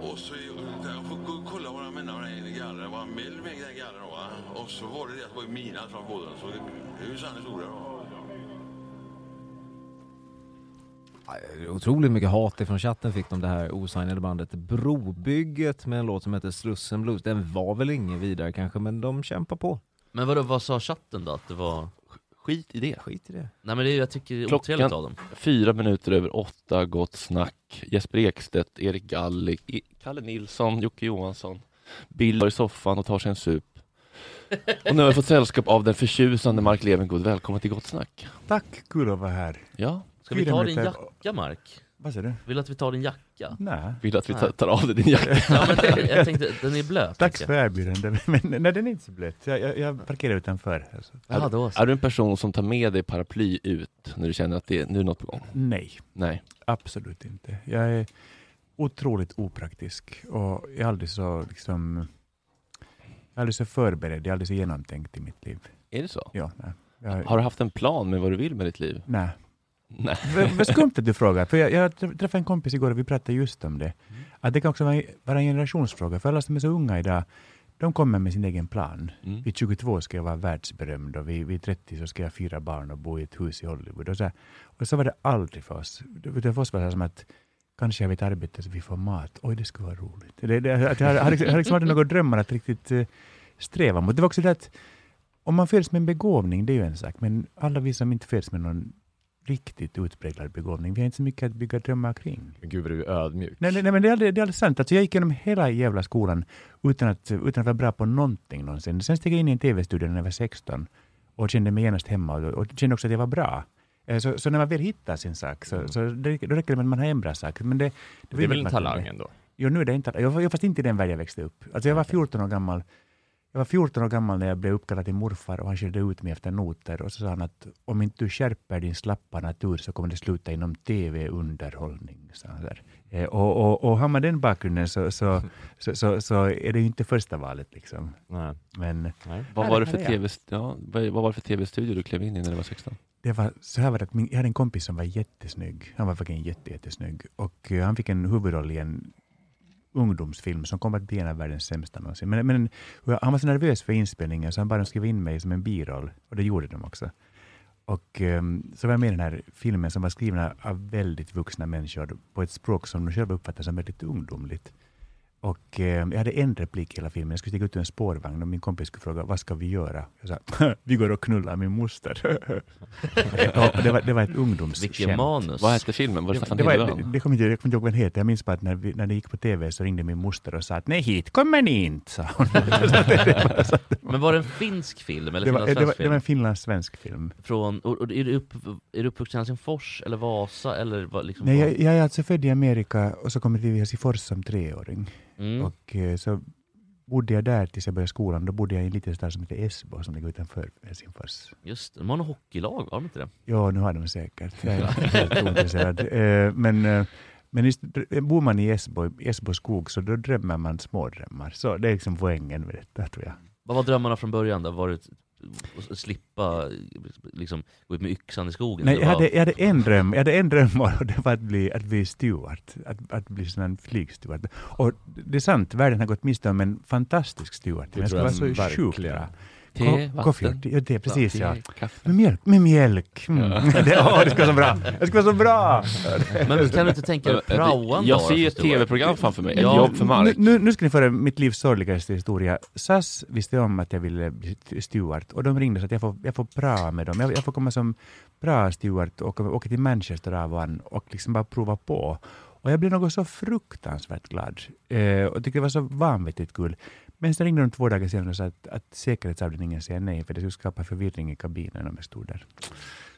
Och så jag får kolla vad han menar med den gallen. Var han mild med den gallen då va? Och så var det det att det var minat från båten. Så det, är ju sann historia då. Otroligt mycket hat ifrån chatten fick de det här osignade bandet Brobygget med en låt som heter Slussen Blues. Den var väl ingen vidare kanske, men de kämpar på. Men vadå, vad sa chatten då? Att det var... Skit i det. Skit i det. Nej men det är, jag tycker det är otrevligt av dem. fyra minuter över åtta, gott snack. Jesper Ekstedt, Erik Galli, I- Kalle Nilsson, Jocke Johansson. Bill var i soffan och tar sig en sup. Och nu har vi fått sällskap av den förtjusande Mark Levengood. Välkommen till Gott Snack. Tack, kul att vara här. Ja. Ska vi ta din jacka Mark? Vad säger du? Vill du att vi tar din jacka? Nej. Vill att vi tar- tar av dig din jacka? Ja, men det, jag tänkte, den är blöt. Tack för erbjudandet, men nej, den är inte så blöt. Jag, jag, jag parkerar utanför. Alltså. Ja, då så. Är du en person som tar med dig paraply ut när du känner att det är, nu är något på gång? Nej, Nej. absolut inte. Jag är otroligt opraktisk och jag är aldrig så liksom jag är aldrig så förberedd, jag är aldrig så genomtänkt i mitt liv. Är det så? Ja, nej. Jag, Har du haft en plan med vad du vill med ditt liv? nej. Vad skumt att du frågar, för jag, jag träffade en kompis igår och vi pratade just om det. Att det kan också vara vara en generationsfråga, för alla som är så unga idag, de kommer med sin egen plan. Mm. Vid 22 ska jag vara världsberömd och vid, vid 30 så ska jag ha fyra barn och bo i ett hus i Hollywood. Och så, här. och så var det aldrig för oss. Det det för oss var det som att kanske har vi ett arbete så vi får mat. Oj, det skulle vara roligt. Det, det, att jag har, har, liksom, aldrig några drömmar att riktigt uh, sträva mot. Det var också det att om man föds med en begåvning, det är ju en sak, men alla vi som inte föds med någon riktigt utpräglad begåvning, vi har inte så mycket att bygga drömmar kring. Men gud vad du är ödmjuk. Nej, nej, nej men det är aldrig, det är aldrig sant. Alltså, jag gick igenom hela jävla skolan utan att, utan att vara bra på någonting någonsin. Sen steg jag in i en tv-studio när jag var 16 och kände mig genast hemma och, och kände också att jag var bra. Eh, Så, så när man väl hittar sin sak, så, så det, då räcker det med att man har en bra sak. Men det, Det är väl en talang ändå? Jo, nu är det inte Jag jag fast inte i den värld jag växte upp. Alltså jag var 14 år gammal. Jag var 14 år gammal när jag blev uppkallad till morfar och han skällde ut mig efter noter och så sa han att om inte du skärper din slappa natur så kommer det sluta inom TV-underhållning. Eh, Och, och, och har man den bakgrunden så, så, så, så, så är det ju inte första valet. Liksom. Nej. Men Vad här- var det för här är jag. TV, ja, vad var det för TV-studio du klev in i när du var 16? Det var så här var det att min, jag hade en kompis som var jättesnygg. Han var verkligen jätte, jättesnygg. Och eh, han fick en huvudroll i en ungdomsfilm som kommer att bli en av världens sämsta någonsin. Men, men han var så nervös för inspelningen så han bad dem skriva in mig som en biroll. Och det gjorde de också. Och um, så var jag med i den här filmen som var skriven av väldigt vuxna människor på ett språk som de själva uppfattar som väldigt ungdomligt. Och eh, jag hade en replik i hela filmen. Jag skulle stiga ut ur en spårvagn och min kompis skulle fråga vad ska vi göra? Jag sa vi går och knullar min moster. det, var, det var ett ungdomsskämt. Vilken manus. Vad hette filmen? Var det Staffan det, var, Hildebrand? det, det kommer inte, jag kommer inte ihåg vad den heter. Jag minns bara att när, vi, när det gick på TV så ringde min moster och sa att nej hit kommer ni inte, sa hon. Men var det en finsk film eller det var, det, var, det var en finlandssvensk film. Från, och, och är, du upp, är du uppvuxen i Helsingfors eller Vasa eller vad, liksom Nej, jag, jag är alltså född i Amerika och så kom jag till Helsingfors som treåring. Mm. Och eh, så bodde jag där tills jag började skolan. Då bodde jag i en liten stad som heter Esbo som ligger utanför Helsingfors. Just det, de har något hockeylag, har de inte det? Ja, nu har de säkert. Jag är helt ointresserad. Eh, Men, eh, men just, bor man i Esbo, Esbo skog så då drömmer man smådrömmar. Så det är liksom poängen med detta tror jag. Vad var drömmarna från början då? Var det att slippa liksom, gå ut med yxan i skogen? Nej, jag, hade, jag, hade en dröm, jag hade en dröm och det var att bli, att bli steward. Att, att bli sån här flygsteward. Och det är sant, världen har gått miste om en fantastisk steward. Det Jag tror skulle jag vara så sjukt verkligen. bra. Te, Ko- vatten. Koffie, ja, det, precis ja. kaffe. Med mjölk, med mjölk. Mm. det, åh, det ska vara så bra. Det ska vara så bra. Men kan du inte tänka dig praoan Jag då, ser ett? TV-program framför mig, ett Ja. jobb för Mark. Nu, nu, ska ni få höra mitt livs sorgligaste historia. SAS visste om att jag ville bli steward och de ringde så att jag får, jag får pra med dem. Jag, jag får komma som bra steward och åka, åka till Manchester av och an och liksom bara prova på. Och jag blev något så fruktansvärt glad eh, och tyckte det var så vanvettigt kul. Men sen ringde de två dagar senare och sa att, att säkerhetsavdelningen säger nej för det skulle skapa förvirring i kabinen om jag stod där.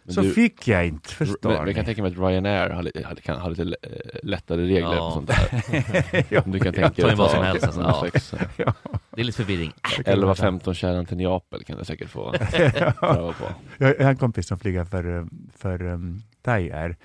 Men så du- fick jag inte, förstår Men, men jag kan ni. tänka mig att Ryanair har, kan, har lite lättare regler Ja. och sånt där. Ja, Om du kan ja. tänka Ta dig in vad som helst, alltså. Ja. 106, Ja. Det är lite förvirring. 11-15 kärran till Neapel kan du säkert få pröva på. Jag har en kompis som flyger för, för um, Thai Air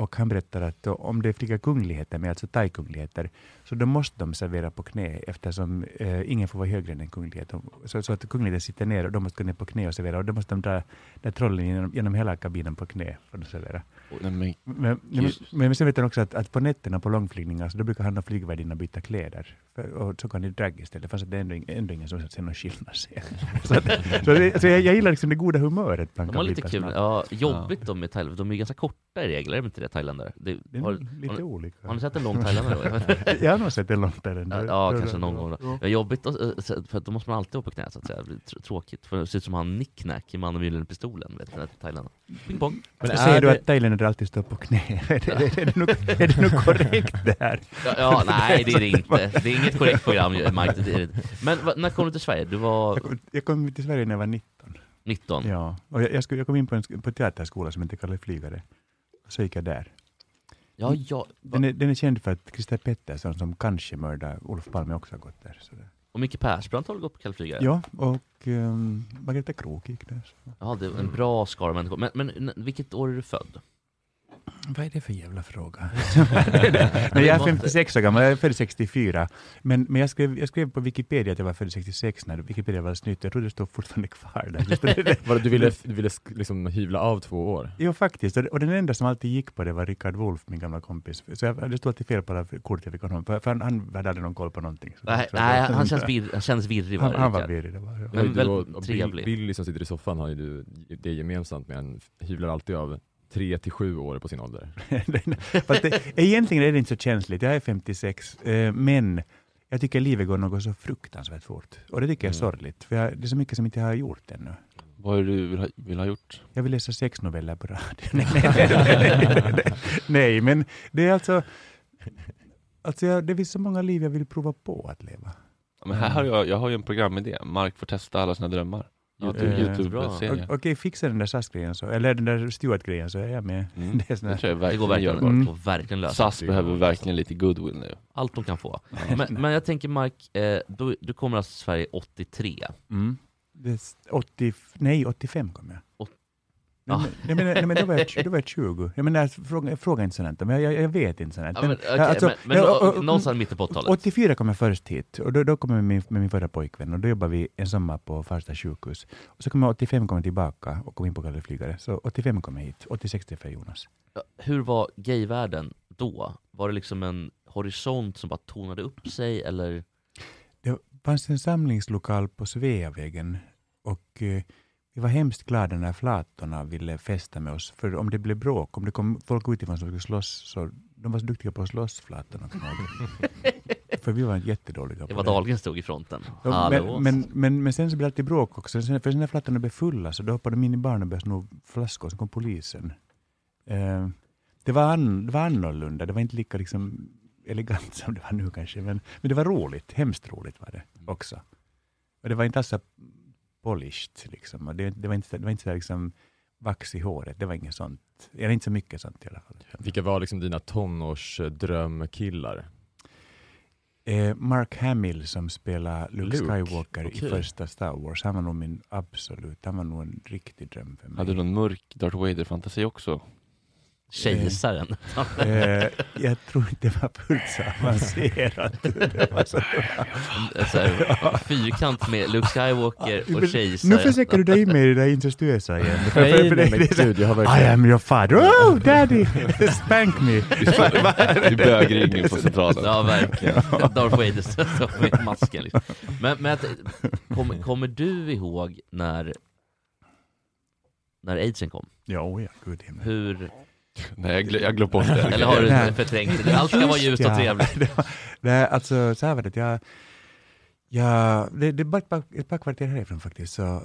och han berättar att om det flyger kungligheter, med alltså thai-kungligheter, så då måste de servera på knä eftersom eh, ingen får vara högre än en kunglighet. Så, så att kungligheten sitter ner och de måste gå ner på knä och servera och då måste de dra den trollen genom, genom hela kabinen på knä för att servera. Nej, men, Men, men, sen vet jag också att, att på nätterna på långflygningar så då brukar han och flygvärdinnan byta kläder. För, och så kan de drag istället, fast det är ändå, ändå ingen som ser någon skillnad sen. så att, så det, så jag, jag gillar liksom det goda humöret bland De har lite kul, ja, jobbigt de med Thailand, de är ganska korta i regler, är de inte det, thailändare? Det, Det är har, lite har, olika. har ni sett en lång thailändare? Jag har nog sett en långt där ändå. Ja, ja, kanske någon gång då. Ja, jobbigt, eh, för då måste man alltid vara på knä så att säga. Det blir tr- tråkigt, för det ser ut som han Nicknack i Mannen med pistolen, vet du, Thailand. Ping pong. Men säger du att thailändare alltid står på knä? är, det, är, det nog, är det nog korrekt det här? Ja, ja, nej det är det inte. Det är inget korrekt program, Mike. Det det. Men när kom du till Sverige? Du var Jag kom, jag kom till Sverige när jag var 19. 19? Ja, och jag, jag, skulle, jag kom in på en på teaterskola som inte kallar flygare. Så gick jag där. Ja, ja. Den är, den är känd för att Christer Pettersson som kanske mördade Olof Palme också har gått där. Så det. Och Micke Persbrandt väl gått på kallflygare? Ja, och um, Margareta Krook gick där. Ja, det är en bra skara människor. Men, men vilket år är du född? Vad är det för jävla fråga? Nej, jag är 56 år gammal, jag är född 64. Men, men jag, skrev, jag skrev på Wikipedia att jag var född 66 när Wikipedia var snytt. Jag tror det står fortfarande kvar där. Var det, du ville, du ville liksom hyvla av två år? Jo, faktiskt. Och, och den enda som alltid gick på det var Richard Wolff, min gamla kompis. Så jag, det stod alltid fel på alla kort jag fick honom. För, för han, han hade aldrig någon koll på någonting. Så Nej, så- nej han, känns vir, han känns virrig Han, var han var Rickard. virrig. Det var, ja. Men väldigt trevlig. Bill, Billy som sitter i soffan har ju du det gemensamt med en hyvlar alltid av tre till sju år på sin ålder. Fast det, egentligen är det inte så känsligt. Jag är 56, eh, men jag tycker livet går något så fruktansvärt fort. Och det tycker jag är Mm. sorgligt. För jag, det är så mycket som inte jag har gjort ännu. vad är det du vill ha, vill ha gjort? Jag vill läsa sexnoveller på radio. nej, nej, nej, nej, nej, nej, men det är alltså... Alltså jag, det finns så många liv jag vill prova på att leva. Men här har jag, jag har ju en programidé. Mark får testa alla sina drömmar. Eh, YouTube-serie. o- Okej, fixa den där SAS-grejen så, eller den där Stewart-grejen så är jag med. Mm. Det är sån Det jag verkligen Det går verkligen, gör. Mm. verkligen lösa. SAS behöver verkligen lite goodwill nu. Allt de kan få. Men, men jag tänker Mark, eh, du, du kommer alltså till Sverige 83. Mm. Det är s- 80, nej, 85 kom jag. Ja. men, nej, men, nej, men då var jag, då var jag 20. Jag menar, fråga, fråga inte sånt, men jag, jag vet inte sånt. Ja, men, okej, alltså, men, men ja, nå- och- någonstans mitten på 80-talet. 84 kom jag först hit och då, då kom jag med min, med min förra pojkvän och då jobbade vi en sommar på Farsta sjukhus. Och så kom jag 85 kom jag tillbaka och kom in på Kalle Flygare. Så 85 kom jag hit, 86 träffade jag Jonas. Ja, Hur var gayvärlden då? Var det liksom en horisont som bara tonade upp sig eller? Det fanns en samlingslokal på Sveavägen och eh, vi var hemskt glada när flatorna ville festa med oss. För om det blev bråk, om det kom folk utifrån som skulle slåss, så de var så duktiga på att slåss, flatorna. för vi var jättedåliga på Eva det. Dahlgren stod i fronten. Ja, men, men, men, men sen så blev det alltid bråk också. Sen, för sen när flattorna blev fulla så då hoppade de in i barnen och började sno flaskor, så kom polisen. Eh, det, var an, det var annorlunda, det var inte lika liksom, elegant som det var nu kanske. Men, men det var roligt, hemskt roligt var det också. Och det var inte alls polished liksom. Och det, det var inte, det var inte så liksom vax i håret, det var inget sånt. Eller inte så mycket sånt i alla fall. Vilka var liksom dina tonårsdrömkillar? Eh, Mark Hamill som spelar Luke, Luke, Skywalker okej. i första Star Wars, han var nog min absolut, han var nog en riktig dröm för mig. Hade du någon mörk Darth Vader-fantasi också? Kejsaren. Eh, jag tror inte det var fullt så avancerat. Det var så- Så här, fyrkant med Luke Skywalker och kejsaren. Nu försöker du dra in mig i det där incestuösa igen. Nej, för- för nej, det- men gud, jag har verkligen- I am your father. Oh, daddy! Spank me! Det är bögringen på centralen. Ja, verkligen. Darth Vader står med masken. Liksom. Men, men att, kommer, kommer du ihåg när, när aidsen kom? Ja, oh ja, gud himmel. Hur, Nej, jag, glö- jag glömde bort det. eller har du förträngt det? Allt ska vara ljust och trevligt. Det var- Nej, alltså så här var det. Jag, jag, det, det är bara ett par, kvarter härifrån faktiskt. Så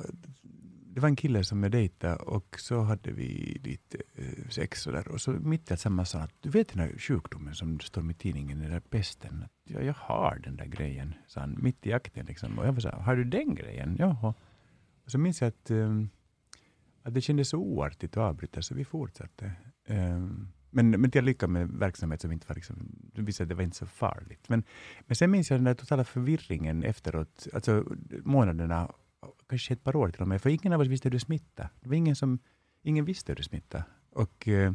det var en kille som jag dejtade och så hade vi lite eh, sex och där. Och så mitt i allt samma sa att du vet den här sjukdomen som det står i tidningen, den där pesten. Ja, jag har den där grejen, sa han, mitt i akten. Liksom. Och jag var så här, har du den grejen? Jaha. Och så minns jag att, um, att det kändes så oartigt att avbryta, så vi fortsatte. Ehm, men, men jag lyckades med verksamhet som inte var liksom, visade att det var inte så farligt. Men, men sen minns jag den där totala förvirringen efteråt, alltså månaderna, kanske ett par år till och med, för ingen av oss visste hur det smittade. Det var ingen som, ingen visste hur det smittade. Och, eh,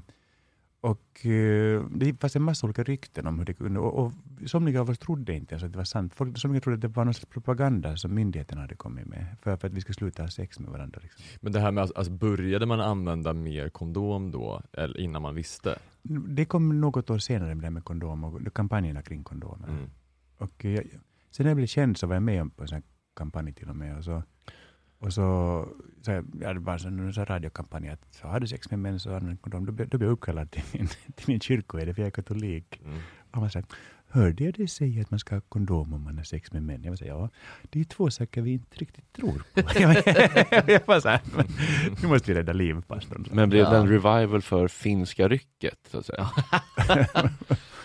och eh, det fanns en massa olika rykten om hur det kunde, och, och somliga av oss trodde inte ens att det var sant. Folk, somliga trodde att det var någon slags propaganda som myndigheterna hade kommit med, för, för att vi skulle sluta ha sex med varandra. Liksom. Men det här med, alltså, började man använda mer kondom då, eller innan man visste? Det kom något år senare med det här med kondom och kampanjerna kring kondomer. Mm. Och eh, jag, sen när jag blev känd så var jag med på en sån här kampanj till och med. Och så, och så, så här, ja, det var en radiokampanj att så har du sex med män så använd kondom. Då, då blev jag uppkallad till min, till min kyrkoherde för jag är katolik. Mm. Och man sa, hörde jag dig säga att man ska ha kondom om man har sex med män? Jag här, ja, det är två saker vi inte riktigt tror på. jag var så här, nu måste vi rädda liv pastorn. Men blev det Ja. en revival för finska rycket? Så att säga?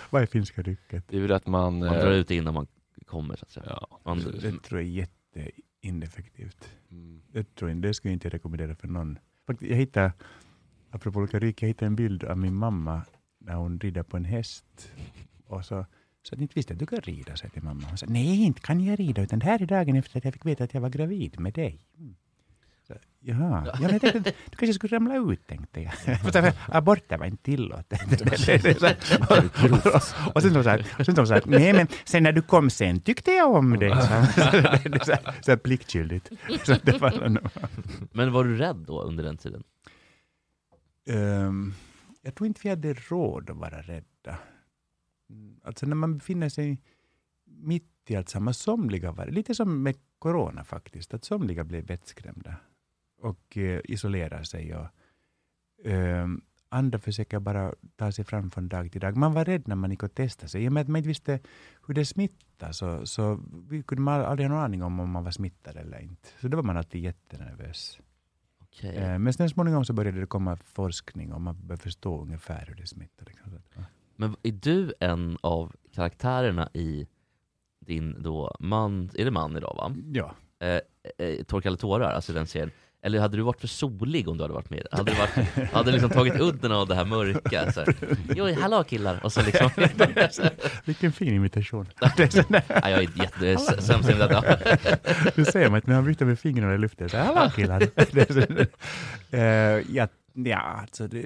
Vad är finska rycket? Det är väl att man... Man eh, drar ut det innan man kommer, så att säga. Ja, Man. Det tror jag är jätteineffektivt. Mm. Det, tror jag, det skulle jag inte rekommendera för någon. Faktiskt, jag hittade, apropå ryck, jag hittade en bild av min mamma när hon rider på en häst. Och så så att inte visste att du kan rida, sa till mamma. Hon sa, nej, inte kan jag rida, utan det här är dagen efter att jag fick veta att jag var gravid med dig. Mm. Jaha, ja, men jag tänkte att du kanske skulle ramla ut, tänkte jag. Här, Aborter var inte tillåtet. och sen sa sen så jag, nej men sen när du kom sen tyckte jag om dig. Så, här- här pliktskyldigt. Så det var nog- men var du rädd då under den tiden? Ehm, jag tror inte vi hade råd att vara rädda. Alltså när man befinner sig mitt i allt samma, somliga var lite som med corona faktiskt, att somliga blev vettskrämda och eh, isolerar sig. Och, ehm, andra försöker bara ta sig fram från dag till dag. Man var rädd när man gick och testade sig. I och med att man inte visste hur det smittar så, så vi kunde man aldrig ha någon aning om om man var smittad eller inte. Så då var man alltid jättenervös. Okej. Eh, Men sen småningom så började det komma forskning och man började förstå ungefär hur det smittar. Liksom. Men är du en av karaktärerna i din då man, är det man idag va? Ja. eh, eh, Torka alla tårar, alltså den serien? Eller hade du varit för solig om du hade varit med? Hade du varit, hade liksom tagit udden av det här mörka? Så här, jo, hallå killar! Och så liksom... Vilken fin imitation. ja, jag är jätte, s- sämst i detta. Du ser mig när han viftar med fingrarna i luften. Så, Hallå killar! Eh, ja, ja, alltså det,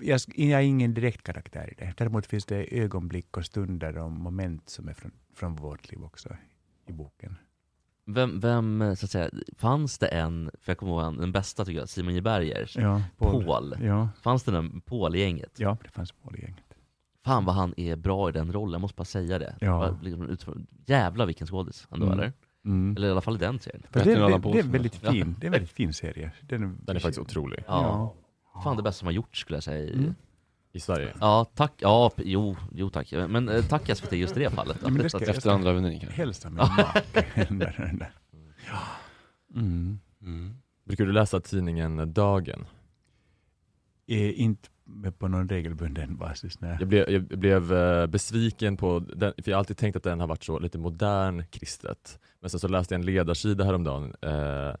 jag, jag är ingen direkt karaktär i det. Däremot finns det ögonblick och stunder och moment som är från, från vårt liv också i boken. Vem, vem, så att säga, fanns det en, för jag kommer ihåg en, den bästa tycker jag, Simon J. Bergers, Ja, Paul. Paul. Ja. Fanns det en Paul i gänget? Ja, det fanns Paul i gänget. Fan vad han är bra i den rollen, jag måste bara säga det. Ja. Liksom Jävlar vilken skådis ändå Mm. eller? Mm. Eller i alla fall i den serien. Fast det, det, det, är väldigt fin, det är en väldigt fin serie. Den är, Den är faktiskt otrolig. Ja. Fan det bästa som har gjorts skulle jag säga. i- Mm. I Sverige? Ja, tack. Ja, jo, jo tack. Men eh, tack SVT just i det fallet. Ja, men det ska, jag Efter ska andra avenyn kanske. Hälsa min make. Den där. Mm. Brukar du läsa tidningen Dagen? Eh, inte på någon regelbunden basis. Nej. Jag blev, jag blev eh, besviken på den, för jag har alltid tänkt att den har varit så lite modern kristet. Men sen så läste jag en ledarsida häromdagen eh,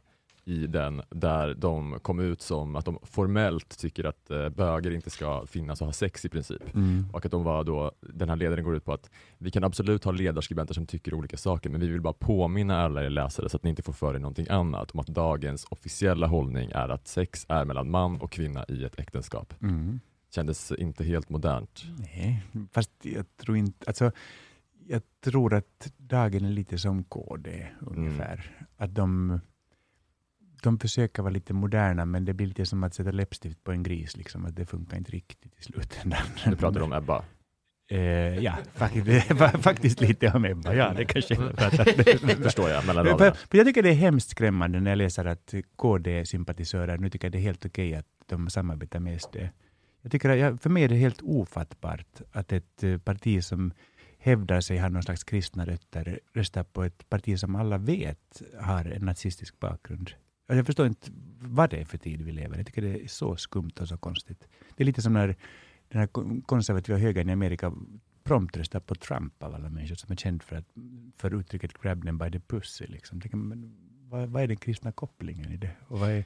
i den där de kom ut som att de formellt tycker att eh, bögar inte ska finnas och ha sex i princip. Mm. Och att de var då, den här ledaren går ut på att vi kan absolut ha ledarskribenter som tycker olika saker men vi vill bara påminna alla er läsare så att ni inte får för er någonting annat om att dagens officiella hållning är att sex är mellan man och kvinna i ett äktenskap. Mm. Kändes inte helt modernt. Nej, fast jag tror inte, alltså jag tror att dagen är lite som KD ungefär. Att de, de försöker vara lite moderna men det blir lite som att sätta läppstift på en gris, liksom, att det funkar inte riktigt i slutändan. Du pratar om Ebba? Eh, ja, faktiskt, faktiskt lite om Ebba. Ja, det kanske jag pratar. Förstår jag, mellan raderna. för jag tycker det är hemskt skrämmande när jag läser att KD-sympatisörer nu tycker att det är helt okej att de samarbetar med SD. Jag tycker att jag, för mig är det helt ofattbart att ett eh, parti som hävdar sig ha någon slags kristna rötter röstar på ett parti som alla vet har en nazistisk bakgrund. Jag förstår inte vad det är för tid vi lever i. Jag tycker det är så skumt och så konstigt. Det är lite som när den här konservativa högern i Amerika prompt röstar på Trump av alla människor som är känd för, att, för uttrycket grab them by the pussy. Liksom. Vad, vad är den kristna kopplingen i det? Och vad är,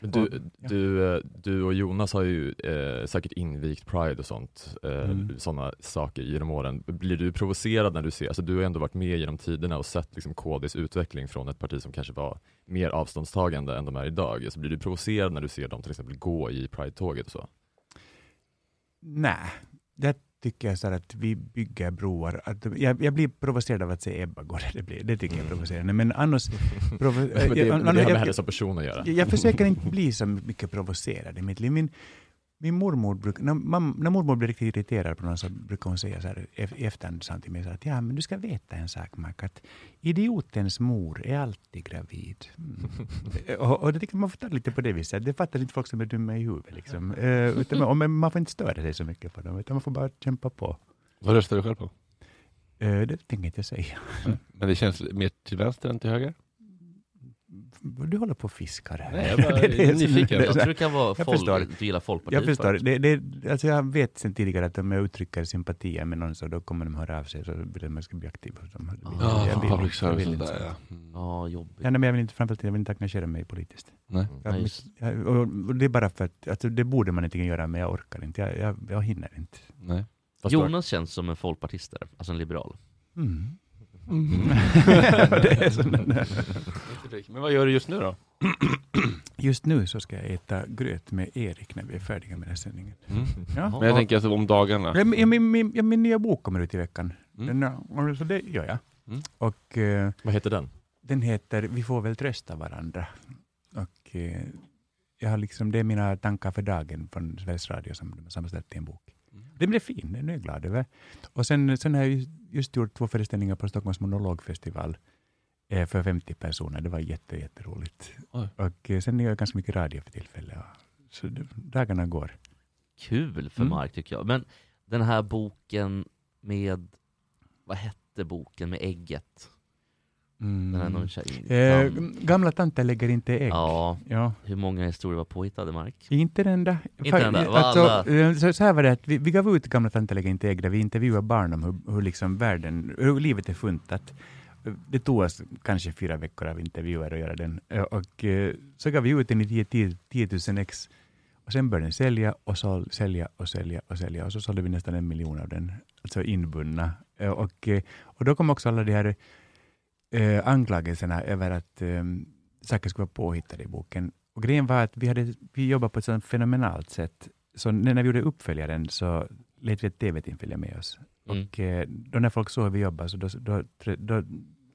du, och- ja. du, eh, du och Jonas har ju eh, säkert invigt Pride och sånt, eh, Mm. sådana saker genom åren. Blir du provocerad när du ser, alltså du har ändå varit med genom tiderna och sett liksom KDs utveckling från ett parti som kanske var mer avståndstagande än de är idag. Alltså blir du provocerad när du ser dem till exempel gå i Pride-tåget och så? Nej, det tycker jag så att vi bygger broar. Att, jag, jag blir provocerad av att se Ebba gå. Det, blir, det tycker jag är provocerande. Men annars... provo- Men det, jag- men det har med henne som person att göra. Jag, jag försöker inte bli så mycket provocerad i mitt liv. Min, min mormor bruk, när, mam, när mormor blir riktigt irriterad på någon så brukar hon säga så här i efterhand sa till mig så att ja, men du ska veta en sak Mark, att idiotens mor är alltid gravid. Mm. och, och det tycker man får ta lite på det viset. Det fattar inte folk som är dumma i huvudet. Liksom. Eh, utan, man- man får inte störa sig så mycket på dem, utan man får bara kämpa på. Vad röstar du själv på? Eh, det tänker jag inte säga. Men det känns mer till vänster än till höger? Du håller på och fiskar här. Nej, jag bara är Det är så- nyfiken. det Jag tror det kan vara jag folk, förstår. du gillar Folkpartiet Jag förstår. Det, det, alltså jag vet sedan tidigare att om jag uttrycker sympatier med någon så då kommer de höra av sig så vill de att jag ska bli aktiv. Ja, Jag vill- public service så. ja. Ja, jobbigt. Ja, nej, men jag vill inte, framförallt jag vill inte engagera mig politiskt. Nej. Jag, Ja, just. jag, och, och det är bara för att, alltså, det borde man inte göra men jag orkar inte. Jag, jag, jag hinner inte. Nej. Fast Jonas känns som en folkpartist där, alltså en liberal. Mm. så- Men vad gör du just nu då? Just nu så ska jag äta gröt med Erik när vi är färdiga med den här sändningen. Mm. Ja. Men jag tänker alltså om dagarna. Ja, min, min, min, ja, min nya bok kommer ut i veckan. Mm. Den, så det gör jag. Mm. Och, eh, Vad heter den? den heter Vi får väl trösta varandra. Och, eh, jag har liksom, det är mina tankar för dagen från Sveriges Radio som de har sammanställt i en bok. Den blev fin, den är jag glad över. Och sen, sen har jag ju just gjort två föreställningar på Stockholms monologfestival eh, för 50 personer. Det var jätte, jätteroligt. Oj. Och eh, sen gör jag ganska mycket radio för tillfället. Så dagarna går. Kul för Mm. Mark tycker jag. Men den här boken med, vad hette boken med ägget? Den här någon tjej, Eh, gamla tanter lägger inte ägg. Ja, Ja. hur många historier var påhittade Mark? Inte den enda. Inte den enda, vad alltså, eh, så, så här var det, att vi, vi gav ut Gamla tanter lägger inte ägg, där vi intervjuade barn om hur, hur, liksom världen, hur livet är funtat. det tog oss kanske fyra veckor av intervjuer att göra den. Eh, Och eh, så gav vi ut den i 10 10 000 ex. Och sen började den sälja och sål, sälja och sälja och sälja. Och så sålde vi nästan en miljon av den, alltså inbundna. Och, och då kom också alla de här eh, anklagelserna över att eh, saker skulle vara påhittade i boken. Och grejen var att vi, hade, vi jobbade på ett sådant fenomenalt sätt. Så när, vi gjorde uppföljaren så lät vi ett tv-team följa med oss. Mm. Och eh, då när folk såg hur vi jobbade, så då, då, då,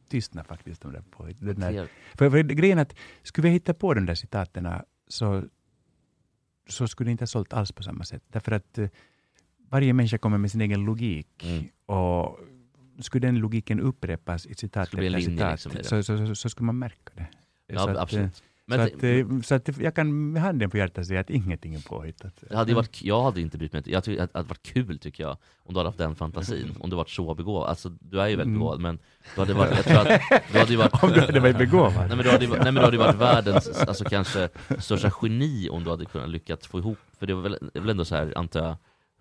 tystnade faktiskt de där på. Den där, för, för grejen är att skulle vi hitta på de där citaten så, så skulle det inte ha sålt alls på samma sätt. Därför att eh, varje människa kommer med sin egen logik. Mm. Och skulle den logiken upprepas i citat efter citat, liksom så, så, så, så skulle man märka det. Ja, så att, absolut. eh, Men så, att, eh, så att jag kan med handen på hjärtat säga att ingenting är påhittat. Det hade varit, jag hade inte brytt mig. Jag att det hade varit kul tycker jag, om du hade haft den fantasin. Om du varit så begåvad. Alltså du är ju väldigt Mm. begåvad, men du hade varit, jag tror att du hade varit... Om du hade varit begåvad? Nej men du hade, nej, men du hade varit världens, alltså kanske största geni om du hade kunnat lyckats få ihop, för det var väl, väl ändå så här, antar jag,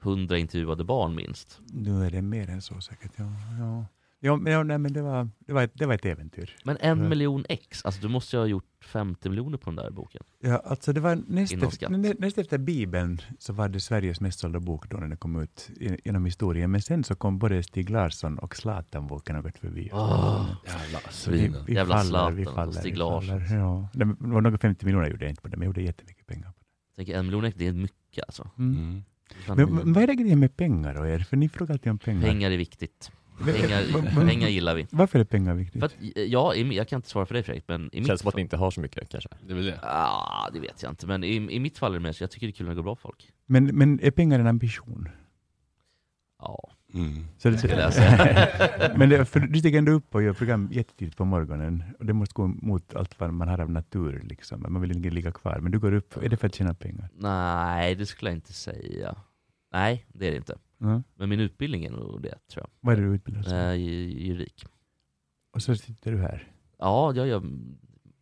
hundra intervjuade barn minst. Nu är det mer än så säkert. Ja, ja. Ja, men, ja, nej, men det, var, det, var ett, det var ett äventyr. Men en Ja. miljon ex, alltså du måste ju ha gjort 50 miljoner på den där boken. Ja, alltså det var näst, efter, nä, näst efter Bibeln så var det Sveriges mest sålda bok då när den kom ut genom historien. Men sen så kom både Stig Larsson och Zlatan-boken och gått förbi. Åh, jävla Så vi, vi Jävla faller, Zlatan vi och faller, Stig vi Larsson. Ja. Det var några 50 miljoner gjorde jag inte på det, men jag gjorde jättemycket pengar. på Jag tänker en miljon ex, det är mycket alltså. Mm. Men, men vad är det grejen med pengar och er? För ni frågar alltid om pengar. Pengar är viktigt. Pengar, pengar gillar vi. Varför är pengar viktigt? För att, eh, ja, jag kan inte svara för dig Fredrik, men i mitt Känns som att ni inte har så mycket kanske. Det är väl det. Ah, det vet jag inte, men i, i mitt fall är det mest, jag tycker det är kul när det går bra för folk. Men, men är pengar en ambition? Ja. Mm. Så det, Skulle jag säga. men det, för du stiger ändå upp och gör program jättetidigt på morgonen och det måste gå mot allt vad man har av natur. Liksom. Man vill inte ligga kvar, men du går upp. Är det för att tjäna pengar? Nej, det skulle jag inte säga. Nej, det är det inte. Mm. Men min utbildning är nog det, tror jag. Vad är det du utbildar dig ju- juridik. Och så sitter du här. Ja, jag gör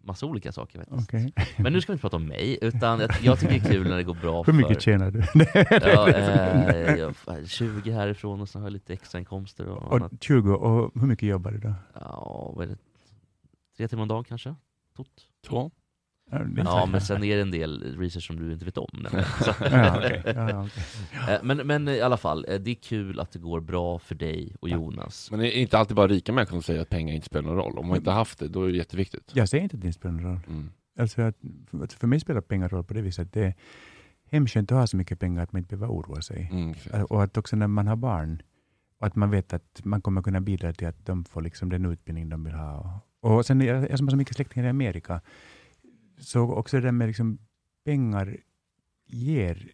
massa olika saker faktiskt. Okej. Men nu ska vi inte prata om mig, utan jag, jag tycker det är kul när det går bra Hur mycket för... tjänar du? ja, eh, jag, 20 härifrån och sen har jag lite extrainkomster och, och annat. 20, och hur mycket jobbar du då? Ja, vad är det? Tre timmar om dagen kanske? Tot. Två? Ja, men sen är det en del research som du inte vet om. Ja, okej. Ja, okej. Eh, men, men i alla fall, eh, det är kul att det går bra för dig och Jonas. Men det är inte alltid bara rika människor som säger att pengar inte spelar någon roll. Om man inte haft det, då är det jätteviktigt. Jag säger inte att det inte spelar någon roll. Mm. Alltså att, för, mig spelar pengar roll på det viset att det är hemskönt att ha så mycket pengar att man inte behöver oroa sig. Mm. Äh, Och att också när man har barn, och att man vet att man kommer kunna bidra till att de får liksom den utbildning de vill ha. Och sen, jag jag som har så mycket släktingar i Amerika, så också det där med liksom pengar ger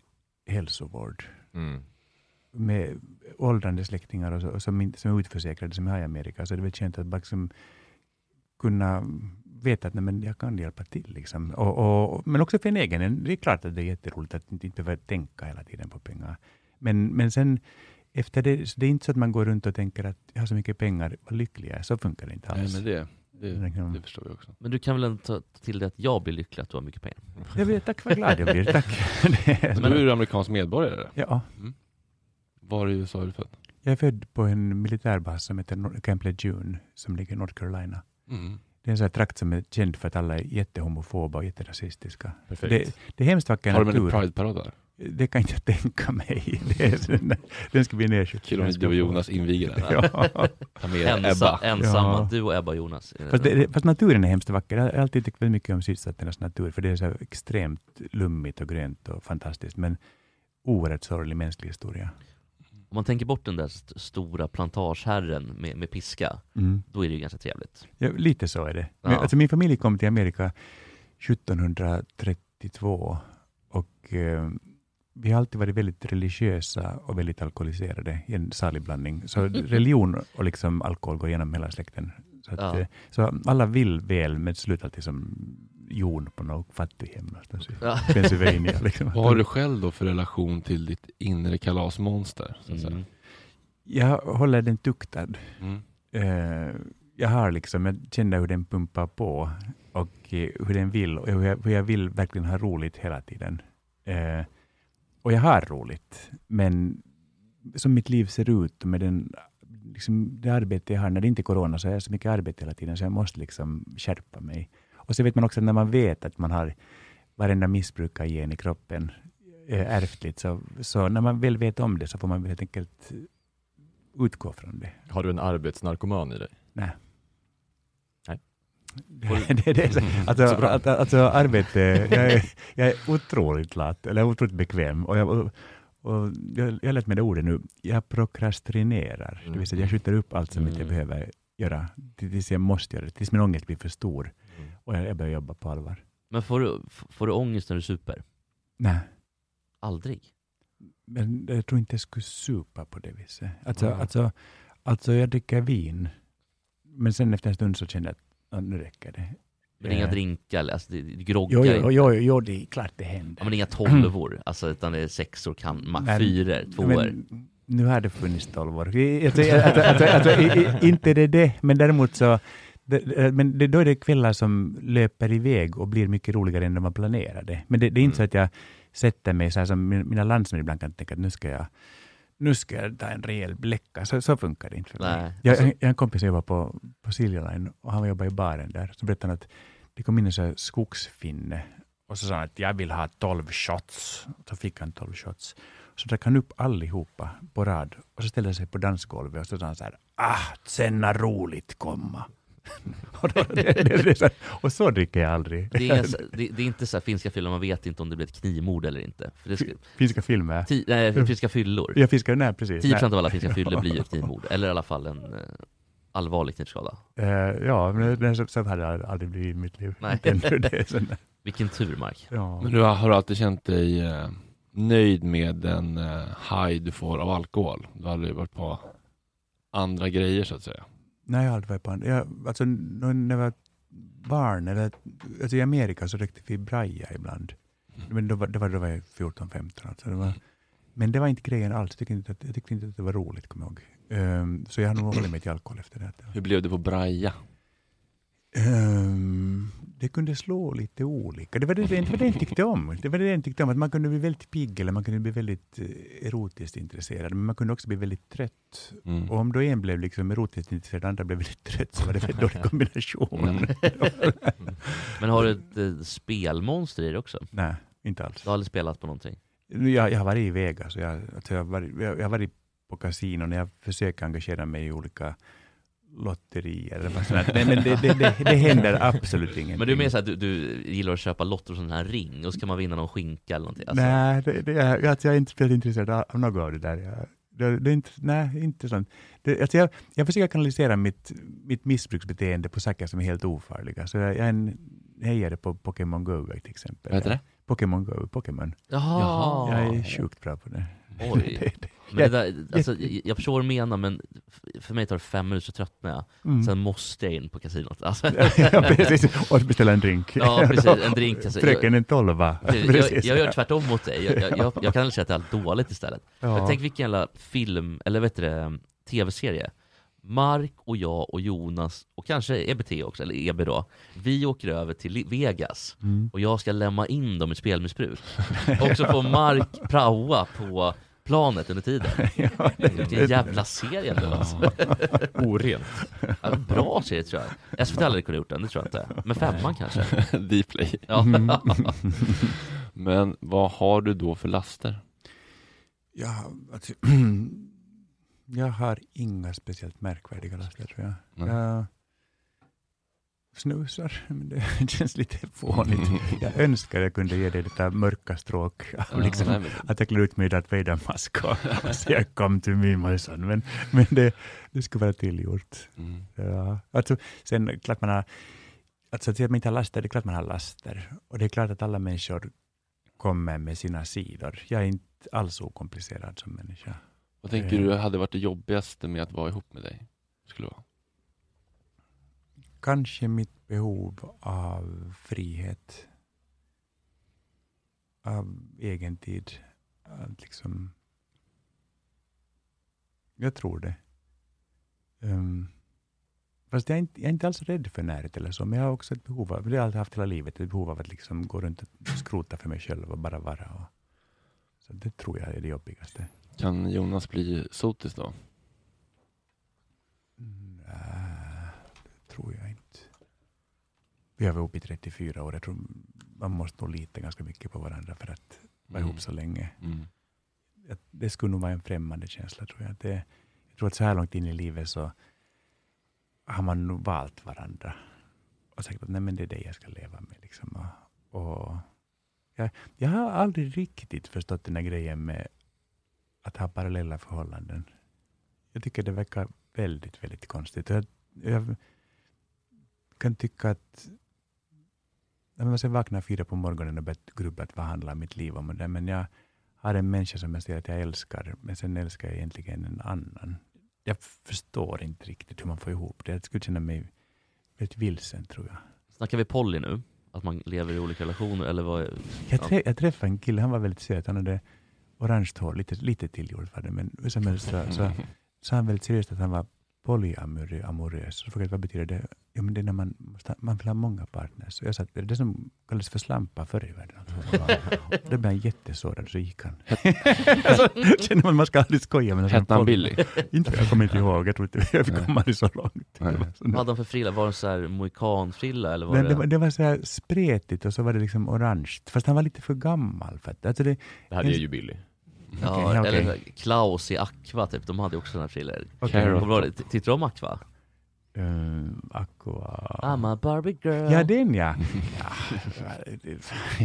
hälsovård. Mm. Med åldrande släktingar och så, och som, inte, som är utförsäkrade som jag har i Amerika, så det är väl skönt att bara liksom kunna veta att nej, men jag kan hjälpa till. Liksom. Och, och, men också för en egen. Det är klart att det är jätteroligt att inte, inte behöva tänka hela tiden på pengar. Men, men sen efter det, så det är inte så att man går runt och tänker att jag har så mycket pengar, vad lycklig jag är. Så funkar det inte Nej, alls. men det, det, det förstår vi också. Men du kan väl ändå ta till det att jag blir lycklig att du har mycket pengar? Jag vet, tack vad glad jag blir. Tack. Det- Men du är du amerikansk medborgare? Ja. Mm. Var i USA är du född? Jag är född på en militärbas som heter Camp Lejeune som ligger i North Carolina. Mm. Det är en sån här trakt som är känd för att alla är jättehomofoba och jätterasistiska. Perfekt. Det, det är hemskt vacker Har de natur. en Pride-parad där? Det kan inte jag tänka mig. Det är, den, den ska bli nedskjuten. Kul om du och Jonas inviger den. Ja. Ensa, ensamma, Ja. du och Ebba och Jonas. Fast, det, fast naturen är hemskt vacker. Jag har alltid tyckt väldigt mycket om sydstaternas natur, för det är så extremt lummigt och grönt och fantastiskt, men oerhört sorglig mänsklig historia. Om man tänker bort den där st- stora plantageherren med, med piska, Mm. då är det ju ganska trevligt. Ja, lite så är det. Men, Ja. alltså, min familj kom till Amerika 1732 och eh, vi har alltid varit väldigt religiösa och väldigt alkoholiserade i en salig blandning. Så religion och liksom alkohol går igenom hela släkten. Så, att, Ja. eh, så alla vill väl, men slutar alltid som Jon på något fattighem någonstans i Ja. Pennsylvania. Liksom. Vad har du själv då för relation till ditt inre kalasmonster? Så att säga? Mm. Jag håller den tuktad. Mm. Eh, jag har liksom, jag känner hur den pumpar på och eh, hur den vill och hur jag, hur jag vill verkligen ha roligt hela tiden. Eh, och jag har roligt, men som mitt liv ser ut med den, liksom, det arbete jag har, när det inte är corona, så har jag så mycket arbete hela tiden, så jag måste liksom skärpa mig. Och så vet man också att när man vet att man har varenda missbrukargen i kroppen eh, ärftligt, så, så när man väl vet om det så får man helt enkelt utgå från det. Har du en arbetsnarkoman i dig? Nej. Det, det, så- alltså, alltså, arbete, jag är, jag är otroligt lat, eller otroligt bekväm. Och jag, och, och jag, jag lärt mig det ordet nu, jag prokrastinerar. Det vill säga jag skjuter upp allt som inte jag Mm. behöver göra, tills jag måste göra det, tills min ångest blir för stor. Mm. Och jag, jag börjar jobba på allvar. Men får du, får du ångest när du super? Nej. Aldrig? Men jag tror inte jag skulle supa på det viset. Alltså, Nej. alltså, alltså jag dricker vin, men sen efter en stund så känner jag att ja, nu räcker det. Men inga Eh, drinkar, alltså, det, det groggar Jo, jo, jo, jo, det är klart det händer. Ja, men inga tolvor, alltså, utan det är sexor, kan, ma- Men- fyror, tvåor? Nu har det funnits tolv år. I- i- inte det det, men däremot så det, men det, då är det kvällar som löper iväg och blir mycket roligare än de var planerade. Men det, det är inte så att jag sätter mig så här som min- mina landsmän ibland kan tänka att nu ska jag nu ska jag ta en rejäl bläcka. Så, så funkar det inte för mig. Jag, alltså- jag har en kompis som jobbar på, på Silja Line och han jobbar i baren där. Så berättade han att det kom in en så skogsfinne och så sa han att jag vill ha 12 shots. Så fick han 12 shots. Så drack han upp allihopa på rad och så ställde han sig på dansgolvet och så sa han så här ah, senna roligt komma. och, då, det, det, det, är så här, och så dricker jag aldrig. Det är, det, det är inte så här finska fyllor, man vet inte om det blir ett knivmord eller inte. För det ska, Finska filmer. ti, nej, finska fyllor. Ja, fiskar, nej precis. 10% Nej. av alla finska fyllor blir ju knivmord, eller i alla fall en eh, allvarlig knivskada. Eh, ja, men det, så, så hade det aldrig blivit i mitt liv. Nej. Vilken tur Mark. Ja. Men du har, har du alltid känt dig eh, nöjd med den eh, high du får av alkohol? Du har aldrig varit på andra grejer så att säga? Nej, jag har aldrig varit på andra. Jag, alltså, när jag var barn, eller, alltså i Amerika så rökte vi braja ibland. Men då var, det var, då var jag 14-15. Alltså. Det var, men det var inte grejen alls. Jag tyckte inte att, jag tyckte inte att det var roligt, kommer jag ihåg. Ehm, så jag har nog hållit mig till alkohol efter det. Hur blev det på braja? Ehm, det kunde slå lite olika. Det var det, det var det jag tyckte om. Det var det jag tyckte om, att man kunde bli väldigt pigg eller man kunde bli väldigt eh, erotiskt intresserad. Men man kunde också bli väldigt trött. Mm. Och om då en blev liksom erotiskt intresserad och andra blev väldigt trött så var det en dålig kombination. Mm. Men har du ett eh, spelmonster i det också? Nej, inte alls. Du har aldrig spelat på någonting? Jag, jag har varit i Vegas jag, alltså jag, har varit, jag, jag har varit på kasinon och jag försöker engagera mig i olika lotterier. där. Men, det, det, det, det händer absolut ingenting. Men du mer såhär, du, du gillar att köpa lotter och sån här ring, och så kan man vinna någon skinka eller någonting? Alltså, Nej, det, det, jag, alltså jag är inte speciellt intresserad av av något av det där. Jag, det, det är inte, nej, inte sånt. Det, alltså jag, jag försöker kanalisera mitt, mitt missbruksbeteende på saker som är helt ofarliga. Så jag, jag är en hejare på Pokémon Go till exempel. Vad heter det? Pokémon Go, Pokémon. Jaha. Jag är sjukt bra på det. Oj. Det- det- Men det jag- där, alltså, jag, förstår vad du menar, men för mig tar det fem minuter så tröttnar jag. Mm. Sen måste jag in på kasinot. Alltså. ja, precis. Och beställa en drink. Ja, precis. En drink. Alltså, Fröken en tolva. jag, jag, gör tvärtom mot dig. Jag, jag, jag, jag kan säga att det är allt dåligt istället. Ja. Tänk vilken jävla film, eller vet du tv-serie. Mark och jag och Jonas, och kanske EBT också, eller EB då, vi åker över till Vegas Mm. och jag ska lämna in dem i spelmissbruk. Och så får Mark praoa på planet under tiden. Ja, det- Vilken jävla serie ändå alltså. Orent. Ja, bra serie tror jag. SVT hade kunnat gjort den, det tror jag inte. Men femman kanske. Dplay. Ja. Mm. Men vad har du då för laster? Ja, alltså, jag har inga speciellt märkvärdiga laster tror jag. Jag snusar, men det känns lite fånigt. Jag önskar jag kunde ge dig lite mörka stråk. av Ja, liksom, nej, men- att jag klär ut mig i Darth Vader-mask och, och säger come to me my son. Men, men det, det skulle vara tillgjort. Mm. Ja. Alltså, sen klart man har, alltså att säga man inte har laster, det är klart man har laster. Och det är klart att alla människor kommer med sina sidor. Jag är inte alls okomplicerad som människa. Vad tänker Eh. du hade varit det jobbigaste med att vara ihop med dig? Skulle vara? Kanske mitt behov av frihet. Av egen tid. Att liksom... Jag tror det. Um, fast jag är, inte, jag är inte alls rädd för närhet eller så, men jag har också ett behov av, det har jag alltid haft hela livet, ett behov av att liksom gå runt och skrota för mig själv och bara vara. Och, så det tror jag är det jobbigaste. Kan Jonas bli sotis då? Tror jag inte. Vi har varit uppe i 34 år. Jag tror man måste nog lita ganska mycket på varandra för att vara Mm. ihop så länge. Mm. Det skulle nog vara en främmande känsla tror jag. Det, jag tror att så här långt in i livet så har man nog valt varandra och sagt att nej, men det är det jag ska leva med. Liksom. Och jag, jag har aldrig riktigt förstått den här grejen med att ha parallella förhållanden. Jag tycker det verkar väldigt, väldigt konstigt. Jag, jag kan tycka att när man sen vaknar fyra på morgonen och börjar grubbla vad handlar mitt liv om, det, men jag har en människa som jag säger att jag älskar, men sen älskar jag egentligen en annan. Jag förstår inte riktigt hur man får ihop det. Jag skulle känna mig väldigt vilsen tror jag. Snackar vi poly nu? Att man lever i olika relationer eller vad? Jag, trä, jag träffade en kille, han var väldigt söt. Han hade orange hår, lite, lite tillgjort var det, men hur som helst så sa han väldigt seriöst att han var polyamorös. Så frågade jag vad betyder det? Ja, men det är när man, måste, man vill ha många partners. Så jag sa att det är det som kallades för slampa förr i världen. Då blev han jättesårad, så gick han. alltså, känner man, man ska aldrig skoja. Men Hette han Billy? Inte, jag kommer inte ihåg, jag tror inte jag kom aldrig så långt. Nej. Det var så- Vad hade han för frilla? Var det så här mohikanfrilla eller var men det? det, var, det var så här spretigt och så var det liksom orange. Fast han var lite för gammal. För att, alltså det, Det hade ju Billy. Ja, ja, eller. Klaus i Aqua typ, de hade ju också sådana ihåg det? Tittar du om Aqua? Uh, aqua... I'm a Barbie girl. Ja, den ja. ja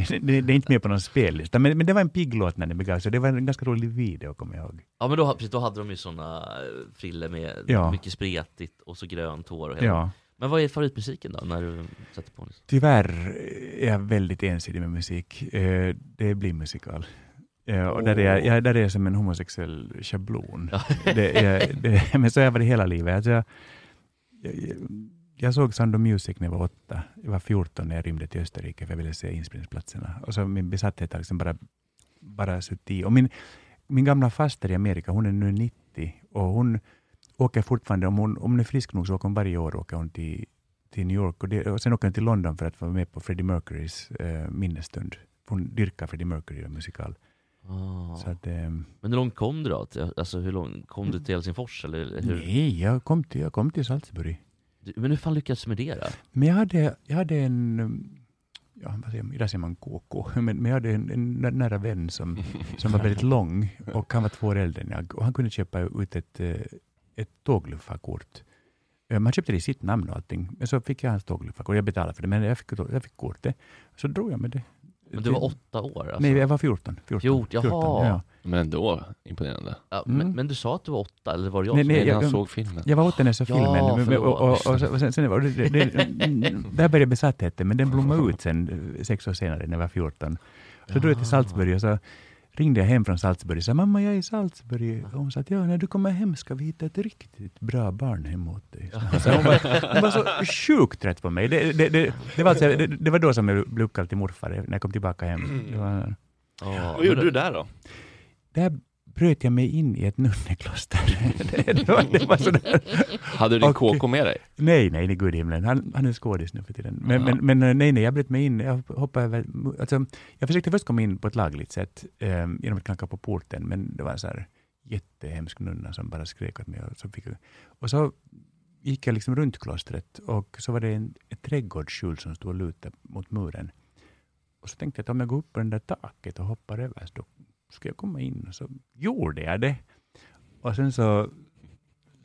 det, det, det är inte med på någon spellista, men, men det var en pigg låt när det begav sig. Det var en ganska rolig video, kommer jag ihåg. Ja men då, precis, då hade de ju såna friller med Ja. mycket spretigt och så grönt hår och hela. Ja. Men vad är favoritmusiken då, när du sätter på den? Tyvärr är jag väldigt ensidig med musik. Eh, Det blir musikal. Eh, Och där, är jag, jag, där är jag som en homosexuell schablon. Det är, det, men så har jag varit hela livet. Alltså jag, jag, jag såg Sound of Music när jag var åtta. Jag var 14 när jag rymde till Österrike för jag ville se inspelningsplatserna. Och så min besatthet har liksom bara, bara suttit i. Och min, min gamla faster i Amerika, hon är nu 90 och hon åker fortfarande, om hon, om hon är frisk nog så åker hon varje år åker hon till, till New York och, det, och sen åker hon till London för att vara med på Freddie Mercurys eh, minnesstund. Hon dyrkar Freddie Mercury och musikal. Ah. Så att, eh, Men hur långt kom du då? Alltså hur långt, kom du till Helsingfors eller hur? nej, jag kom till, jag kom till Salzburg. Du- Men hur fan lyckades du med det då? Men jag hade, jag hade en, um, ja, vad säger man, idag säger man KK, men, men jag hade en, en nä- nära vän som, som var väldigt lång och han var två år äldre än jag och han kunde köpa ut ett, eh, ett tågluffarkort. Eh, Man köpte det i sitt namn och allting, men så fick jag hans tågluffarkort. Jag betalade för det, men jag fick, jag fick kortet. Så drog jag med det. Men du var åtta år alltså? Nej, jag var 14. 14, Fjort, jaha. 14, ja. Men ändå imponerande. Ja, Mm. men, men du sa att du var åtta, eller var det jag Nej, som nej, jag- såg filmen. Jag var åtta när jag såg Ja, filmen. Men- men- förlåt. och, och, och, och, sen, sen, var det, det, det, där började besattheten, men den blommade ut sen eh, sex år senare när jag var 14. Så drog jag till Salzburg och så ringde jag hem från Salzburg och sa mamma jag är i Salzburg. Och hon sa att ja, när du kommer hem ska vi hitta ett riktigt bra barnhem åt dig. Så hon, var, hon var så sjukt trött på mig. Det, det, det, det, var alltså, det, det var då som jag blev uppkallad till morfar när jag kom tillbaka hem. Det var, Ja, Vad gjorde du där då? där bröt jag mig in i ett nunnekloster. det, var, det var sådär. Hade du din KK med dig? Nej, nej, nej, gud i himlen. Han, han är skådis nu för tiden. Men, Ja. men, men eh, nej, nej, jag bröt mig in. Jag hoppade över. Alltså, jag försökte först komma in på ett lagligt sätt eh, genom att knacka på porten, men det var en så här jättehemsk nunna som bara skrek åt mig. Och så, fick och så gick jag liksom runt klostret och så var det en, ett trädgårdsskjul som stod och lutade mot muren. Och så tänkte jag att om jag går upp på det där taket och hoppar över, så ska jag komma in. Och så gjorde jag det. Och sen så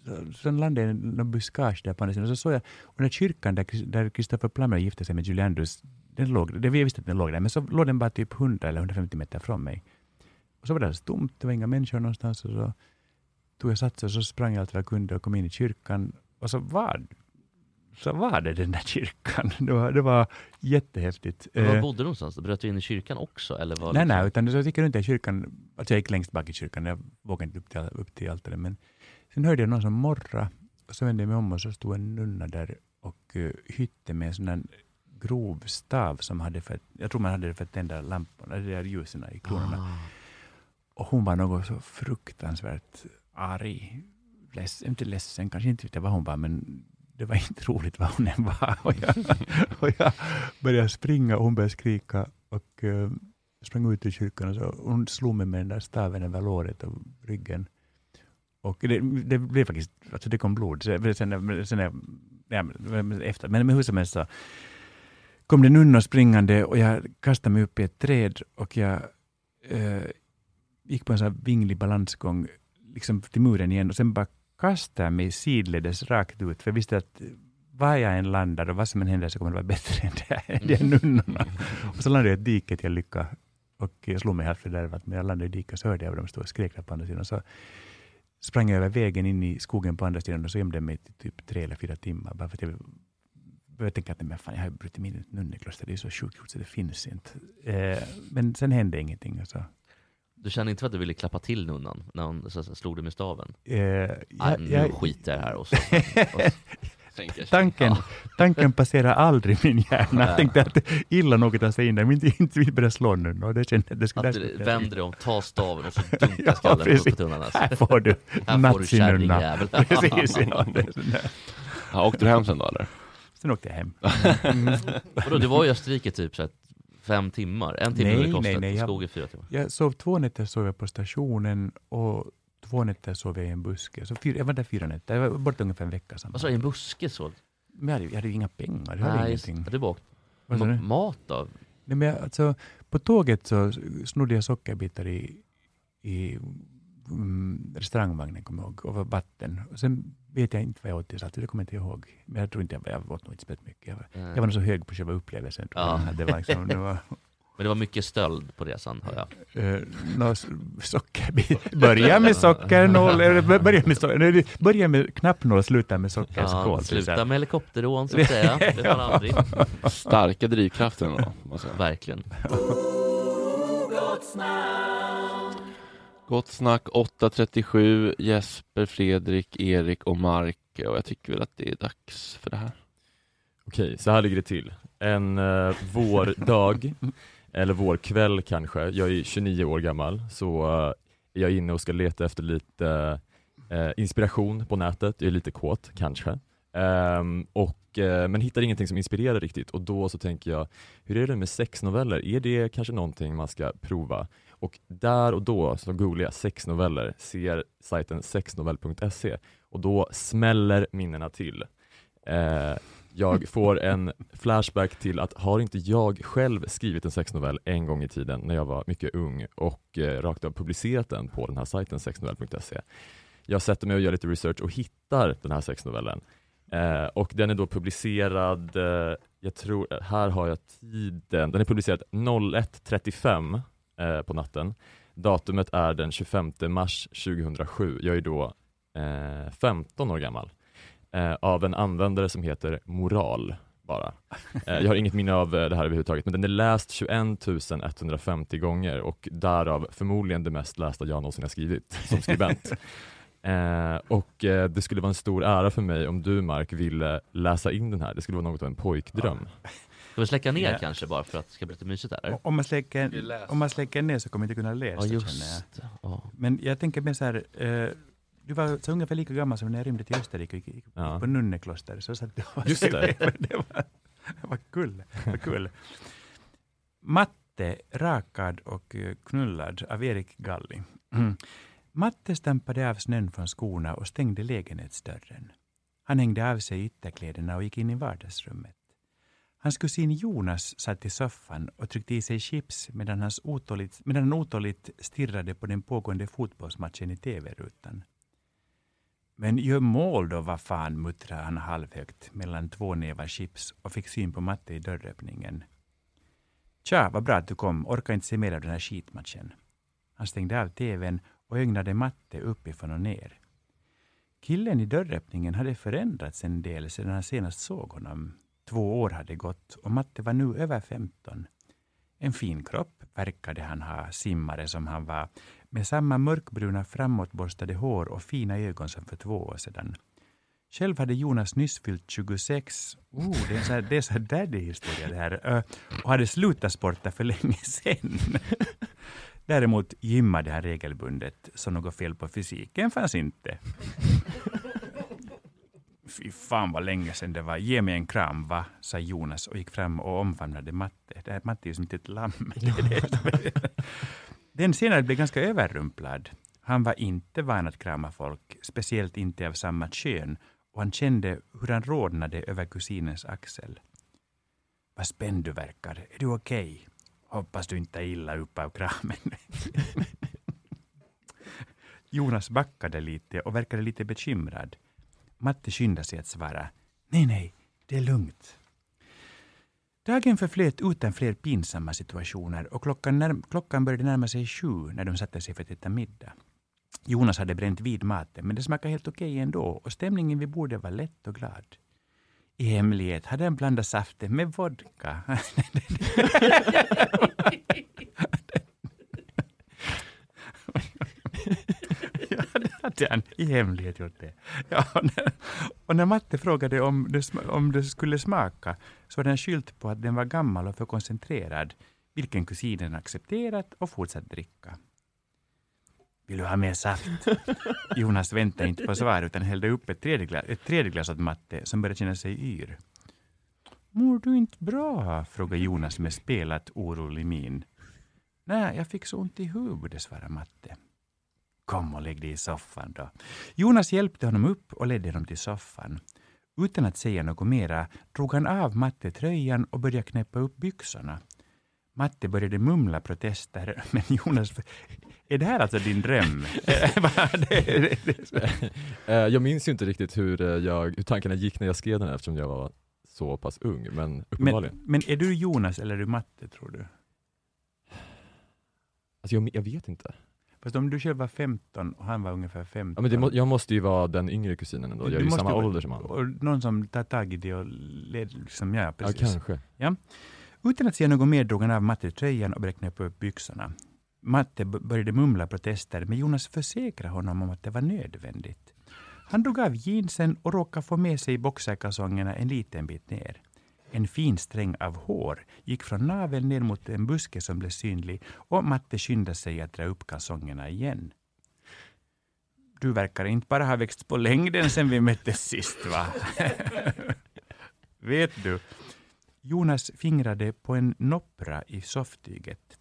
så, sen landade jag i någon buskage där på andra sidan. Och så såg jag, och den där kyrkan där, där Christopher Plummer gifte sig med Julie Andrews, den låg, det, jag visste att den låg där, men så låg den bara typ 100 eller 150 meter från mig. Och så var det alldeles tomt, det var inga människor någonstans. Och så tog jag sats och så sprang jag allt vad jag kunde och kom in i kyrkan. Och så var, så var det den där kyrkan. Det var, det var jättehäftigt. Men Var Eh, bodde du någonstans? Bröt du in i kyrkan också? Eller var Nej, liksom- nej, utan så gick jag runt i kyrkan. Alltså jag gick längst bak i kyrkan. Jag vågade inte upp till, upp till altaret. Men sen hörde jag någon som morra. Och så vände jag mig om och så stod en nunna där och uh, hytte med en sån där grov stav som hade för, jag tror man hade det för att tända lamporna, de där ljusen i kronorna. Ah. Och hon var något så fruktansvärt arg. Leds, inte ledsen, kanske inte vet jag vad hon var, men det var inte roligt vad hon än var. Och jag, och jag började springa och hon började skrika. Och uh, sprang ut ur kyrkan och så, hon slog mig med den där staven över låret och ryggen. Och det, det blev faktiskt, alltså det kom blod. Sen, Sen, sen, ja, men efter, men hur som helst så kom det nunnor springande och jag kastade mig upp i ett träd och jag eh, gick på en sån här vinglig balansgång liksom till muren igen och sen bara kastade jag mig sidledes rakt ut, för jag visste att var jag än landar och vad som än händer så kommer det vara bättre än det här, de här nunnorna. Och så landade jag i ett dike till lycka och jag slog mig helt fördärvat, men jag landade i diket och så hörde jag hur de stod och skrek där på andra sidan. Så sprang jag över vägen in i skogen på andra sidan och så gömde jag mig till typ tre eller fyra timmar, bara för att jag började tänka att men fan, jag har brutit mig in i ett nunnekloster, det är så sjukt så det finns inte. Eh, men sen hände ingenting. Alltså. Du kände inte för att du ville klappa till nunnan när hon så, så, slog dig med staven? Eh, Nej, jag- nu jag- skiter jag här och så. Och, Tanken, ja. tanken passerar aldrig min hjärna. Jag tänkte att illa nog att sig in där, men inte, inte vi börjar slå nu. Och det kände det skulle, Att du vänder dig om, tar staven och så dunkar Ja, skallen på, på precis. tunnan. Alltså. Här får du, Här får du nazinunna. Precis, ja. Ja, åkte du hem sen då eller? Sen åkte jag hem. Vadå, du var i Österrike typ så fem timmar? En timme nej, klostret, nej, nej. Jag, skogen fyra timmar? jag sov två nätter sov jag på stationen och två nätter sov jag i en buske. Så fyra, jag var där fyra nätter. Jag var borta ungefär en vecka. Vad sa du, i en buske så? Men jag hade, jag hade inga pengar. Jag hade Nej, ingenting. du? ma- mat då? Nej, men jag, alltså, på tåget så snodde jag sockerbitar i, i mm, restaurangvagnen, kommer jag ihåg, och vatten. Och sen vet jag inte vad jag åt till det kommer jag inte ihåg. Men jag tror inte jag, jag åt nog inte speciellt mycket. Jag var, Nej. jag var nog så hög på själva upplevelsen. Ja. Det var liksom, det var, Men det var mycket stöld på resan, hör jag. Uh, no, sockerbit. Börja med sockernål, eller b- börja med, so- nej, börja med knappnål, sluta med sockerskål. Ja, sluta med helikopterrån så att säga. Det man aldrig. Starka drivkrafter säga. Verkligen. Gott snack 8.37, Jesper, Fredrik, Erik och Mark. Och jag tycker väl att det är dags för det här. Okej, så här ligger det till. En uh, vårdag, eller vårkväll kanske, jag är 29 år gammal, så eh, är jag inne och ska leta efter lite eh, inspiration på nätet. Jag är lite kåt, kanske. Um, och, uh, men hittar ingenting som inspirerar riktigt och då så tänker jag, hur är det med sexnoveller? Är det kanske någonting man ska prova? Och där och då så googlar jag sexnoveller, ser sajten sexnovell.se och då smäller minnena till. Eh, jag får en flashback till att har inte jag själv skrivit en sexnovell en gång i tiden när jag var mycket ung och eh, rakt av publicerat den på den här sajten sexnovell.se. Jag sätter mig och gör lite research och hittar den här sexnovellen. Eh, och den är då publicerad, eh, jag tror, här har jag tiden, den är publicerad 01.35 eh, på natten. Datumet är den 25 mars 2007. Jag är då eh, 15 år gammal. Eh, av en användare som heter Moral bara. Eh, jag har inget minne av eh, det här överhuvudtaget, men den är läst 21 150 gånger och därav förmodligen det mest lästa jag någonsin har skrivit som skribent. Eh, och eh, det skulle vara en stor ära för mig om du Mark ville läsa in den här. Det skulle vara något av en pojkdröm. Ska vi släcka ner Ja. kanske bara för att det ska bli lite mysigt där? Om man, släcker, om man släcker ner så kommer jag inte kunna läsa, Ja, jag. just det. Ja. Men jag tänker mer så här, eh, du var så ungefär lika gammal som när jag rymde till Österrike och gick Ja. på nunnekloster. Så, så att det var, Just det. det var, det var kul. Var kul. Matte, rakad och eh, knullad av Erik Galli. Mm. Matte stampade av snön från skorna och stängde lägenhetsdörren. Han hängde av sig ytterkläderna och gick in i vardagsrummet. Hans kusin Jonas satt i soffan och tryckte i sig chips medan, hans otåligt, medan han otåligt stirrade på den pågående fotbollsmatchen i tv-rutan. Men gör mål då, vad fan, muttrade han halvhögt mellan två nävar chips och fick syn på Matte i dörröppningen. Tja, vad bra att du kom. Orkar inte se mer av den här skitmatchen. Han stängde av tvn och ögnade Matte uppifrån och ner. Killen i dörröppningen hade förändrats en del sedan han senast såg honom. Två år hade gått och Matte var nu över 15. En fin kropp verkade han ha, simmare som han var, med samma mörkbruna framåtborstade hår och fina ögon som för två år sedan. Själv hade Jonas nyss fyllt 26. Oh, det är en sån här, det är så här daddy-historia det här. Och hade slutat sporta för länge sedan. Däremot gymmade han regelbundet, så något fel på fysiken fanns inte. Fy fan vad länge sedan det var. Ge mig en kram, va? sa Jonas och gick fram och omfamnade Matte. Det här, Matte är ju som ett lamm. Den senare blev ganska överrumplad. Han var inte van att krama folk, speciellt inte av samma kön, och han kände hur han rodnade över kusinens axel. Vad spänd du verkar. Är du okej? Hoppas du inte är illa upp av kramen. Jonas backade lite och verkade lite bekymrad. Matte skyndade sig att svara. Nej, nej, det är lugnt. Dagen förflöt utan fler pinsamma situationer och klockan, klockan började närma sig sju när de satte sig för att äta middag. Jonas hade bränt vid maten, men det smakade helt okej ändå och stämningen vid bordet var lätt och glad. I hemlighet hade han blandat saften med vodka. hade han i hemlighet gjort det. Ja, och, när, och när Matte frågade om det, om det skulle smaka så hade han skyllt på att den var gammal och för koncentrerad, vilken kusinen accepterat och fortsatt dricka. Vill du ha mer saft? Jonas väntade inte på svar utan hällde upp ett tredje, glas, ett tredje glas åt Matte som började känna sig yr. Mår du inte bra? frågade Jonas med spelat orolig min. Nej, jag fick så ont i huvudet, svarade Matte. Kom och lägg dig i soffan då. Jonas hjälpte honom upp och ledde honom till soffan. Utan att säga något mera drog han av Matte tröjan och började knäppa upp byxorna. Matte började mumla protester, men Jonas, är det här alltså din dröm? Jag minns ju inte riktigt hur, eh, jag, hur tankarna gick när jag skrev den här eftersom jag var så pass ung, men uppenbarligen. men, men är du Jonas eller är du Matte, tror du? Alltså jag, jag vet inte. Fast om du själv var 15 och han var ungefär 15. Ja, men det må, jag måste ju vara den yngre kusinen ändå, jag är ju samma vara- ålder som han. Och någon som tar tag i det och leder, liksom, ja, precis. kanske. Ja. Utan att säga något mer drog han av Matte tröjan och knäppa upp byxorna. Matte började mumla protester, men Jonas försäkrade honom om att det var nödvändigt. Han drog av jeansen och råkade få med sig boxerkalsongerna en liten bit ner. En fin sträng av hår gick från naveln ner mot en buske som blev synlig och Matte skyndade sig att dra upp kalsongerna igen. Du verkar inte bara ha växt på längden sen vi möttes sist, va? Vet du, Jonas fingrade på en noppra i sofftyget.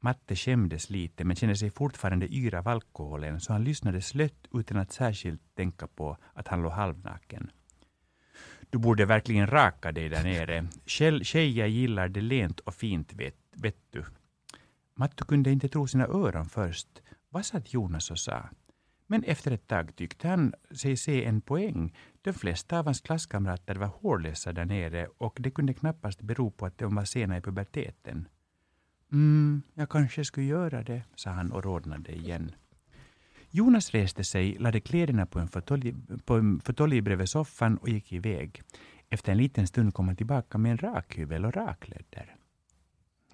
Matte skämdes lite men kände sig fortfarande yr av alkoholen så han lyssnade slött utan att särskilt tänka på att han låg halvnaken. Du borde verkligen raka dig där nere. Tjejer gillar det lent och fint, vet, vet du. Matto kunde inte tro sina öron först. Vad satt Jonas och sa? Men efter ett tag tyckte han sig se en poäng. De flesta av hans klasskamrater var hårlösa där nere och det kunde knappast bero på att de var sena i puberteten. Mm, jag kanske skulle göra det, sa han och rodnade igen. Jonas reste sig, lade kläderna på en fåtölj på en fåtölj bredvid soffan och gick iväg. Efter en liten stund kom han tillbaka med en rakhyvel och rakledder.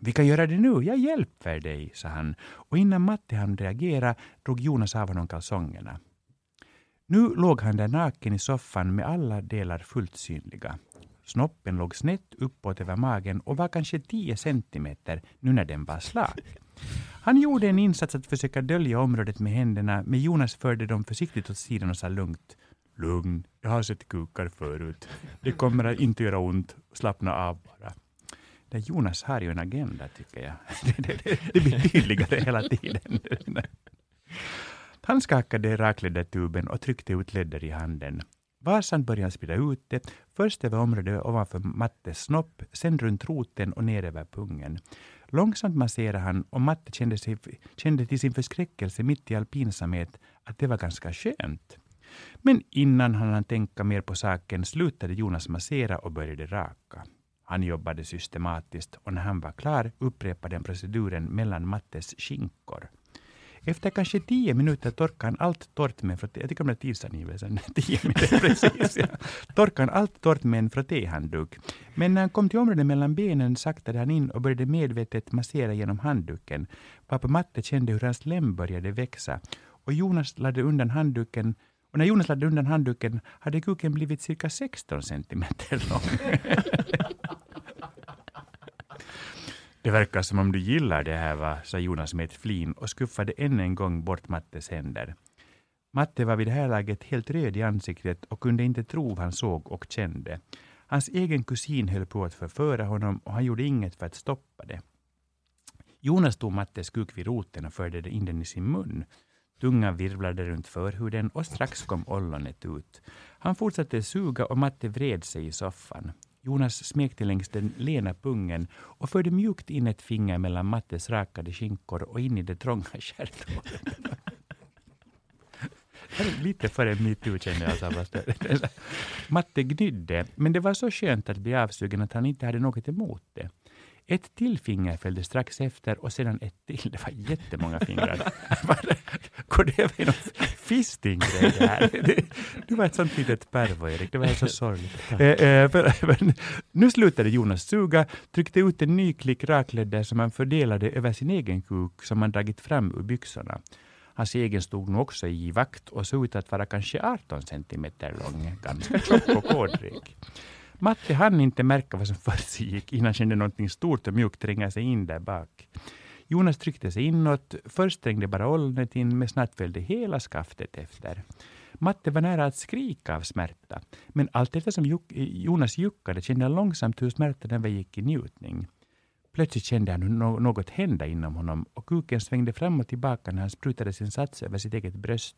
Vi kan göra det nu, jag hjälper dig, sa han och innan Matte hann reagera drog Jonas av honom kalsongerna. Nu låg han där naken i soffan med alla delar fullt synliga. Snoppen låg snett uppåt över magen och var kanske 10 centimeter nu när den var slak. Han gjorde en insats att försöka dölja området med händerna, men Jonas förde dem försiktigt åt sidan och sa lugnt. Lugn, jag har sett kukar förut. Det kommer att inte göra ont. Slappna av bara. Det Jonas har ju en agenda, tycker jag. Det, det, det, det blir tydligare hela tiden. Han skakade raklädertuben och tryckte ut läder i handen. Vasan började sprida ut det, först över området ovanför Mattes snopp, sen runt roten och ner över pungen. Långsamt masserade han och Matte kände, sig, kände till sin förskräckelse mitt i all pinsamhet att det var ganska skönt. Men innan han hann tänka mer på saken slutade Jonas massera och började raka. Han jobbade systematiskt och när han var klar upprepade han proceduren mellan Mattes skinkor. Efter kanske tio minuter torkade han allt torrt med en frotté. Jag tycker om den tidsangivelsen. Tio minuter, precis. Ja. Torkade han allt torrt med en frottéhandduk. Men när han kom till området mellan benen saktade han in och började medvetet massera genom handduken. Pappa Matte kände hur hans lem började växa. Och Jonas lade undan handduken och när Jonas lade undan handduken hade kuken blivit cirka 16 centimeter lång. Det verkar som om du gillar det här, va? sa Jonas med ett flin och skuffade än en gång bort Mattes händer. Matte var vid det här laget helt röd i ansiktet och kunde inte tro vad han såg och kände. Hans egen kusin höll på att förföra honom och han gjorde inget för att stoppa det. Jonas tog Mattes kuk vid roten och förde in den i sin mun. Tungan virvlade runt förhuden och strax kom ollonet ut. Han fortsatte suga och Matte vred sig i soffan. Jonas smekte längs den lena pungen och förde mjukt in ett finger mellan Mattes rakade skinkor och in i det trånga stjärthålet. Lite före metoo kände jag. så Matte gnydde, men det var så skönt att bli avsugen att han inte hade något emot det. Ett till finger följde strax efter och sedan ett till. Det var jättemånga fingrar. Går det över i någon fisting-grej det här? Det- Du var ett sånt litet pervo, Erik. Det var så sorgligt. Eh, eh, för- men nu slutade Jonas suga, tryckte ut en ny klick raklödder som han fördelade över sin egen kuk som han dragit fram ur byxorna. Hans egen stod nog också i vakt och såg ut att vara kanske 18 centimeter lång, ganska tjock och kådrik. Matte hann inte märka vad som försiggick innan han kände någonting stort och mjukt tränga sig in där bak. Jonas tryckte sig inåt, först trängde bara ollonet in, men snart följde hela skaftet efter. Matte var nära att skrika av smärta, men allt eftersom Juk- Jonas juckade kände han långsamt hur smärtan övergick i njutning. Plötsligt kände han hur något hända inom honom och kuken svängde fram och tillbaka när han sprutade sin sats över sitt eget bröst.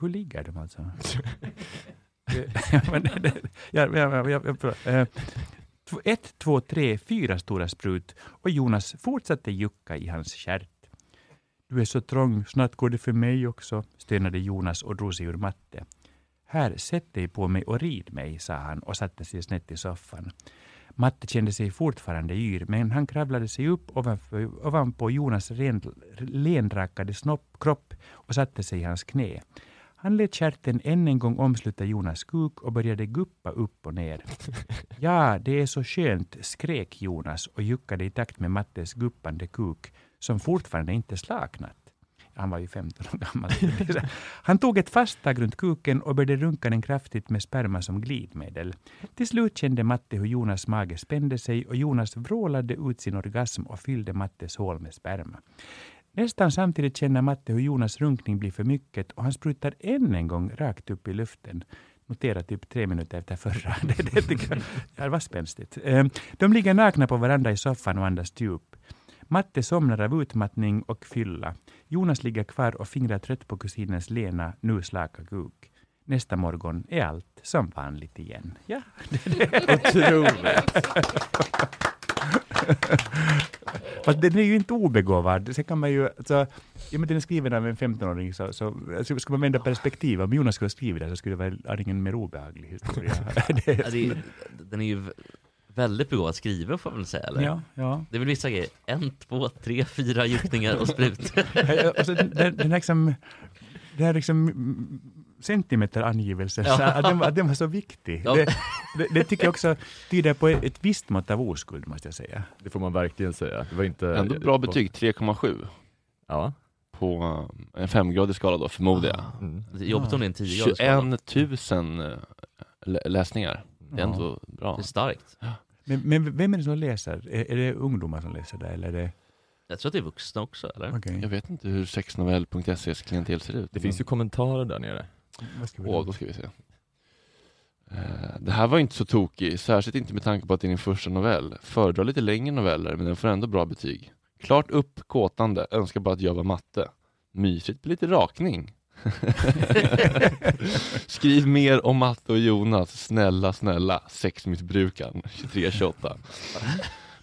Hur ligger de alltså? Ett, två, tre, fyra stora sprut och Jonas fortsatte jucka i hans stjärt. Du är så trång, snart går det för mig också, stönade Jonas och drog sig ur matte. Här, sätt dig på mig och rid mig, sa han och satte sig snett i soffan. Matte kände sig fortfarande yr, men han kravlade sig upp ovanför, ovanpå Jonas ren, lenrakade snopp, kropp och satte sig i hans knä. Han lät kärten än en gång omsluta Jonas kuk och började guppa upp och ner. Ja, det är så skönt, skrek Jonas och juckade i takt med Mattes guppande kuk, som fortfarande inte slaknat. Han var ju 15 år gammal. Han tog ett fast tag runt kuken och började runka den kraftigt med sperma som glidmedel. Till slut kände Matte hur Jonas mage spände sig och Jonas vrålade ut sin orgasm och fyllde Mattes hål med sperma. Nästan samtidigt känner Matte hur Jonas runkning blir för mycket och han sprutar än en gång rakt upp i luften. Notera typ tre minuter efter förra. Det, det, tycker jag, var spänstigt. Eh, De ligger nakna på varandra i soffan och andas djup. Matte somnar av utmattning och fylla. Jonas ligger kvar och fingrar trött på kusinens lena, nu slaka kuk. Nästa morgon är allt som vanligt igen. Ja. Otroligt. Fast den är ju inte obegåvad. Sen kan man ju, alltså, ja, men den är skriven av en 15-åring, så, så alltså, skulle man vända perspektiv, om Jonas skulle ha skrivit det så skulle det vara aningen mer obehaglig historia. det, är, den är ju väldigt begåvad skriven får man väl säga eller? Ja, ja. Det är väl vissa grejer, en, två, tre, fyra juckningar och sprut. alltså, den, den, den, liksom, det här liksom mm, centimeterangivelsen, Ja. att, den, var- att den var så viktig. Ja. Det, det, det tycker jag också tyder på ett, ett visst mått av oskuld, måste jag säga. Det får man verkligen säga. Det var inte... Ändå bra betyg, 3,7. Ja. På eh, en femgradig skala då, förmodar jag. Mm. Det är jobbigt om det är en tiogradig skala. 21 000 eh, lä- läsningar. Det är Ja. ändå bra. Det är starkt. Men, men vem är det som läser? Är, är det ungdomar som läser det? Eller är det... Jag tror att det är vuxna också eller? Okej. Jag vet inte hur sexnovell.ses klientel ser ut. Det finns ju kommentarer där nere. Åh, då ska vi se. Eh, Det här var inte så tokig, särskilt inte med tanke på att det är din första novell. Föredrar lite längre noveller, men den får ändå bra betyg. Klart uppkåtande, önskar bara att jag var matte. Mysigt med lite rakning. Skriv mer om matte och Jonas, snälla, snälla. Sexmissbrukaren, 2328.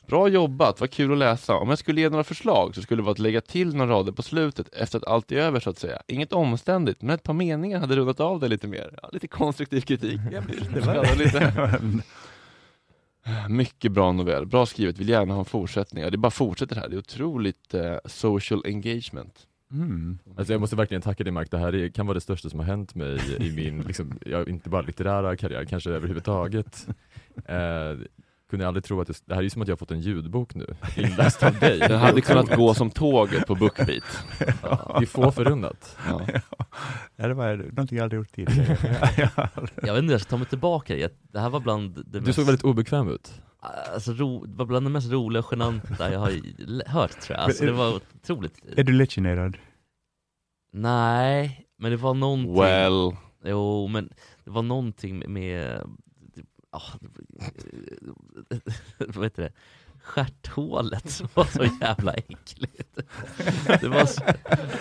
Bra jobbat, vad kul att läsa. Om jag skulle ge några förslag så skulle det vara att lägga till några rader på slutet efter att allt är över så att säga. Inget omständigt, men ett par meningar hade rundat av det lite mer. Ja, lite konstruktiv kritik. Lite, var- lite. Mycket bra novell, bra skrivet, vill gärna ha en fortsättning. Ja, det bara fortsätter här, det är otroligt eh, social engagement. Mm. Alltså jag måste verkligen tacka dig Mark, det här är, kan vara det största som har hänt mig i min, liksom, ja, inte bara litterära karriär, kanske överhuvudtaget. Eh, kunde jag aldrig tro att det, det här är som att jag har fått en ljudbok nu, inläst av dig. Den hade kunnat gå som tåget på Bookbeat. Ja, det är få förunnat. Ja. Ja, det var någonting jag aldrig gjort tidigare. Ja, ja. Jag vet inte, jag ska ta mig tillbaka det. Det här var bland det Du mest, såg väldigt obekväm ut. alltså, ro, det var bland det mest roliga och genanta jag har hört tror jag. Alltså, det var otroligt. Är du lättgenerad? Nej, men det var någonting. Well, Jo, men det var någonting med, ah, vad heter det? Stjärthålet som var så jävla äckligt. Det var så,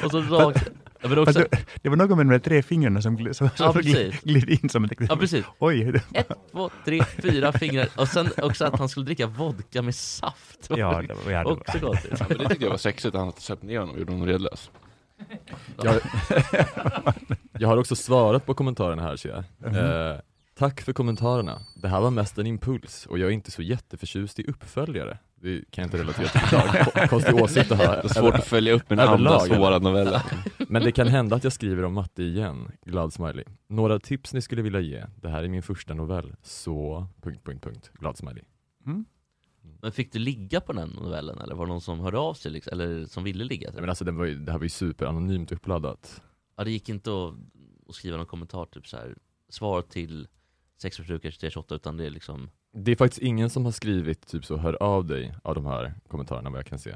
och så rakt, Ja, men också- Fast det, var något med de där tre fingrarna som, gl- som, som Ja, precis. gled in som ett Ja, precis. Oj. Ett, två, tre, fyra fingrar. Och sen också att han skulle dricka vodka med saft. Ja, det var- ja, det var- också gott. Ja, men det tyckte jag var sexigt, han söp ner honom och gjorde honom redlös. Jag, jag har också svarat på kommentarerna här ser jag. Mhm. Eh, tack för kommentarerna. Det här var mest en impuls och jag är inte så jätteförtjust i uppföljare. Det kan jag inte relatera till idag. Konstig åsikt att ha. Det är svårt att följa upp en andra svåra novella. Men det kan hända att jag skriver om matte igen. Glad smiley. Några tips ni skulle vilja ge? Det här är min första novell. Så... Punkt, punkt, punkt. Glad smiley. Men fick du ligga på den novellen eller var det någon som hörde av sig liksom, eller som ville ligga? Nej, men alltså, den var ju, det här var ju superanonymt uppladdat. Ja det gick inte att, att skriva någon kommentar typ så här svar till sexförbrukare 2328 utan det är liksom Det är faktiskt ingen som har skrivit typ så hör av dig av de här kommentarerna vad jag kan se.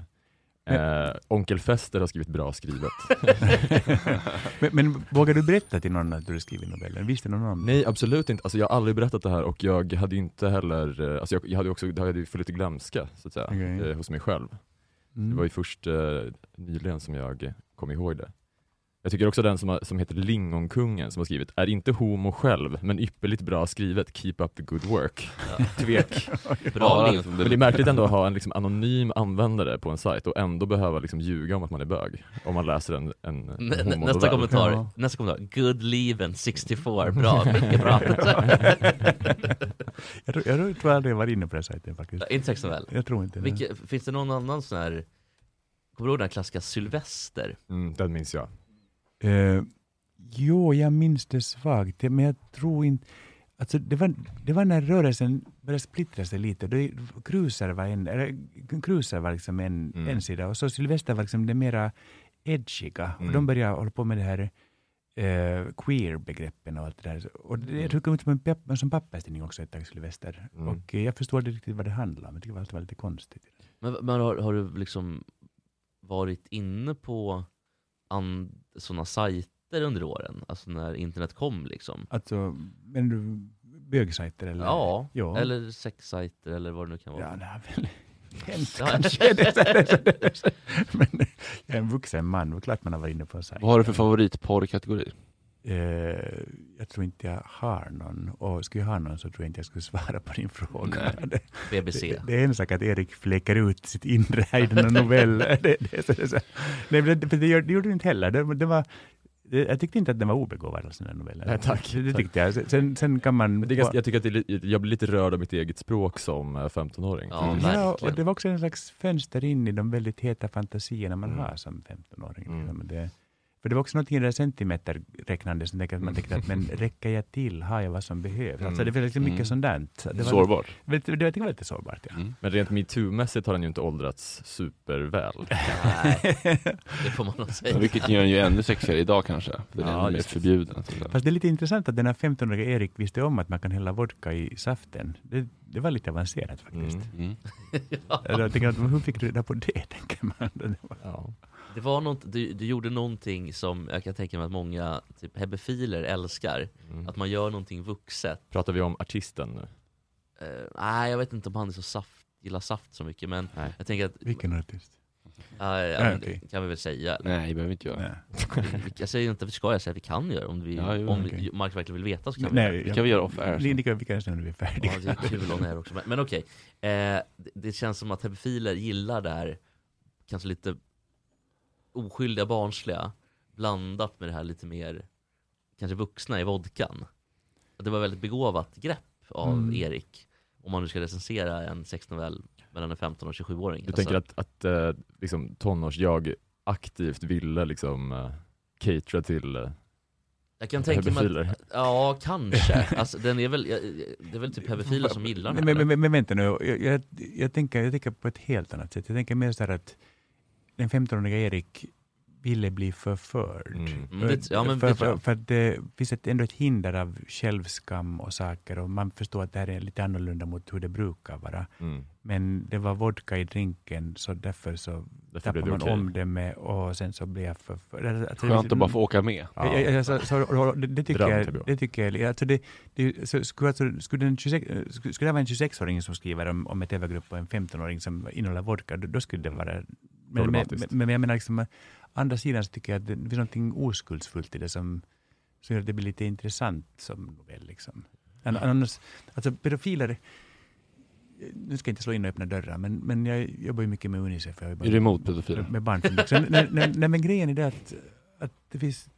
Eh, Onkel Fester har skrivit bra skrivet. men, men vågar du berätta till någon att du har skrivit novellen? Visste någon om? Nej absolut inte, alltså, jag har aldrig berättat det här och jag hade inte heller, eh, alltså, jag, jag hade också, det hade ju för lite glömska så att säga, Okej. eh, hos mig själv. Mm. Det var ju först eh, nyligen som jag kom ihåg det. Jag tycker också den som, har, som heter Lingonkungen som har skrivit, är inte homo själv, men ypperligt bra skrivet, keep up the good work. Tvek. Bra Ja, men det är märkligt ändå att ha en liksom anonym användare på en sajt och ändå behöva liksom ljuga om att man är bög, om man läser en, en Nä, nästa kommentar, Ja. nästa kommentar, good leven 64, bra, mycket bra. jag, tror, jag tror aldrig jag var inne på den sajten faktiskt. inte sexnovell. Jag tror inte det. Vilke, finns det någon annan sån här, kommer du ihåg den här klassiska Sylvester? Mm, den minns jag. Eh, jo, jag minns det svagt, men jag tror inte... Alltså det, var, det var när rörelsen började splittra sig lite. Det, Cruiser var en, eller, Cruiser var liksom en, Mm. en sida och så Sylvester var liksom det mera edgiga. Mm. Och de började hålla på med det här eh, queer-begreppen och allt det där. Och det, jag tror det kom ut som en, som papperstidning också ett tag, Sylvester. Mm. Och eh, jag förstod inte riktigt vad det handlade om. Jag tyckte det var- lite konstigt. Men, men har, har du liksom varit inne på sådana sajter under åren? Alltså när internet kom liksom? Alltså, men du, bögsajter eller? Ja, ja. eller sexsajter eller vad det nu kan vara. Ja, det har väl hänt Ja. kanske. Men jag är en vuxen man, det är klart man har varit inne på en sajt. Vad har du för favoritporrkategori? Eh, jag tror inte jag har någon. Och skulle jag ha någon så tror jag inte jag skulle svara på din fråga. Det, BBC. det, det är en sak att Erik fläcker ut sitt inre här i denna novell. det, det, det, är så- Nej, men det, det, gör- det gjorde du inte heller. Det, det var, det, jag tyckte inte att den var obegåvad, alltså, den här novellen. Nej, tack, Det, det tyckte jag. Sen, sen kan man... Det ganska, jag tycker att det jag blir lite rörd av mitt eget språk som eh, 15-åring. Ja, faktiskt. Ja, och det var också en slags fönster in i de väldigt heta fantasierna man Mm. har som 15-åring. Mm. Det, för det var också något i det där centimeterräknande som tänkte att man tänkte att men räcker jag till? Har jag vad som behövs? Alltså det var liksom mycket Mm. sånt där. Så Det var, Sårbart. Det, det, det var lite sårbart, ja. Mm. Men rent metoo-mässigt har den ju inte åldrats superväl. Nej, det får man nog säga. Vilket gör den ju ännu sexigare idag kanske. För den är Ja, ännu mer förbjuden. Fast det är lite intressant att den här 15-åriga Erik visste om att man kan hälla vodka i saften. Det, det var lite avancerat faktiskt. Mm. Mm. Jag tänker att, hur fick du reda på det? Tänker man. Det var- Ja. Det var något, du, du gjorde någonting som jag kan tänka mig att många typ hebefiler älskar. Mm. Att man gör någonting vuxet. Pratar vi om artisten nu? Eh, nej, jag vet inte om han är så saft, gillar saft så mycket, men Nej. jag tänker att... Vilken artist? Ja, ja, Nej, men okej. det kan vi väl säga. Nej, det behöver vi inte göra. Nej. Vi- Jag säger inte att vi ska, jag säger att vi kan göra om, vi, Ja, jo, om okej. vi, Mark verkligen vill veta så kan vi göra Nej, Det kan vi göra off air. Vi kan, vi kan när vi är färdiga. Ja, det är kul om det här också. Men, men okej, eh, det, det känns som att hebefiler gillar det här kanske lite oskyldiga, barnsliga blandat med det här lite mer kanske vuxna i vodkan. Och Det var väldigt begåvat grepp av Mm. Erik om man nu ska recensera en sexnovell mellan en 15 och 27-åring. Du tänker att, att eh, liksom, tonårs-jag aktivt ville liksom uh, catera till uh, jag kan tänka mig att, ja kanske. Alltså, den är väl, det är väl typ hebefiler som gillar den. Men, men, men, men vänta nu, jag, jag, jag, tänker, jag tänker på ett helt annat sätt. Jag tänker mer så här att den 15-åriga Erik ville bli förförd. Mm. Mm, det- ja, men för, det tror för, för att det finns ett, ändå ett hinder av självskam och saker och man förstår att det här är lite annorlunda mot hur det brukar vara. Mm. Men det var vodka i drinken så därför så Därför blev tappade det man okej. omdöme och sen så blev jag förförd. Alltså, Skönt att bara få åka med. Ja. Ja, ja, så, det, det tycker jag, ja. det tycker jag, alltså det, det, så skulle, alltså, skulle, en 26, eh, skulle, skulle det vara en 26-åring som skriver om, om ett övergrupp och en 15-åring som innehåller vodka, då, då skulle det vara men, men, men jag menar liksom, andra sidan så tycker jag att det finns något oskuldsfullt i det som, som gör att det blir lite intressant som novell. Liksom. An- Annars, alltså pedofiler, nu ska jag inte slå in och öppna dörrar, men, men jag jobbar ju mycket med Unicef. Jag Är du emot pedofiler? Med, barn. Nej, nej, nej, men grejen är det att, att det finns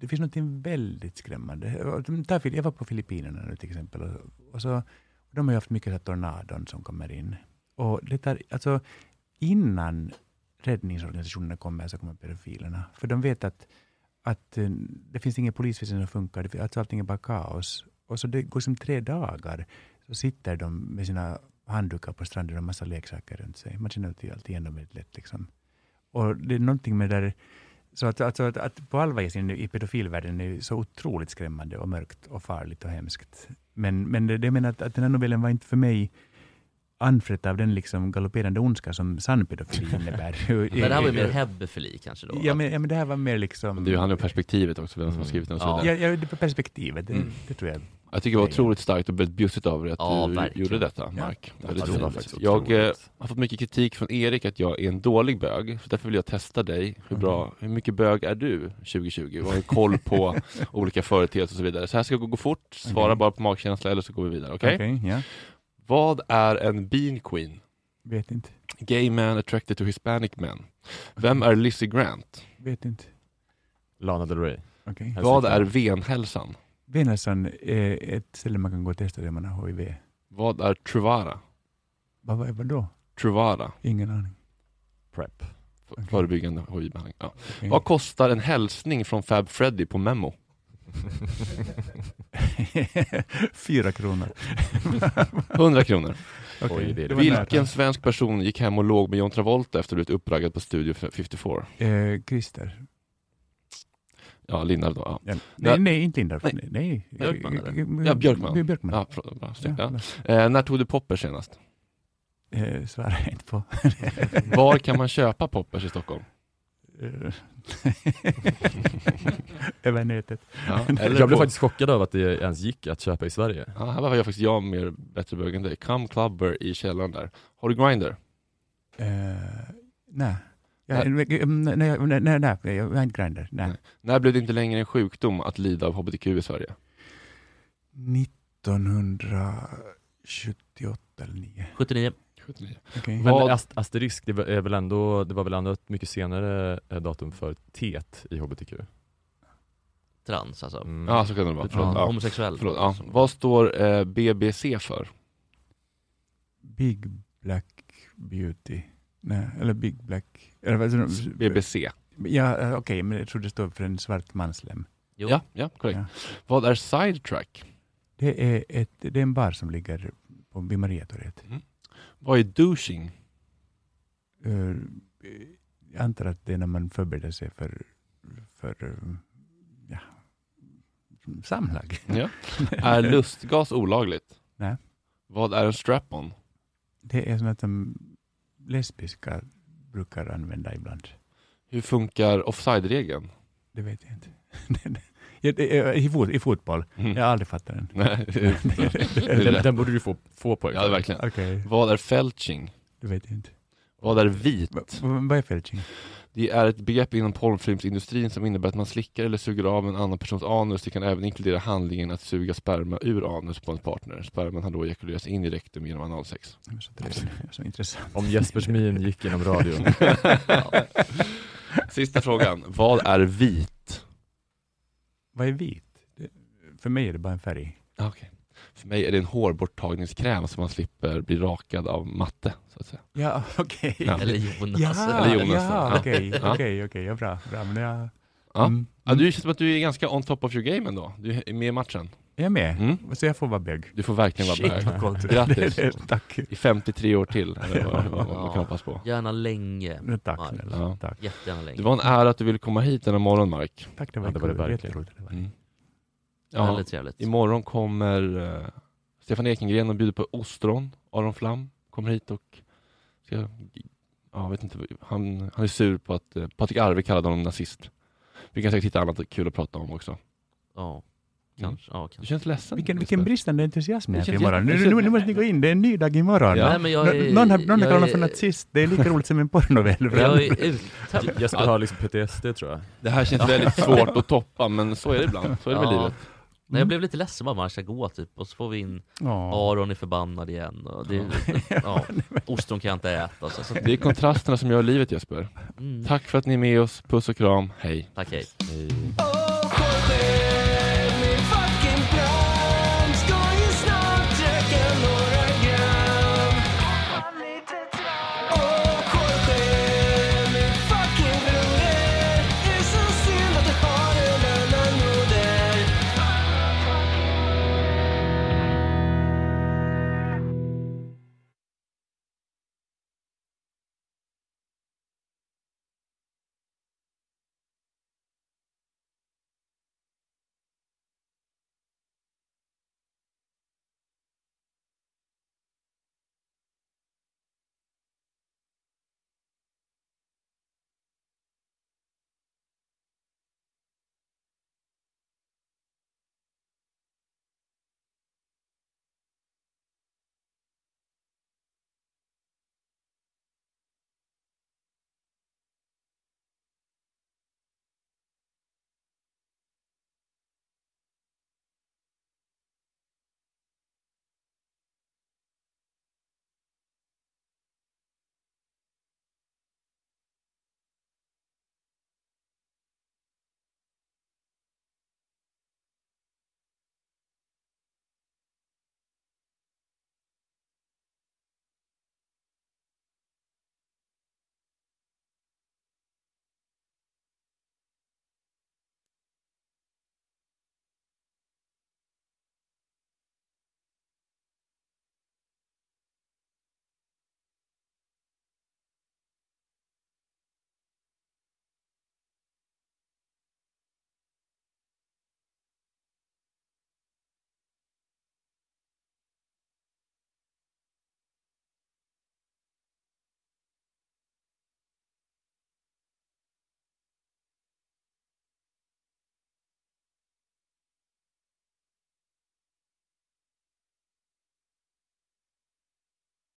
det finns något väldigt skrämmande. Jag var på Filippinerna nu till exempel. Och, och så, de har ju haft mycket så här tornadon som kommer in. Och det tar, alltså, innan räddningsorganisationerna kommer så kommer pedofilerna. För de vet att, att eh, det finns ingen polisväsende som funkar. Alltså allting är bara kaos. Och så det går som tre dagar. Så sitter de med sina handdukar på stranden och en massa leksaker runt sig. Man känner alltid, alltid igen dem väldigt lätt. Liksom. Och det är någonting med det där så att, alltså, att, att på allvar ge in i pedofilvärlden är så otroligt skrämmande och mörkt och farligt och hemskt. Men, men det, det menar att, att den här novellen var inte för mig anfrätt av den liksom galopperande ondska som sann pedofili innebär. Men det här var ju mer hebefili kanske då? Ja men, ja, men det här var mer liksom... Det handlar om perspektivet också, vem som har skrivit den och Ja. Ja, ja perspektivet, det, Mm. det tror jag. Jag tycker det var otroligt starkt och väldigt bjussigt av dig att Ja, du verkligen. gjorde detta. Mark. Ja, Väldigt det var fint. faktiskt Jag eh, har fått mycket kritik från Erik att jag är en dålig bög, så därför vill jag testa dig. Hur, bra, hur mycket bög är du 2020? Och har koll på olika företeelser och så vidare. Så här ska jag gå, gå fort, svara Okej. bara på magkänsla eller så går vi vidare. Okej? Okej, ja. Vad är en bean queen? Vet inte. Gay man attracted to hispanic men. Vem är Lizzie Grant? Vet inte. Lana Del Rey. Okej. Vad är venhälsan? Venhälsan är ett ställe man kan gå och testa det man har HIV. Vad är Truvara? Vad, vad, vad då? Truvara, Ingen aning. Prep. Förebyggande HIV-behandling. Ja. Okej. Vad kostar en hälsning från Fab Freddy på Memo? Fyra kronor. 100 kronor. Okej, Oj, det det Vilken svensk person gick hem och låg med John Travolta efter att ha blivit uppraggad på Studio 54? Eh, Christer. Ja, Linda då. Ja. Ja. Nej, nej, inte Lindarw. Nej. Nej. Björkman, eller? Ja, Björkman. Björkman. Ja, förlåt, bra, snyggt, Ja. Eh, när tog du poppers senast? Eh, svarar jag inte på. Var kan man köpa poppers i Stockholm? Över nätet. Ja, eller Jag blev på- faktiskt chockad över att det ens gick att köpa i Sverige. Ja, här var jag faktiskt jag mer bättre bög än dig. Come Clubber i källaren där. Har du Grindr? Eh, nej. Jag, nej, nej, nej, nej, nej, jag har inte Grindr. Nej. När blev det inte längre en sjukdom att lida av HBTQ i Sverige? 1978 eller 9. 79. 79. Okej. Men Vad- ast asterisk, det var, är väl ändå, det var väl ändå ett mycket senare eh, datum för TET i HBTQ? Trans alltså. Mm. Ja, så kan det vara. Förlåt. Ja. Homosexuell. Förlåt, ja. Vad står eh, BBC för? Big Black Beauty. Nej, eller Big Black... Eller? BBC. Ja, eh, okej, men jag tror det står för en svart manslem. Jo. Ja, ja, korrekt. Ja. Vad är sidetrack? Det är, ett, det är en bar som ligger på, vid Mariatorget. Vad är douching? Eh, jag antar att det är när man förbereder sig för, för eh, ja, samlag. Ja. Är lustgas olagligt? Nej. Vad är en strap-on? Det är sånt som lesbiska brukar använda ibland. Hur funkar offside-regeln? Det vet jag inte. Ja, det är- I, fot, I fotboll. Mm. Jag har aldrig fattat den. Nej, Den, den borde du få, få poäng Ja, verkligen. Okej, Vad är felching? det vet jag inte. Vad är vit? Va- va- Vad är felching? Det är ett begrepp inom porrfilmsindustrin som innebär att man slickar eller suger av en annan persons anus. Det kan även inkludera handlingen att suga sperma ur anus på en partner. Sperman har då ejakulerats in i rektum genom analsex. Det är så trevligt. Det är så intressant. Om Jespers min gick genom radion. Sista frågan. Vad är vit? Vad är vit? För mig är det bara en färg. Okay. För mig är det en hårborttagningskräm så man slipper bli rakad av matte. Så att säga. Ja, okej. Ja. Eller Jonas. Ja, Eller Jonas, ja, okej, Ja. okej, okej, ja, bra, bra, men jag, Ja. Mm. Ja, du känns som att du är ganska on top of your game ändå. Du är med i matchen. jag är med. Mm. Så jag får vara bög. Du får verkligen vara bög. coolt. Grattis. Tack. I 53 år till. Eller vad, vad, vad man kan hoppas på. Gärna länge. Tack Mark. snälla. Ja. Tack. Jättegärna länge. Det var en ära att du ville komma hit denna morgon, Mark. Tack, det var, Ja, det var det verkligen. Det. Mm. Väldigt trevligt. Imorgon kommer uh, Stefan Ekengren och bjuder på ostron. Aron Flam kommer hit och ska, ja, jag vet inte, han, han är sur på att uh, Patrik Arve kallade honom nazist. Vi kan säkert hitta annat kul att prata om också. Ja. Kanske, ja, kanske. Du känns ledsen. Vilken, vilken bristande entusiasm jag känns imorgon. Nu, nu, nu måste ni gå in, det är en ny dag imorgon. Ja. Nej, men jag är- Nå- någon har, någon har jag kallat mig för nazist, det är lika roligt som en porrnovell. Jag är uttömd. Jesper har liksom PTSD tror jag. Det här känns väldigt svårt att toppa, men så är det ibland. Så är det med Ja. livet. Nej, jag blev lite ledsen bara man ska gå typ, och så får vi in Ja. Aron är förbannad igen och det, ja, ostron kan jag inte äta. Så, så. Det är kontrasterna som gör livet Jesper. Mm. Tack för att ni är med oss. Puss och kram. Hej. Tack, hej. hej.